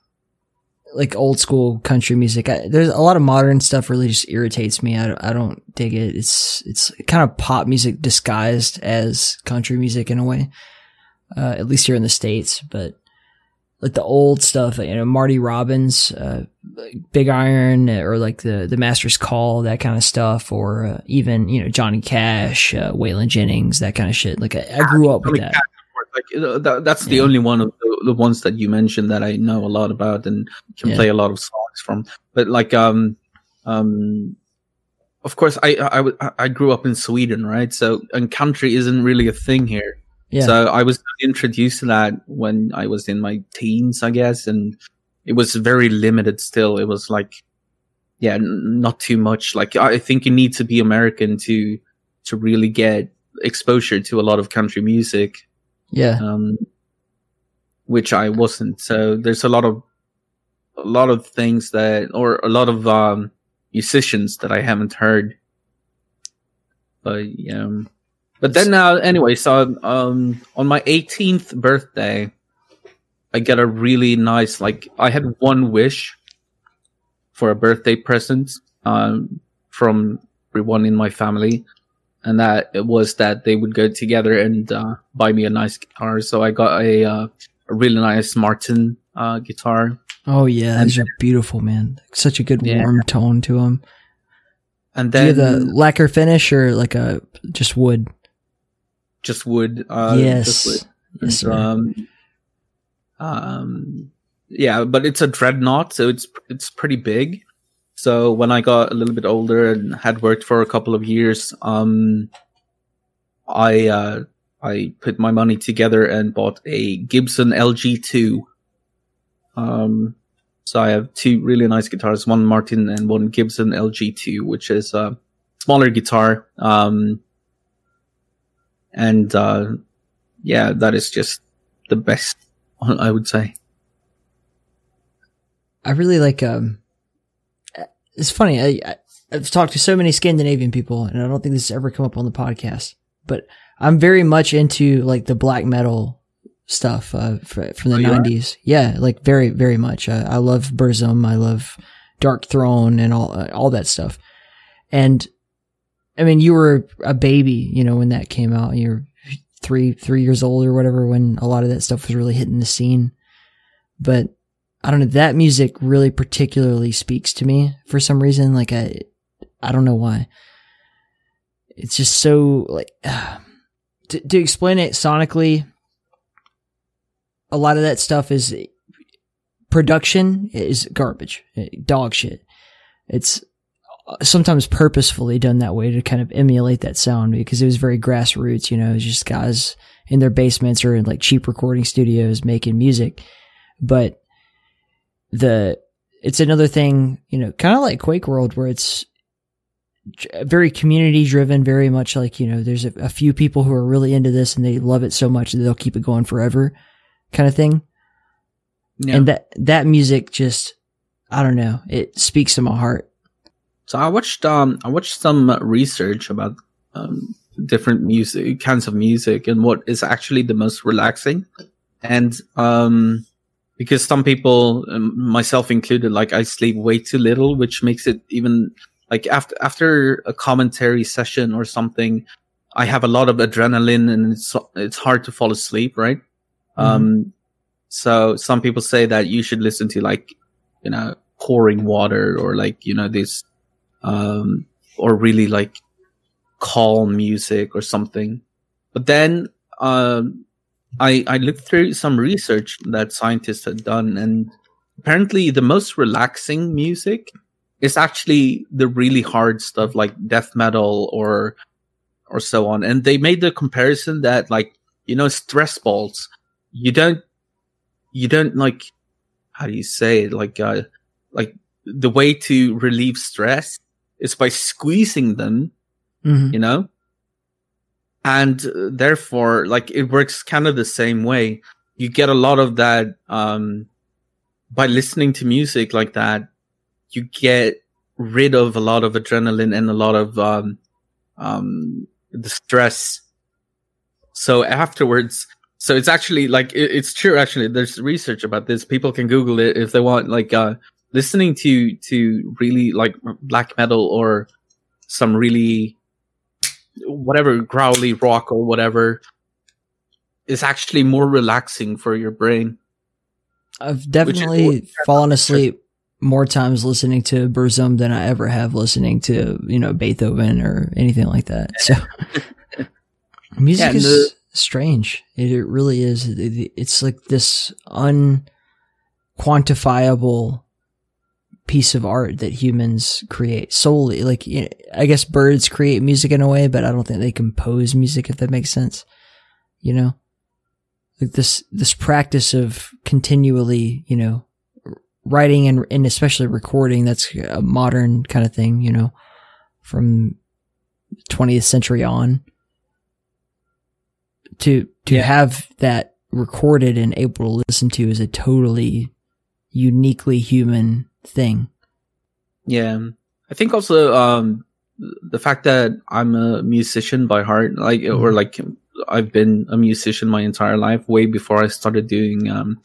like old school country music. I, there's a lot of modern stuff really just irritates me. I, don't- I don't dig it. It's it's kind of pop music disguised as country music in a way, uh, at least here in the states. But like the old stuff, you know, Marty Robbins, uh, Big Iron, or like the the Master's Call, that kind of stuff, or uh, even you know Johnny Cash, uh, Waylon Jennings, that kind of shit. Like I, I grew up with that. Like that, that's the only one of the, the ones that you mentioned that I know a lot about and can Yeah. play a lot of songs from. But like, um, um, of course, I I grew up in Sweden, right? So, and country isn't really a thing here. Yeah. So I was introduced to that when I was in my teens, I guess, and it was very limited still. It was like, yeah, n- not too much. Like I think you need to be American to to really get exposure to a lot of country music yeah. um, which I wasn't. So there's a lot of a lot of things that, or a lot of um, musicians that I haven't heard. But yeah, but then uh, anyway, so um, on my 18th birthday, I got a really nice like I had one wish for a birthday present um, from everyone in my family and that it was that they would go together and uh, buy me a nice guitar. So I got a, uh, a really nice Martin uh, guitar, Oh yeah, those are beautiful, man. Such a good Yeah. warm tone to them. and Do you then have the lacquer finish or like a just wood? just wood. Uh, yes, just wood. yes, sir. Um, um, yeah, but it's a dreadnought, so it's it's pretty big. So when I got a little bit older and had worked for a couple of years, um, I uh, I put my money together and bought a Gibson LG2. Um, So I have two really nice guitars, one Martin and one Gibson LG2, which is a smaller guitar. Um, and uh, yeah, that is just the best, I would say. I really like. Um, it's funny. I, I I've talked to so many Scandinavian people, and I don't think this has ever come up on the podcast. But I'm very much into like the black metal stuff uh, fr- from the Oh, you are? '90s. Yeah, like very, very much. Uh, I love Burzum. I love Darkthrone and all uh, all that stuff. And I mean, you were a baby, you know, when that came out. You're three three years old or whatever when a lot of that stuff was really hitting the scene. But I don't know. That music really particularly speaks to me for some reason. Like I, I don't know why. It's just so like to, to explain it sonically. A lot of that stuff is production is garbage, dog shit. It's uh, sometimes purposefully done that way to kind of emulate that sound because it was very grassroots. You know, just guys in their basements or in like cheap recording studios making music, but the it's another thing, you know, kind of like Quake World where it's very community driven, very much like, you know, there's a, a few people who are really into this and they love it so much that they'll keep it going forever kind of thing. Yeah. And that, that music just, I don't know, it speaks to my heart. So I watched um I watched some research about um, different music kinds of music and what is actually the most relaxing, and um because some people, um, myself included, like I sleep way too little, which makes it even like after after a commentary session or something, I have a lot of adrenaline and it's it's hard to fall asleep, right? Um, so some people say that you should listen to like you know pouring water or like you know this um, or really like calm music or something. But then um, I I looked through some research that scientists had done, and apparently the most relaxing music is actually the really hard stuff like death metal or or so on. And they made the comparison that like you know stress balls, you don't you don't like how do you say it like uh like the way to relieve stress is by squeezing them Mm-hmm. you know and therefore like it works kind of the same way. You get a lot of that um by listening to music like that you get rid of a lot of adrenaline and a lot of um um the stress. So afterwards so it's actually like it, it's true actually. There's research about this. People can google it if they want like uh listening to to really like black metal or some really whatever growly rock or whatever is actually more relaxing for your brain. I've definitely fallen asleep more times listening to Burzum than I ever have listening to, you know, Beethoven or anything like that. So music Yeah, and is strange. It, it really is. It- it's like this unquantifiable piece of art that humans create solely. Like, you know, I guess birds create music in a way, but I don't think they compose music, if that makes sense. You know? Like this, this practice of continually, you know, writing and, and especially recording, that's a modern kind of thing, you know, from 20th century on. To, to Yeah. have that recorded and able to listen to is a totally uniquely human thing. Yeah. I think also um the fact that I'm a musician by heart, like or like I've been a musician my entire life, way before I started doing um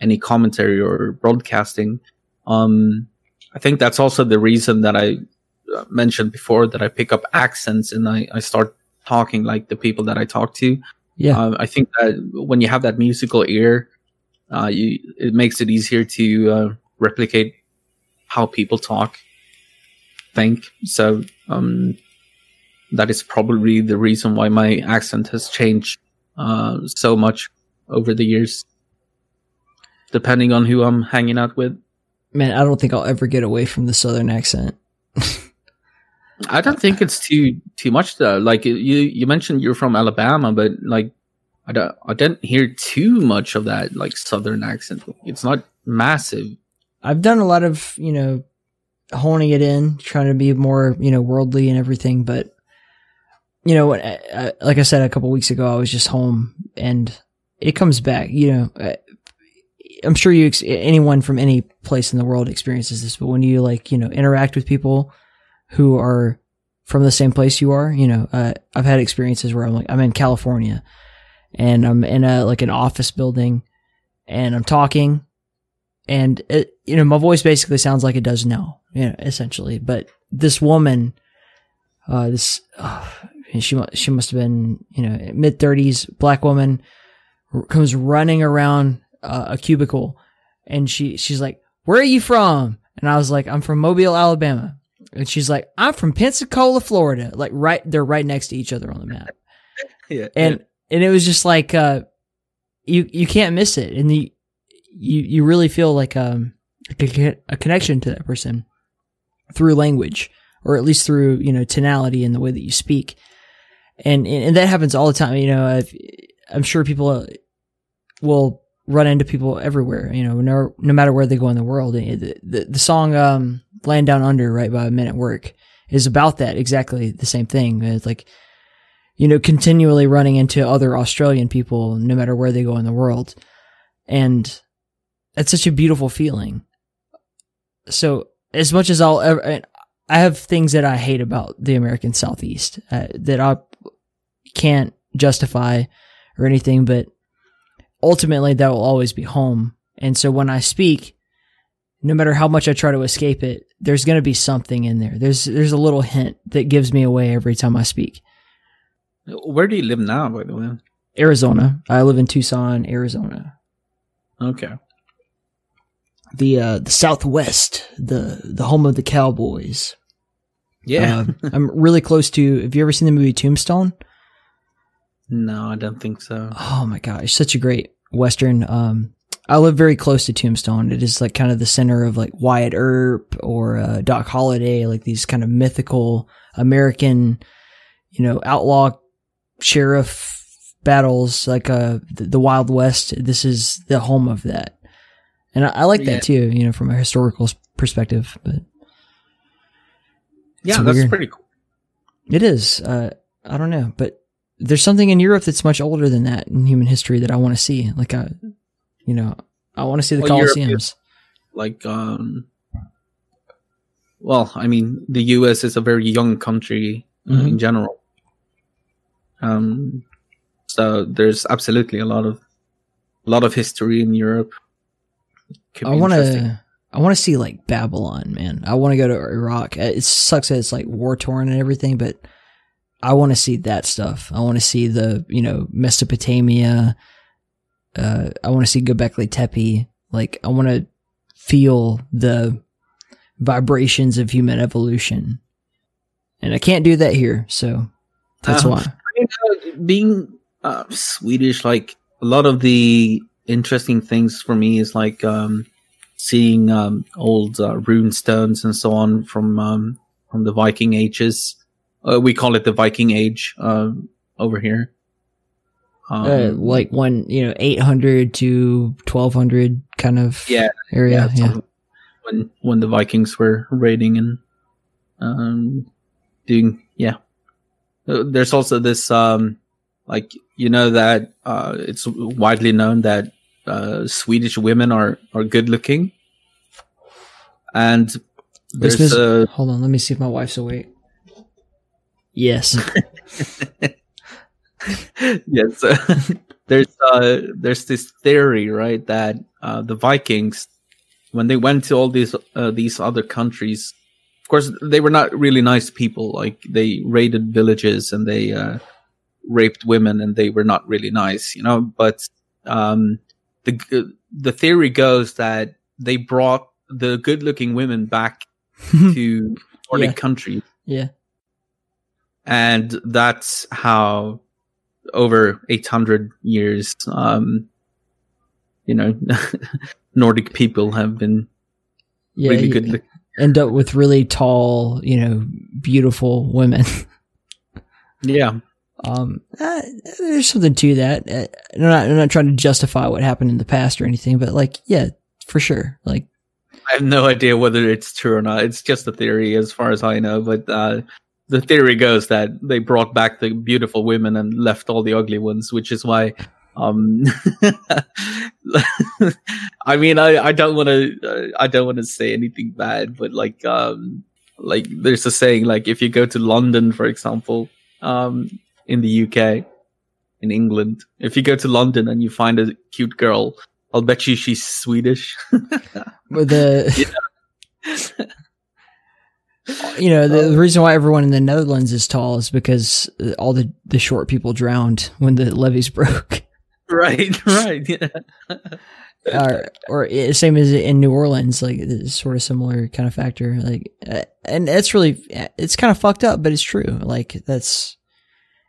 any commentary or broadcasting. Um I think that's also the reason that I uh, mentioned before that I pick up accents and I, I start talking like the people that I talk to. Yeah. Um, I think that when you have that musical ear, uh, you it makes it easier to uh, replicate how people talk, think. So um, that is probably the reason why my accent has changed uh, so much over the years, depending on who I'm hanging out with. Man, I don't think I'll ever get away from the southern accent. I don't think it's too too much though. Like you you mentioned you're from Alabama, but like I don't I didn't hear too much of that like southern accent. It's not massive. I've done a lot of you know honing it in, trying to be more you know worldly and everything, but you know, like I said a couple weeks ago, I was just home and it comes back. You know, I, I'm sure you ex- anyone from any place in the world experiences this, but when you like you know interact with people who are from the same place you are, you know, uh, I've had experiences where I'm like I'm in California and I'm in a like an office building and I'm talking and it, you know my voice basically sounds like it does now, you know, essentially. But this woman, uh, this uh, she she must have been you know mid thirties, black woman, r- comes running around uh, a cubicle, and she she's like, "Where are you from?" And I was like, "I'm from Mobile, Alabama." And she's like, "I'm from Pensacola, Florida." Like right, they're right next to each other on the map Yeah. and and it was just like uh you you can't miss it and you you you really feel like um a, a connection to that person through language or at least through you know tonality and the way that you speak. And and that happens all the time you know I've, i'm sure people will run into people everywhere you know no, no matter where they go in the world. The, the, the song um land down under right by men at work is about that exactly the same thing. It's like you know, continually running into other Australian people, no matter where they go in the world. And it's such a beautiful feeling. So as much as I'll ever, I have things that I hate about the American Southeast uh, that I can't justify or anything, but ultimately that will always be home. And so when I speak, no matter how much I try to escape it, there's going to be something in there. There's, there's a little hint that gives me away every time I speak. Where do you live now, by the way? Arizona. I live in Tucson, Arizona. Okay. The uh the Southwest, the the home of the Cowboys. Yeah. Uh, I'm really close to have you ever seen the movie Tombstone? no, I don't think so. Oh my gosh, such a great western. Um I live very close to Tombstone. It is like kind of the center of like Wyatt Earp or uh, Doc Holliday, like these kind of mythical American, you know, outlaw sheriff battles, like uh the, the Wild West. This is the home of that, and I, I like Yeah. that too. You know, from a historical perspective, but Yeah, that's weird. pretty cool. it is. Uh, I don't know, but there's something in Europe that's much older than that in human history that I want to see. Like, I, you know, I want to see the Well, Colosseums. Like, um, well, I mean, the U.S. is a very young country uh, Mhm. in general. Um, so there's absolutely a lot of, a lot of history in Europe. I want to. I want to see like Babylon, man. I want to go to Iraq. Uh, It sucks that it's like war torn and everything, but I want to see that stuff. I want to see the you know Mesopotamia. Uh, I want to see Göbekli Tepe. Like I want to feel the vibrations of human evolution, and I can't do that here. So that's Uh, why. you know, being uh, Swedish, like a lot of the interesting things for me is like um, seeing um, old uh, rune stones and so on from um, from the Viking ages. Uh, we call it the Viking Age uh, over here. Um, uh, like one, you know, eight hundred to twelve hundred kind of Yeah, area. Yeah, so when when the Vikings were raiding and um, doing yeah. Uh, There's also this um, like you know that uh, it's widely known that uh, Swedish women are are good looking, and This there's is- uh, Hold on, let me see if my wife's awake. Yes. yes, there's uh, there's this theory, right, that uh, the Vikings, when they went to all these uh, these other countries, of course, they were not really nice people. Like they raided villages and they uh, raped women, and they were not really nice, you know. But um, the the theory goes that they brought the good-looking women back to Nordic Yeah. countries yeah. and that's how over 800 years um you know nordic people have been Yeah. really good look- End up with really tall, you know, beautiful women. yeah Um, uh, there's something to that. Uh, I'm not, I'm not trying to justify what happened in the past or anything, but like, yeah, for sure. Like, I have no idea whether it's true or not. It's just a theory, as far as I know. But uh, the theory goes that they brought back the beautiful women and left all the ugly ones, which is why. Um, I mean, I, I don't want to uh, I don't want to say anything bad, but like um, like there's a saying like if you go to London, for example, um, in the UK, in England, if you go to London and you find a cute girl, I'll bet you she's Swedish. But the you know the, the reason why everyone in the Netherlands is tall is because all the the short people drowned when the levees broke. right, right, yeah. or or same as in New Orleans, like sort of similar kind of factor. Like, uh, and it's really it's kind of fucked up, but it's true. Like that's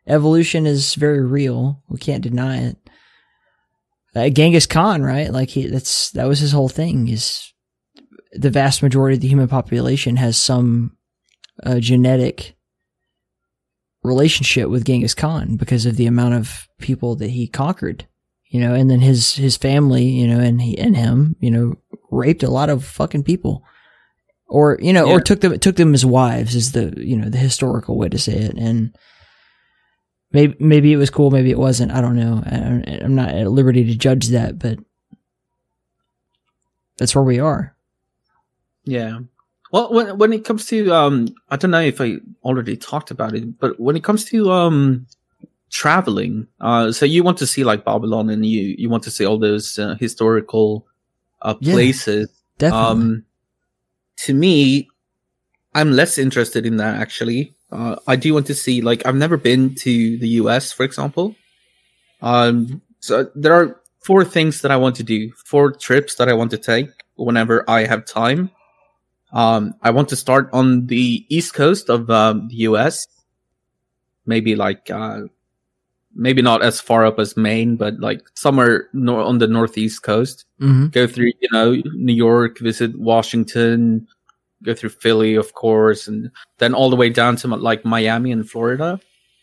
evolution is very real. We can't deny it. Uh, Genghis Khan, right? Like he that's that was his whole thing. Is the vast majority of the human population has some uh, genetic relationship with Genghis Khan because of the amount of people that he conquered you know, and then his his family, you know, and he and him, you know, raped a lot of fucking people, or you know, or took them took them as wives is the you know the historical way to say it, and maybe maybe it was cool, maybe it wasn't. I don't know. I, I'm not at liberty to judge that, but that's where we are. Yeah. Well, when when it comes to um, I don't know if I already talked about it, but when it comes to um, traveling, uh, so you want to see like Babylon, and you you want to see all those uh, historical uh, Yeah. places. Definitely. Um, to me, I'm less interested in that actually. Uh, I do want to see like I've never been to the US, for example. Um, so there are four things that I want to do, four trips that I want to take whenever I have time. Um, I want to start on the east coast of um, the US, maybe like uh, maybe not as far up as Maine, but like somewhere nor- on the northeast coast hmm go through, you know, New York, visit Washington, go through Philly, of course, and then all the way down to like Miami and Florida.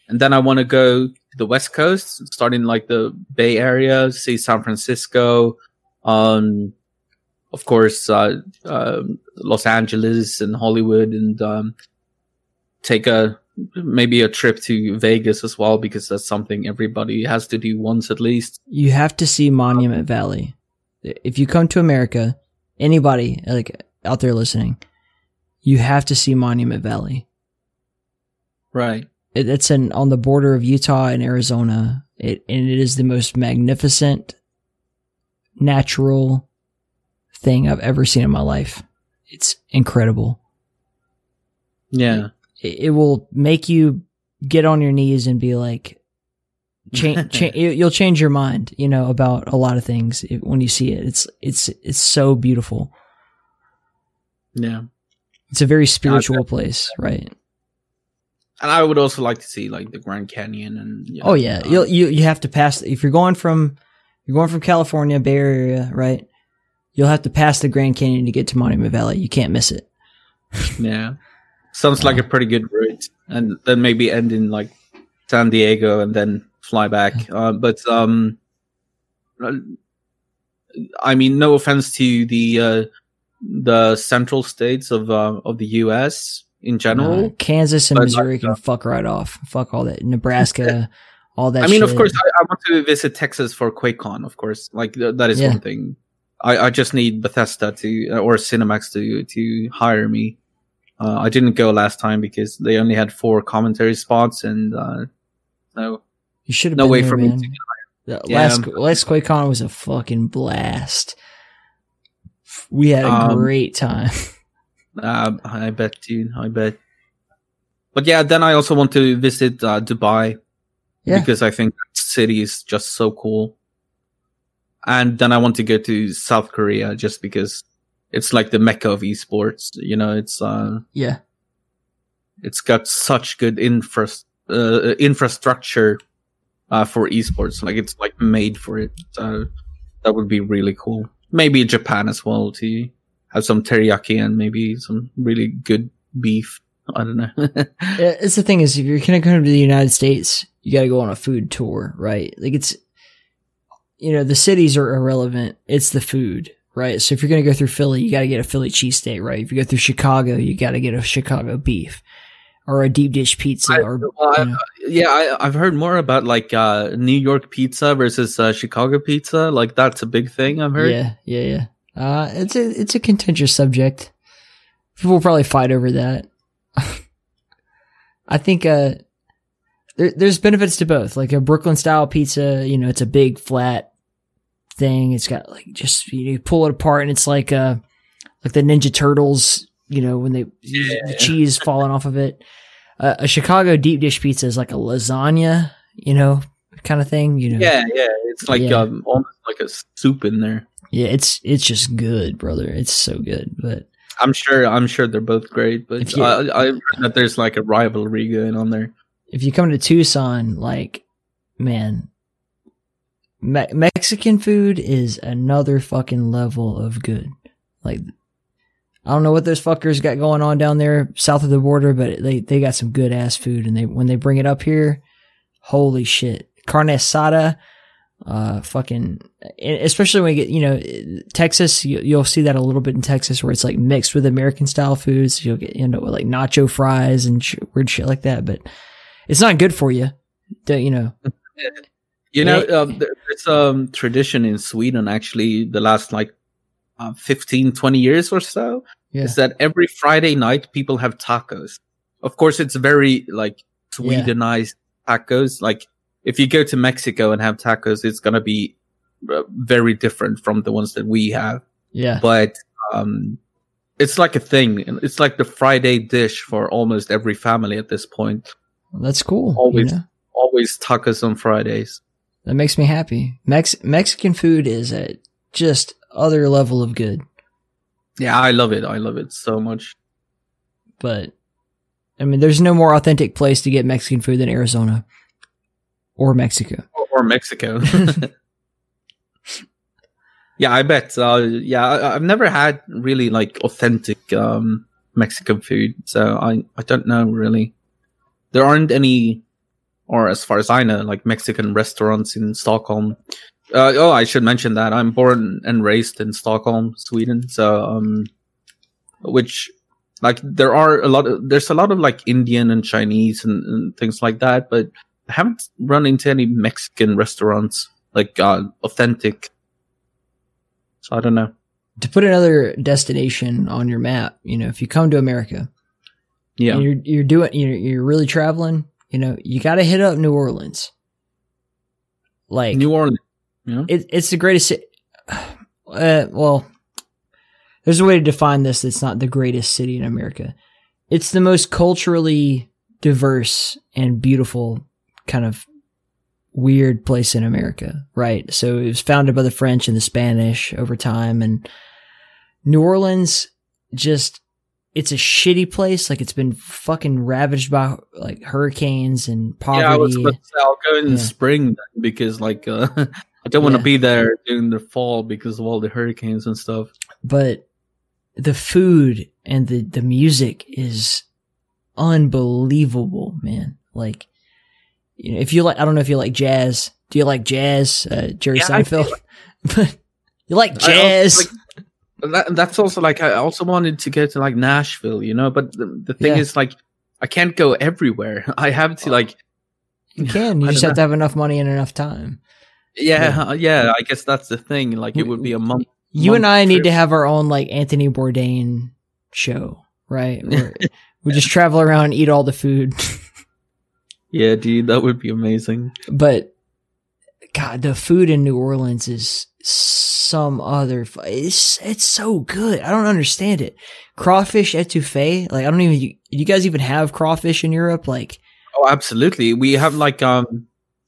And then I want to go to the West Coast, starting like the Bay Area, see San Francisco, um, of course, uh, um Los Angeles and Hollywood, and um, take a maybe a trip to Vegas as well because that's something everybody has to do once at least. You have to see Monument Valley. If you come to America, anybody like out there listening, you have to see Monument Valley. Right. It, it's an on the border of Utah and Arizona. It and it is the most magnificent natural thing I've ever seen in my life. It's incredible. Yeah. It, it will make you get on your knees and be like, change, cha- you- you'll change your mind, you know, about a lot of things when you see it. It's it's it's so beautiful. Yeah. It's a very spiritual place, right? And I would also like to see like the Grand Canyon and you know, Oh yeah, um, you'll, you you have to pass if you're going from you're going from California Bay Area, right? You'll have to pass the Grand Canyon to get to Monument Valley. You can't miss it. yeah. Sounds like a pretty good route, and then maybe end in like San Diego and then fly back. Uh, but um, uh, I mean, no offense to the uh, the central states of uh, of the U.S. in general. Uh, Kansas and but, Missouri like, can fuck right off. Fuck all that. Nebraska, all that. I mean, of course, I, I want to visit Texas for QuakeCon. Of course, like th- that is Yeah. one thing. I, I just need Bethesda to uh, or ZeniMax to to hire me. Uh, I didn't go last time because they only had four commentary spots, and uh, no, You should have no way there, for me man. to. The Yeah. Last last QuakeCon was a fucking blast. We had a Um, great time. Uh, I bet, dude. I bet. But yeah, then I also want to visit uh, Dubai Yeah. because I think that city is just so cool. And then I want to go to South Korea just because it's like the mecca of esports. You know, it's uh, Yeah. it's got such good infra uh, infrastructure uh, for esports. Like it's like made for it. So that would be really cool. Maybe Japan as well to have some teriyaki and maybe some really good beef. I don't know. Yeah, It's the thing is, if you're gonna come to the United States, you got to go on a food tour, right? Like it's, you know, the cities are irrelevant. It's the food, right? So if you're gonna go through Philly, you got to get a Philly cheesesteak, right? If you go through Chicago, you got to get a Chicago beef or a deep dish pizza. I- or well, you know. Yeah, I, I've heard more about like uh, New York pizza versus uh, Chicago pizza. Like that's a big thing. I've heard. yeah, yeah, yeah. Uh, it's a it's a contentious subject. People will probably fight over that. I think uh, there, there's benefits to both. Like a Brooklyn style pizza, you know, it's a big flat thing. It's got like just you pull it apart and it's like uh like the Ninja Turtles, you know, when they the cheese falling off of it. Uh, a Chicago deep dish pizza is like a lasagna, you know, kind of thing. You know, yeah, yeah. It's like Yeah. um, almost like a soup in there. yeah. It's it's just good, brother. It's so good, but. I'm sure. I'm sure they're both great, but you- I, I that there's like a rivalry going on there. if you come to Tucson, like, man, Me- Mexican food is another fucking level of good. Like, I don't know what those fuckers got going on down there south of the border, but they, they got some good ass food. And they, when they bring it up here, holy shit. Carne asada, uh, fucking, especially when you get, you know, Texas, you, you'll see that a little bit in Texas where it's like mixed with American style foods. You'll get, you know, with like nacho fries and sh- weird shit like that, but it's not good for you. Don't- You know, You know, uh, there's um tradition in Sweden actually the last like uh, 15, 20 years or so yeah, is that every Friday night people have tacos. Of course, it's very like Yeah. Swedenized tacos. Like if you go to Mexico and have tacos, it's gonna be uh, very different from the ones that we have. yeah, But um, it's like a thing. It's like the Friday dish for almost every family at this point. that's cool. you Always, know? always tacos on Fridays. That makes me happy. Mex- Mexican food is a just other level of good, Yeah, I love it. I love it so much. but I mean, there's no more authentic place to get Mexican food than Arizona or Mexico. Or, or Mexico. yeah, I bet. Uh, yeah, I, I've never had really like authentic um, Mexican food, so I I don't know really. There aren't any, or as far as I know, like Mexican restaurants in Stockholm. Uh, oh, I should mention that I'm born and raised in Stockholm, Sweden. So, um, which like there are a lot of there's a lot of like Indian and Chinese and, and things like that, but I haven't run into any Mexican restaurants like uh, authentic. So I don't know. To put another destination on your map, you know, if you come to America, Yeah, and you're you're doing you're you're really traveling, you know, you got to hit up New Orleans. Like New Orleans. Yeah, it, it's the greatest. Uh, well, there's a way to define this. That's not the greatest city in America. It's the most culturally diverse and beautiful kind of weird place in America, right? So it was founded by the French and the Spanish over time, and New Orleans just. It's a shitty place. Like it's been fucking ravaged by like hurricanes and poverty. yeah. I was about to say I'll go in Yeah. spring because like uh, I don't want to Yeah. be there during the fall because of all the hurricanes and stuff. but the food and the the music is unbelievable, man. Like, you know, if you like, I don't know if you like jazz. Do you like jazz, uh, Jerry Yeah, Seinfeld? but you like I also jazz? like- That, that's also like I also wanted to go to like Nashville, you know, but the, the thing Yeah. is like I can't go everywhere. I have to like you can. You just don't have to have enough money and enough time. Yeah, yeah. I guess that's the thing. Like it would be a month. You and month I need to have our own like Anthony Bourdain show, right? Where we just travel around and eat all the food. Yeah, dude, that would be amazing. but God, the food in New Orleans is some other. It's it's so good. I don't understand it. Crawfish etouffee. Like I don't even. You, you guys even have crawfish in Europe? Like Oh, absolutely. We have like um,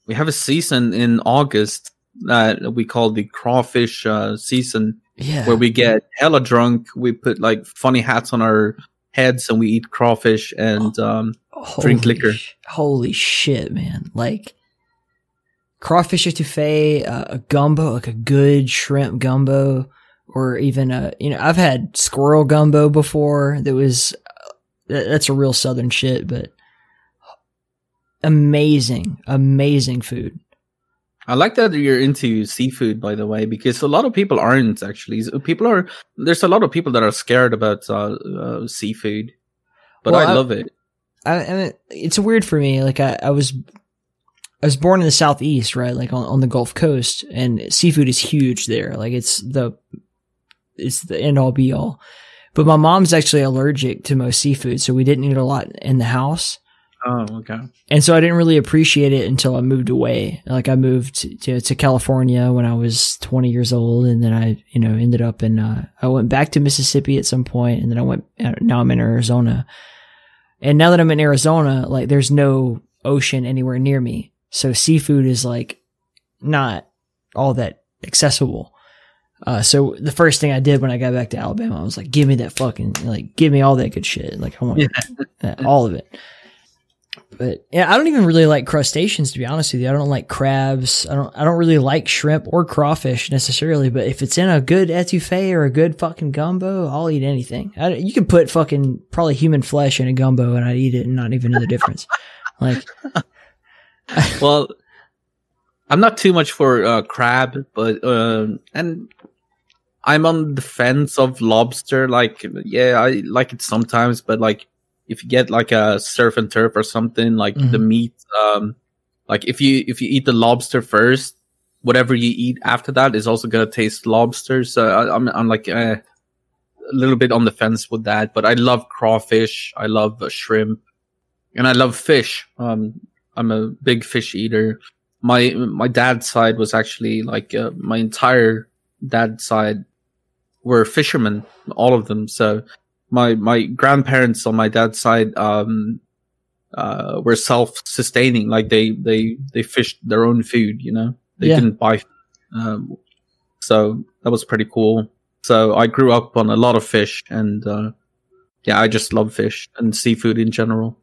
we have a season in August that we call the crawfish uh, season, yeah. where we get hella drunk. We put like funny hats on our heads and we eat crawfish and um, drink liquor. Holy shit, man! Like crawfish etouffee, uh, a gumbo, like a good shrimp gumbo, or even a you know I've had squirrel gumbo before. That was that, that's a real southern shit, but amazing, amazing food. I like that you're into seafood, by the way, because a lot of people aren't actually. People are there's a lot of people that are scared about uh, uh, seafood, but Well, I I- love it. I, I mean, it's weird for me. Like I, I was, I was born in the southeast, right? Like on, on the Gulf Coast, and seafood is huge there. Like it's the, it's the end all be all. But my mom's actually allergic to most seafood, so we didn't eat a lot in the house. Oh, okay. and so I didn't really appreciate it until I moved away. Like I moved to, to California when I was 20 years old, and then I, you know, ended up in. Uh, I went back to Mississippi at some point, and then I went. uh, Now I'm in Arizona, and now that I'm in Arizona, like there's no ocean anywhere near me, so seafood is like not all that accessible. Uh, so the first thing I did when I got back to Alabama, I was like, "Give me that fucking like, give me all that good shit. Like I want that- all of it." But yeah, I don't even really like crustaceans to be honest with you. I don't like crabs. I don't. I don't really like shrimp or crawfish necessarily. But if it's in a good etouffee or a good fucking gumbo, I'll eat anything. I, you can put fucking probably human flesh in a gumbo and I'd eat it and not even know the difference. like well, I'm not too much for uh, crab, but um, and I'm on the fence of lobster. Like, yeah, I like it sometimes, but like if you get like a surf and turf or something, like the Mhm. meat, um, like if you if you eat the lobster first, whatever you eat after that is also gonna taste lobster. So I, I'm I'm like uh, a little bit on the fence with that. But I love crawfish. I love uh, shrimp, and I love fish. Um, I'm a big fish eater. My my dad's side was actually like uh, my entire dad's side were fishermen, all of them. So my my grandparents on my dad's side um uh were self sustaining, like they they they fished their own food, you know. They Yeah. didn't buy um so that was pretty cool. So I grew up on a lot of fish and uh yeah, I just love fish and seafood in general.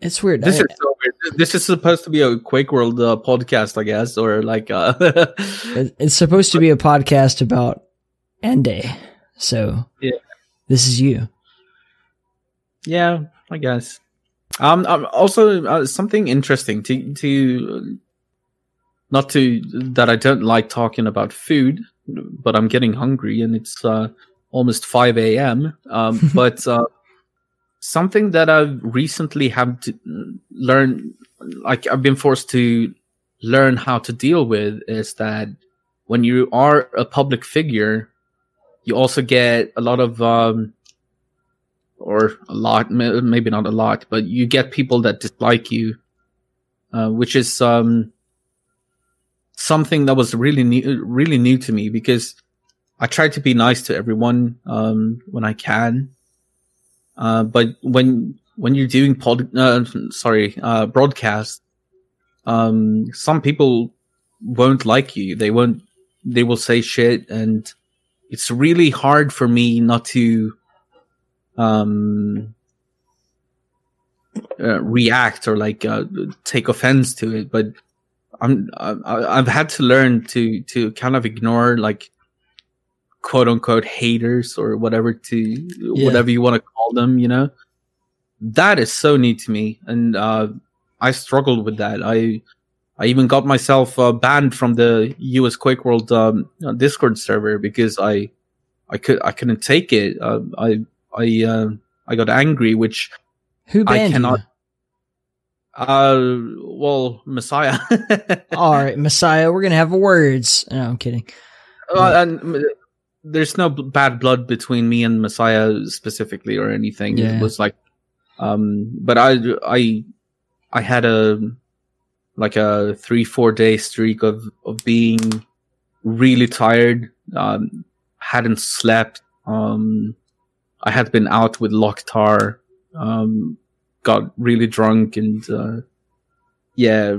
it's weird. This I- is so weird. This is supposed to be a Quake World uh, podcast, I guess, or like uh It's supposed to be a podcast about Andy. So Yeah. this is you. yeah, I guess. Um, um also uh, something interesting to to not to that I don't like talking about food, but I'm getting hungry and it's uh almost 5 a.m. Um, but uh, something that I've recently have to learn, like I've been forced to learn how to deal with, is that when you are a public figure, you also get a lot of, um, or a lot, maybe not a lot, but you get people that dislike you, uh, which is um, something that was really new, really new to me because I try to be nice to everyone um, when I can. Uh, but when when you're doing pod, uh, sorry, uh, broadcast, um, some people won't like you. They won't. They will say shit, and it's really hard for me not to um, uh, react or like uh, take offense to it. But I'm I, I've had to learn to to kind of ignore like quote unquote haters or whatever to whatever you want to call them. You know, that is so new to me, and uh, I struggled with that. I I even got myself uh, banned from the US Quake World um, uh, Discord server because I I could I couldn't take it. Uh, I I uh, I got angry, which Who I cannot. you? Uh, well, Messiah. All right, Messiah, we're gonna have words. No, I'm kidding. Uh, and there's no b- bad blood between me and Messiah specifically or anything. Yeah. It was like, um, but I, I, I had a like a three four day streak of of being really tired. Um, hadn't slept. Um, I had been out with Locktar. Um, got really drunk and uh, yeah,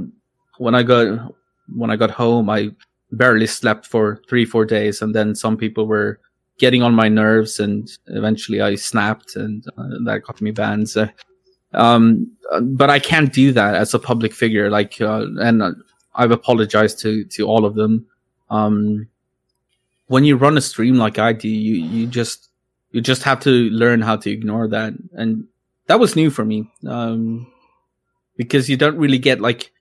when I got when I got home, I barely slept for three four days and then some people were getting on my nerves and eventually i snapped and uh, that got me banned so um but i can't do that as a public figure like uh, and uh, i've apologized to to all of them. Um when you run a stream like i do you you just you just have to learn how to ignore that. And that was new for me um because you don't really get like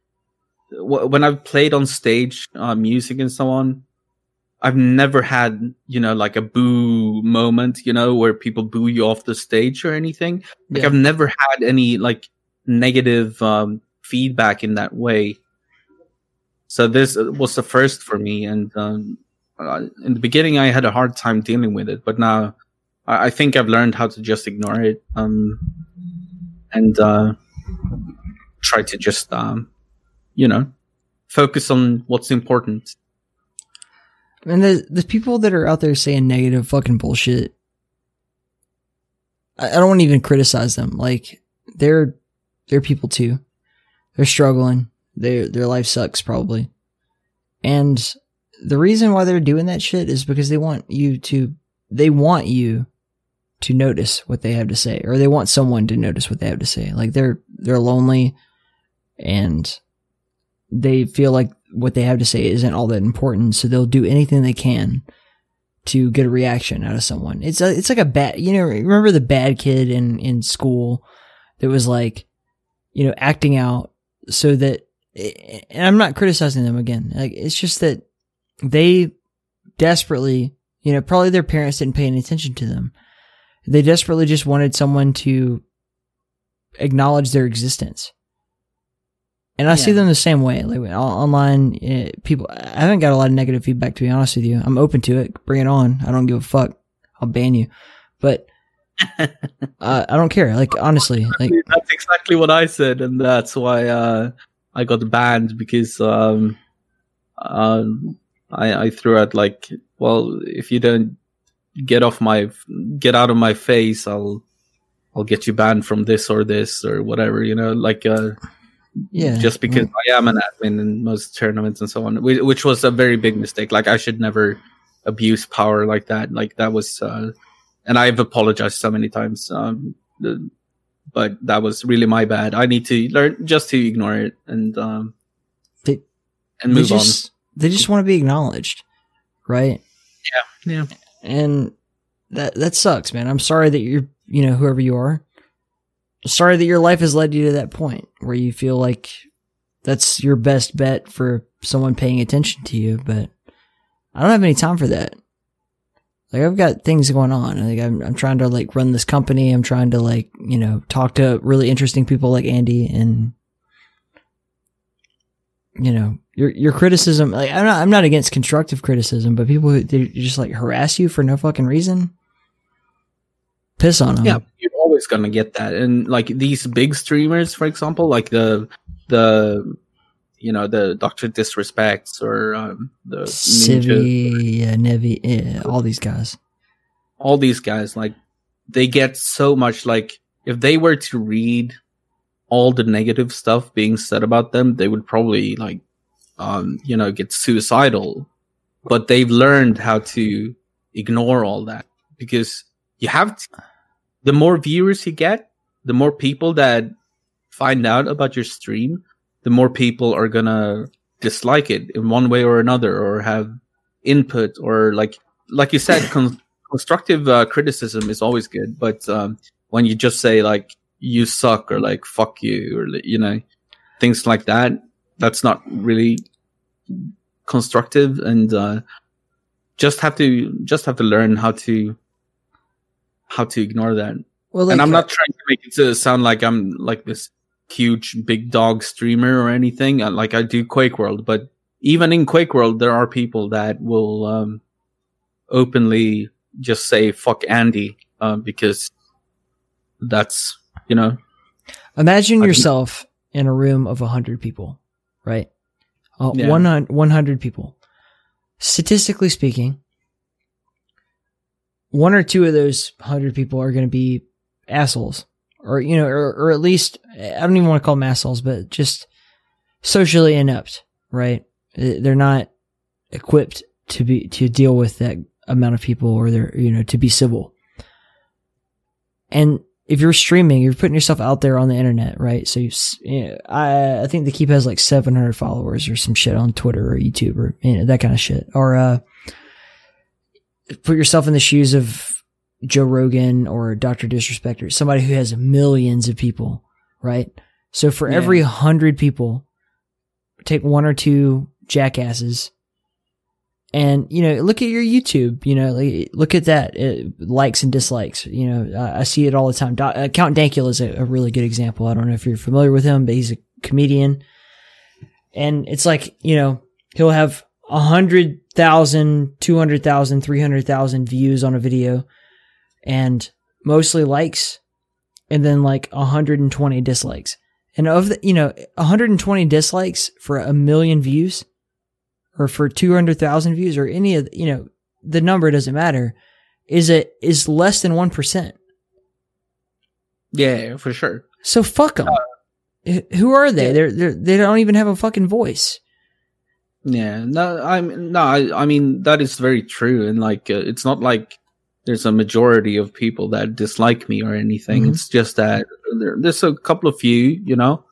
wh- when I've played on stage, uh, music and so on, I've never had, you know, like a boo moment, you know, where people boo you off the stage or anything. Like Yeah. I've never had any like negative um, feedback in that way. So this was the first for me, and um, uh, in the beginning I had a hard time dealing with it, but now I, I think I've learned how to just ignore it um, and uh, try to just, um, you know, focus on what's important. And the the people that are out there saying negative fucking bullshit, I, I don't want to even criticize them. Like they're they're people too. They're struggling. Their their life sucks probably, and the reason why they're doing that shit is because they want you to they want you to notice what they have to say, or they want someone to notice what they have to say. Like they're they're lonely, and they feel like what they have to say isn't all that important, so they'll do anything they can to get a reaction out of someone. It's a, it's like a bad, you know, remember the bad kid in in school that was like, you know, acting out so that, and I'm not criticizing them again. Like it's just that they desperately, you know, probably their parents didn't pay any attention to them. They desperately just wanted someone to acknowledge their existence. And I see them the same way. Like online, eh, people. I haven't got a lot of negative feedback to be honest with you. I'm open to it. Bring it on. I don't give a fuck. I'll ban you. But uh, I don't care. Like honestly, like that's exactly what I said, and that's why uh, I got banned because um, um, I, I threw out like, well, if you don't get off my, get out of my face, I'll, I'll get you banned from this or this or whatever, you know, like, uh, yeah, just because I am an admin in most tournaments and so on, which was a very big mistake. Like I should never abuse power like that. Like that was, uh, and I've apologized so many times. Um, but that was really my bad. I need to learn just to ignore it and um, They- and they move just they just want to be acknowledged, right? Yeah, Yeah, and that that sucks, man. I'm sorry that you're, you know, whoever you are. Sorry that your life has led you to that point where you feel like that's your best bet for someone paying attention to you, but I don't have any time for that. Like I've got things going on. Like I'm I'm trying to like run this company. I'm trying to like, you know, talk to really interesting people like Andy and you know, your your criticism like I'm not I'm not against constructive criticism, but people who they just like harass you for no fucking reason. Piss on them. yeah. You're always gonna get that, and like these big streamers, for example, like the the you know the Doctor Disrespects or um, the Ninja Civi, yeah, Nevi, yeah, all these guys. all these guys like they get so much like if they were to read all the negative stuff being said about them they would probably like um you know get suicidal but they've learned how to ignore all that because you have to, the more viewers you get the more people that find out about your stream the more people are gonna dislike it in one way or another or have input or like like you said con- constructive uh, criticism is always good, but um, when you just say like "you suck" or like "fuck you" or you know things like that, that's not really constructive, and uh, just have to just have to learn how to how to ignore that. Well, and I'm uh, not trying to make it to sound like I'm like this huge big dog streamer or anything. uh, Like I do Quake World, but even in Quake World, there are people that will um, openly just say "fuck Andy" uh, because that's you know Imagine I yourself in a room of 100 people, right? Uh, Yeah. 100, 100 people. Statistically speaking, one or two of those 100 people are going to be assholes. Or, you know, or, or at least, I don't even want to call them assholes, but just socially inept, right? Uh, They're not equipped to be, to deal with that amount of people or they're, you know, to be civil. And if you're streaming, you're putting yourself out there on the internet, right? So you, you know, I, I think the keep has like 700 followers or some shit on Twitter or YouTube or you know, that kind of shit. Or, uh, put yourself in the shoes of Joe Rogan or Dr. Disrespect or somebody who has millions of people, right? So for Yeah. every hundred people, take one or two jackasses and you know look at your youtube you know like, look at that uh, likes and dislikes you know uh, i see it all the time Do- uh, count dankula is a, a really good example i don't know if you're familiar with him but he's a comedian and it's like you know he'll have a hundred thousand, two hundred thousand, three hundred thousand views on a video, and mostly likes, and then like hundred and twenty dislikes. And of the, you know, 120 dislikes for a million views, or for 200,000 views, or any of the, you know, the number doesn't matter. Is it is less than one percent? Yeah, for sure. So fuck them. Uh, Who are they? They're, they're they don't even have a fucking voice. Yeah, no, I'm no, I, I mean that is very true, and like uh, it's not like there's a majority of people that dislike me or anything. Mhm. It's just that there, there's a couple of few, you know,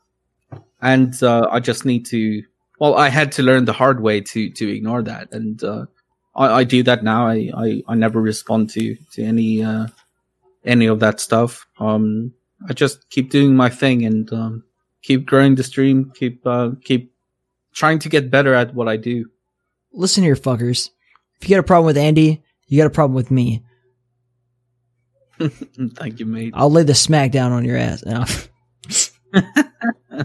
and uh, I just need to. Well, I had to learn the hard way to to ignore that, and uh, I, I do that now. I, I I never respond to to any uh, any of that stuff. Um, I just keep doing my thing and um, keep growing the stream. Keep uh, keep trying to get better at what I do. Listen here, fuckers. If you got a problem with Andy, you got a problem with me. Thank you, mate. I'll lay the smack down on your ass. No,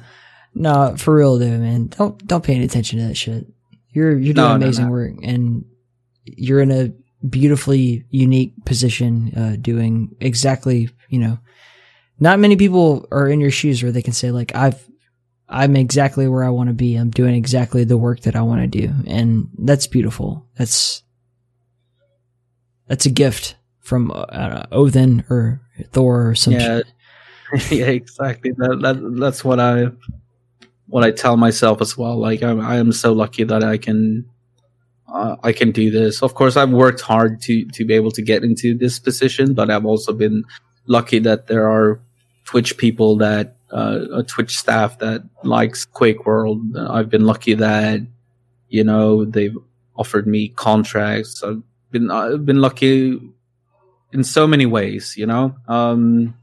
no for real, though, man. Don't don't pay any attention to that shit. You're you're doing No, amazing no. work, and you're in a beautifully unique position, uh, doing exactly you know. Not many people are in your shoes where they can say like I've I'm exactly where I want to be. I'm doing exactly the work that I want to do, and that's beautiful. That's that's a gift from uh, I don't know, Odin or Thor or some Yeah. shit. yeah, exactly. That, that that's what I what I tell myself as well. Like I'm, I am so lucky that I can uh, I can do this. Of course, I've worked hard to to be able to get into this position, but I've also been lucky that there are Twitch people that uh, a Twitch staff that likes Quake World. I've been lucky that you know they've offered me contracts. I've been I've been lucky in so many ways. You know. Um,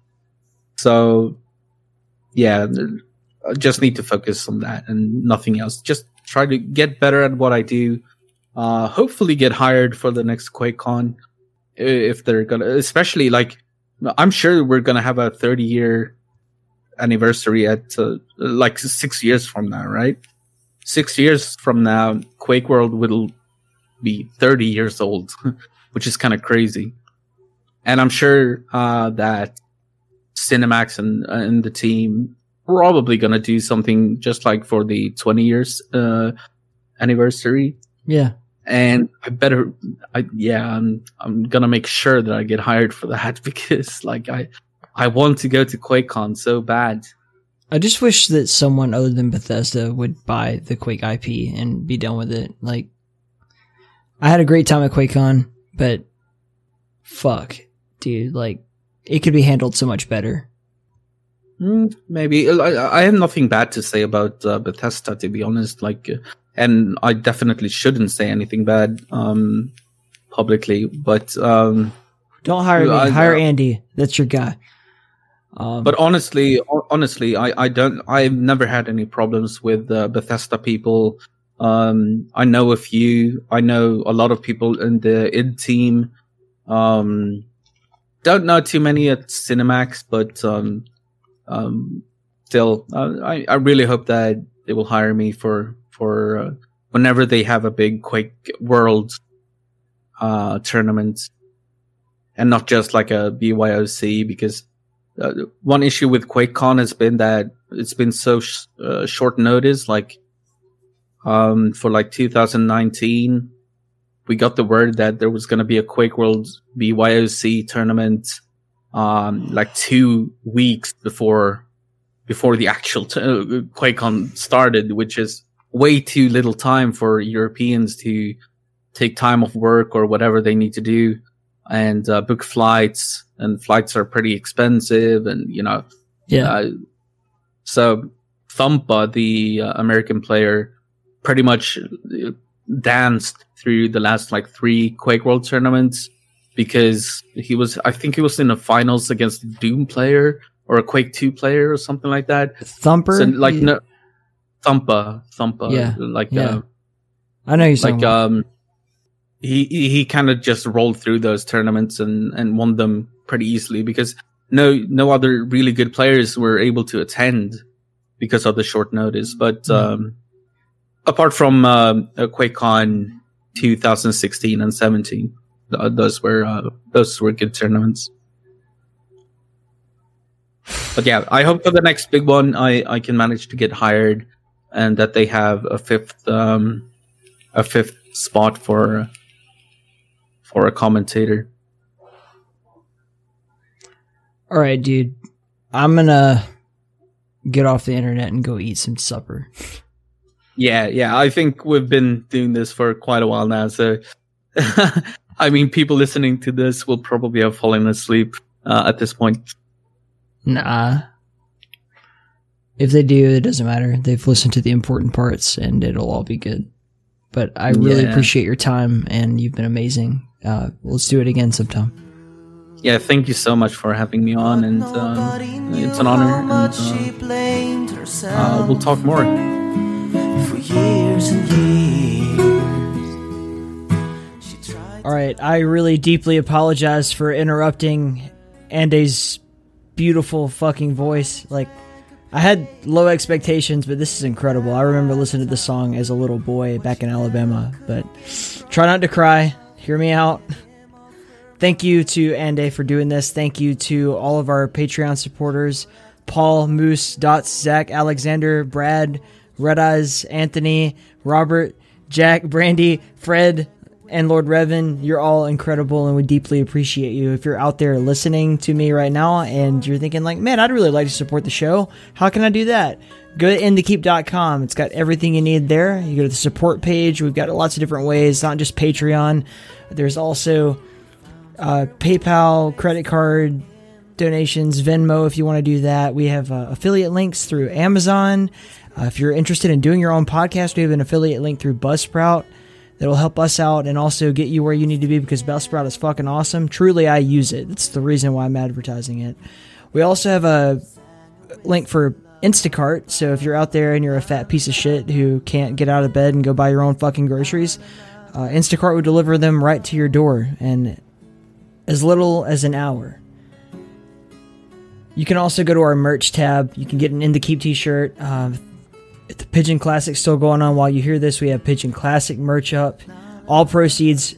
so yeah, I just need to focus on that and nothing else. Just try to get better at what I do. Uh, hopefully get hired for the next QuakeCon if they're gonna, especially like, I'm sure we're gonna have a 30 year anniversary at uh, like six years from now, right? Six years from now, Quake World will be 30 years old, which is kind of crazy. And I'm sure uh, that ZeniMax and and the team probably gonna do something just like for the 20 years uh, anniversary. Yeah. And I better, I yeah, I'm I'm gonna make sure that I get hired for that because like I I want to go to QuakeCon so bad. I just wish that someone other than Bethesda would buy the Quake IP and be done with it. Like, I had a great time at QuakeCon, but fuck, dude, like, it could be handled so much better. Mm, maybe I, I have nothing bad to say about uh, Bethesda, to be honest. Like, uh, and I definitely shouldn't say anything bad um, publicly. But um, Don't hire me, I- hire I- Andy. That's your guy. Um, but honestly, honestly, I, I don't. I've never had any problems with uh, Bethesda people. Um, I know a few. I know a lot of people in the id team. Um, don't know too many at ZeniMax, but um, um, still, uh, I I really hope that they will hire me for for uh, whenever they have a big Quake World uh, tournament, and not just like a BYOC because uh, one issue with QuakeCon has been that it's been so sh- uh, short notice. Like, um, for like 2019, we got the word that there was going to be a Quake World BYOC tournament, um, like two weeks before before the actual t- uh, QuakeCon started, which is way too little time for Europeans to take time off work or whatever they need to do and uh, book flights. And flights are pretty expensive, and you know, yeah, uh, so Thumpa, the uh, American player, pretty much uh, danced through the last like three Quake World tournaments because he was, I think he was in the finals against a Doom player or a Quake Two player or something like that. Thumper. So, like You- no, Thumpa, Thumpa, Yeah, like yeah. uh, I know you're like um, he he, he kind of just rolled through those tournaments and and won them pretty easily because no no other really good players were able to attend because of the short notice. But Mm. um, apart from um, uh, QuakeCon 2016 and 17, th- those were uh, those were good tournaments. But yeah, I hope for the next big one, I I can manage to get hired, and that they have a fifth um a fifth spot for for a commentator. All right, dude. I'm gonna get off the internet and go eat some supper. Yeah, yeah. I think we've been doing this for quite a while now. So, I mean, people listening to this will probably have fallen asleep uh, at this point. Nah. If they do, it doesn't matter. They've listened to the important parts, and it'll all be good. But I really Yeah. appreciate your time, and you've been amazing. Uh, let's do it again sometime. Yeah, thank you so much for having me on, and um, it's an honor. And, uh, uh, we'll talk more. for years and years. She tried All right, I really deeply apologize for interrupting Andy's beautiful fucking voice. Like, I had low expectations, but this is incredible. I remember listening to this song as a little boy back in Alabama. But try not to cry. Hear me out. Thank you to Andy for doing this. Thank you to all of our Patreon supporters Paul, Moose, Zach, Alexander, Brad, Red Eyes, Anthony, Robert, Jack, Brandy, Fred, and Lord Revan. You're all incredible and we deeply appreciate you. If you're out there listening to me right now and you're thinking, like, man, I'd really like to support the show, how can I do that? Go to inthekeep.com. It's got everything you need there. You go to the support page. We've got lots of different ways, not just Patreon. There's also uh, PayPal, credit card donations, Venmo if you want to do that. We have uh, affiliate links through Amazon. Uh, if you're interested in doing your own podcast, we have an affiliate link through Buzzsprout that'll help us out and also get you where you need to be because Buzzsprout is fucking awesome. Truly, I use it. That's the reason why I'm advertising it. We also have a link for Instacart. So if you're out there and you're a fat piece of shit who can't get out of bed and go buy your own fucking groceries, uh, Instacart would deliver them right to your door in as little as an hour. You can also go to our merch tab. You can get an In the Keep t-shirt. Um, the Pigeon Classic still going on while you hear this. We have Pigeon Classic merch up. All proceeds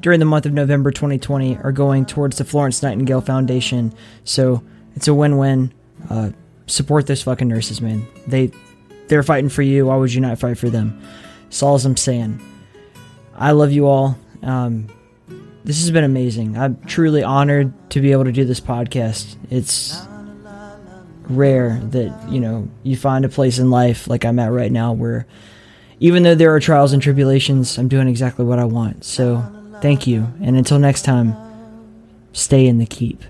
during the month of November 2020 are going towards the Florence Nightingale Foundation. So it's a win-win. Uh, support those fucking nurses, man. They they're fighting for you. Why would you not fight for them? That's all I'm saying. I love you all. Um, this has been amazing. I'm truly honored to be able to do this podcast. It's rare that, you know, you find a place in life like I'm at right now where even though there are trials and tribulations, I'm doing exactly what I want. So, thank you. And until next time, stay in the keep.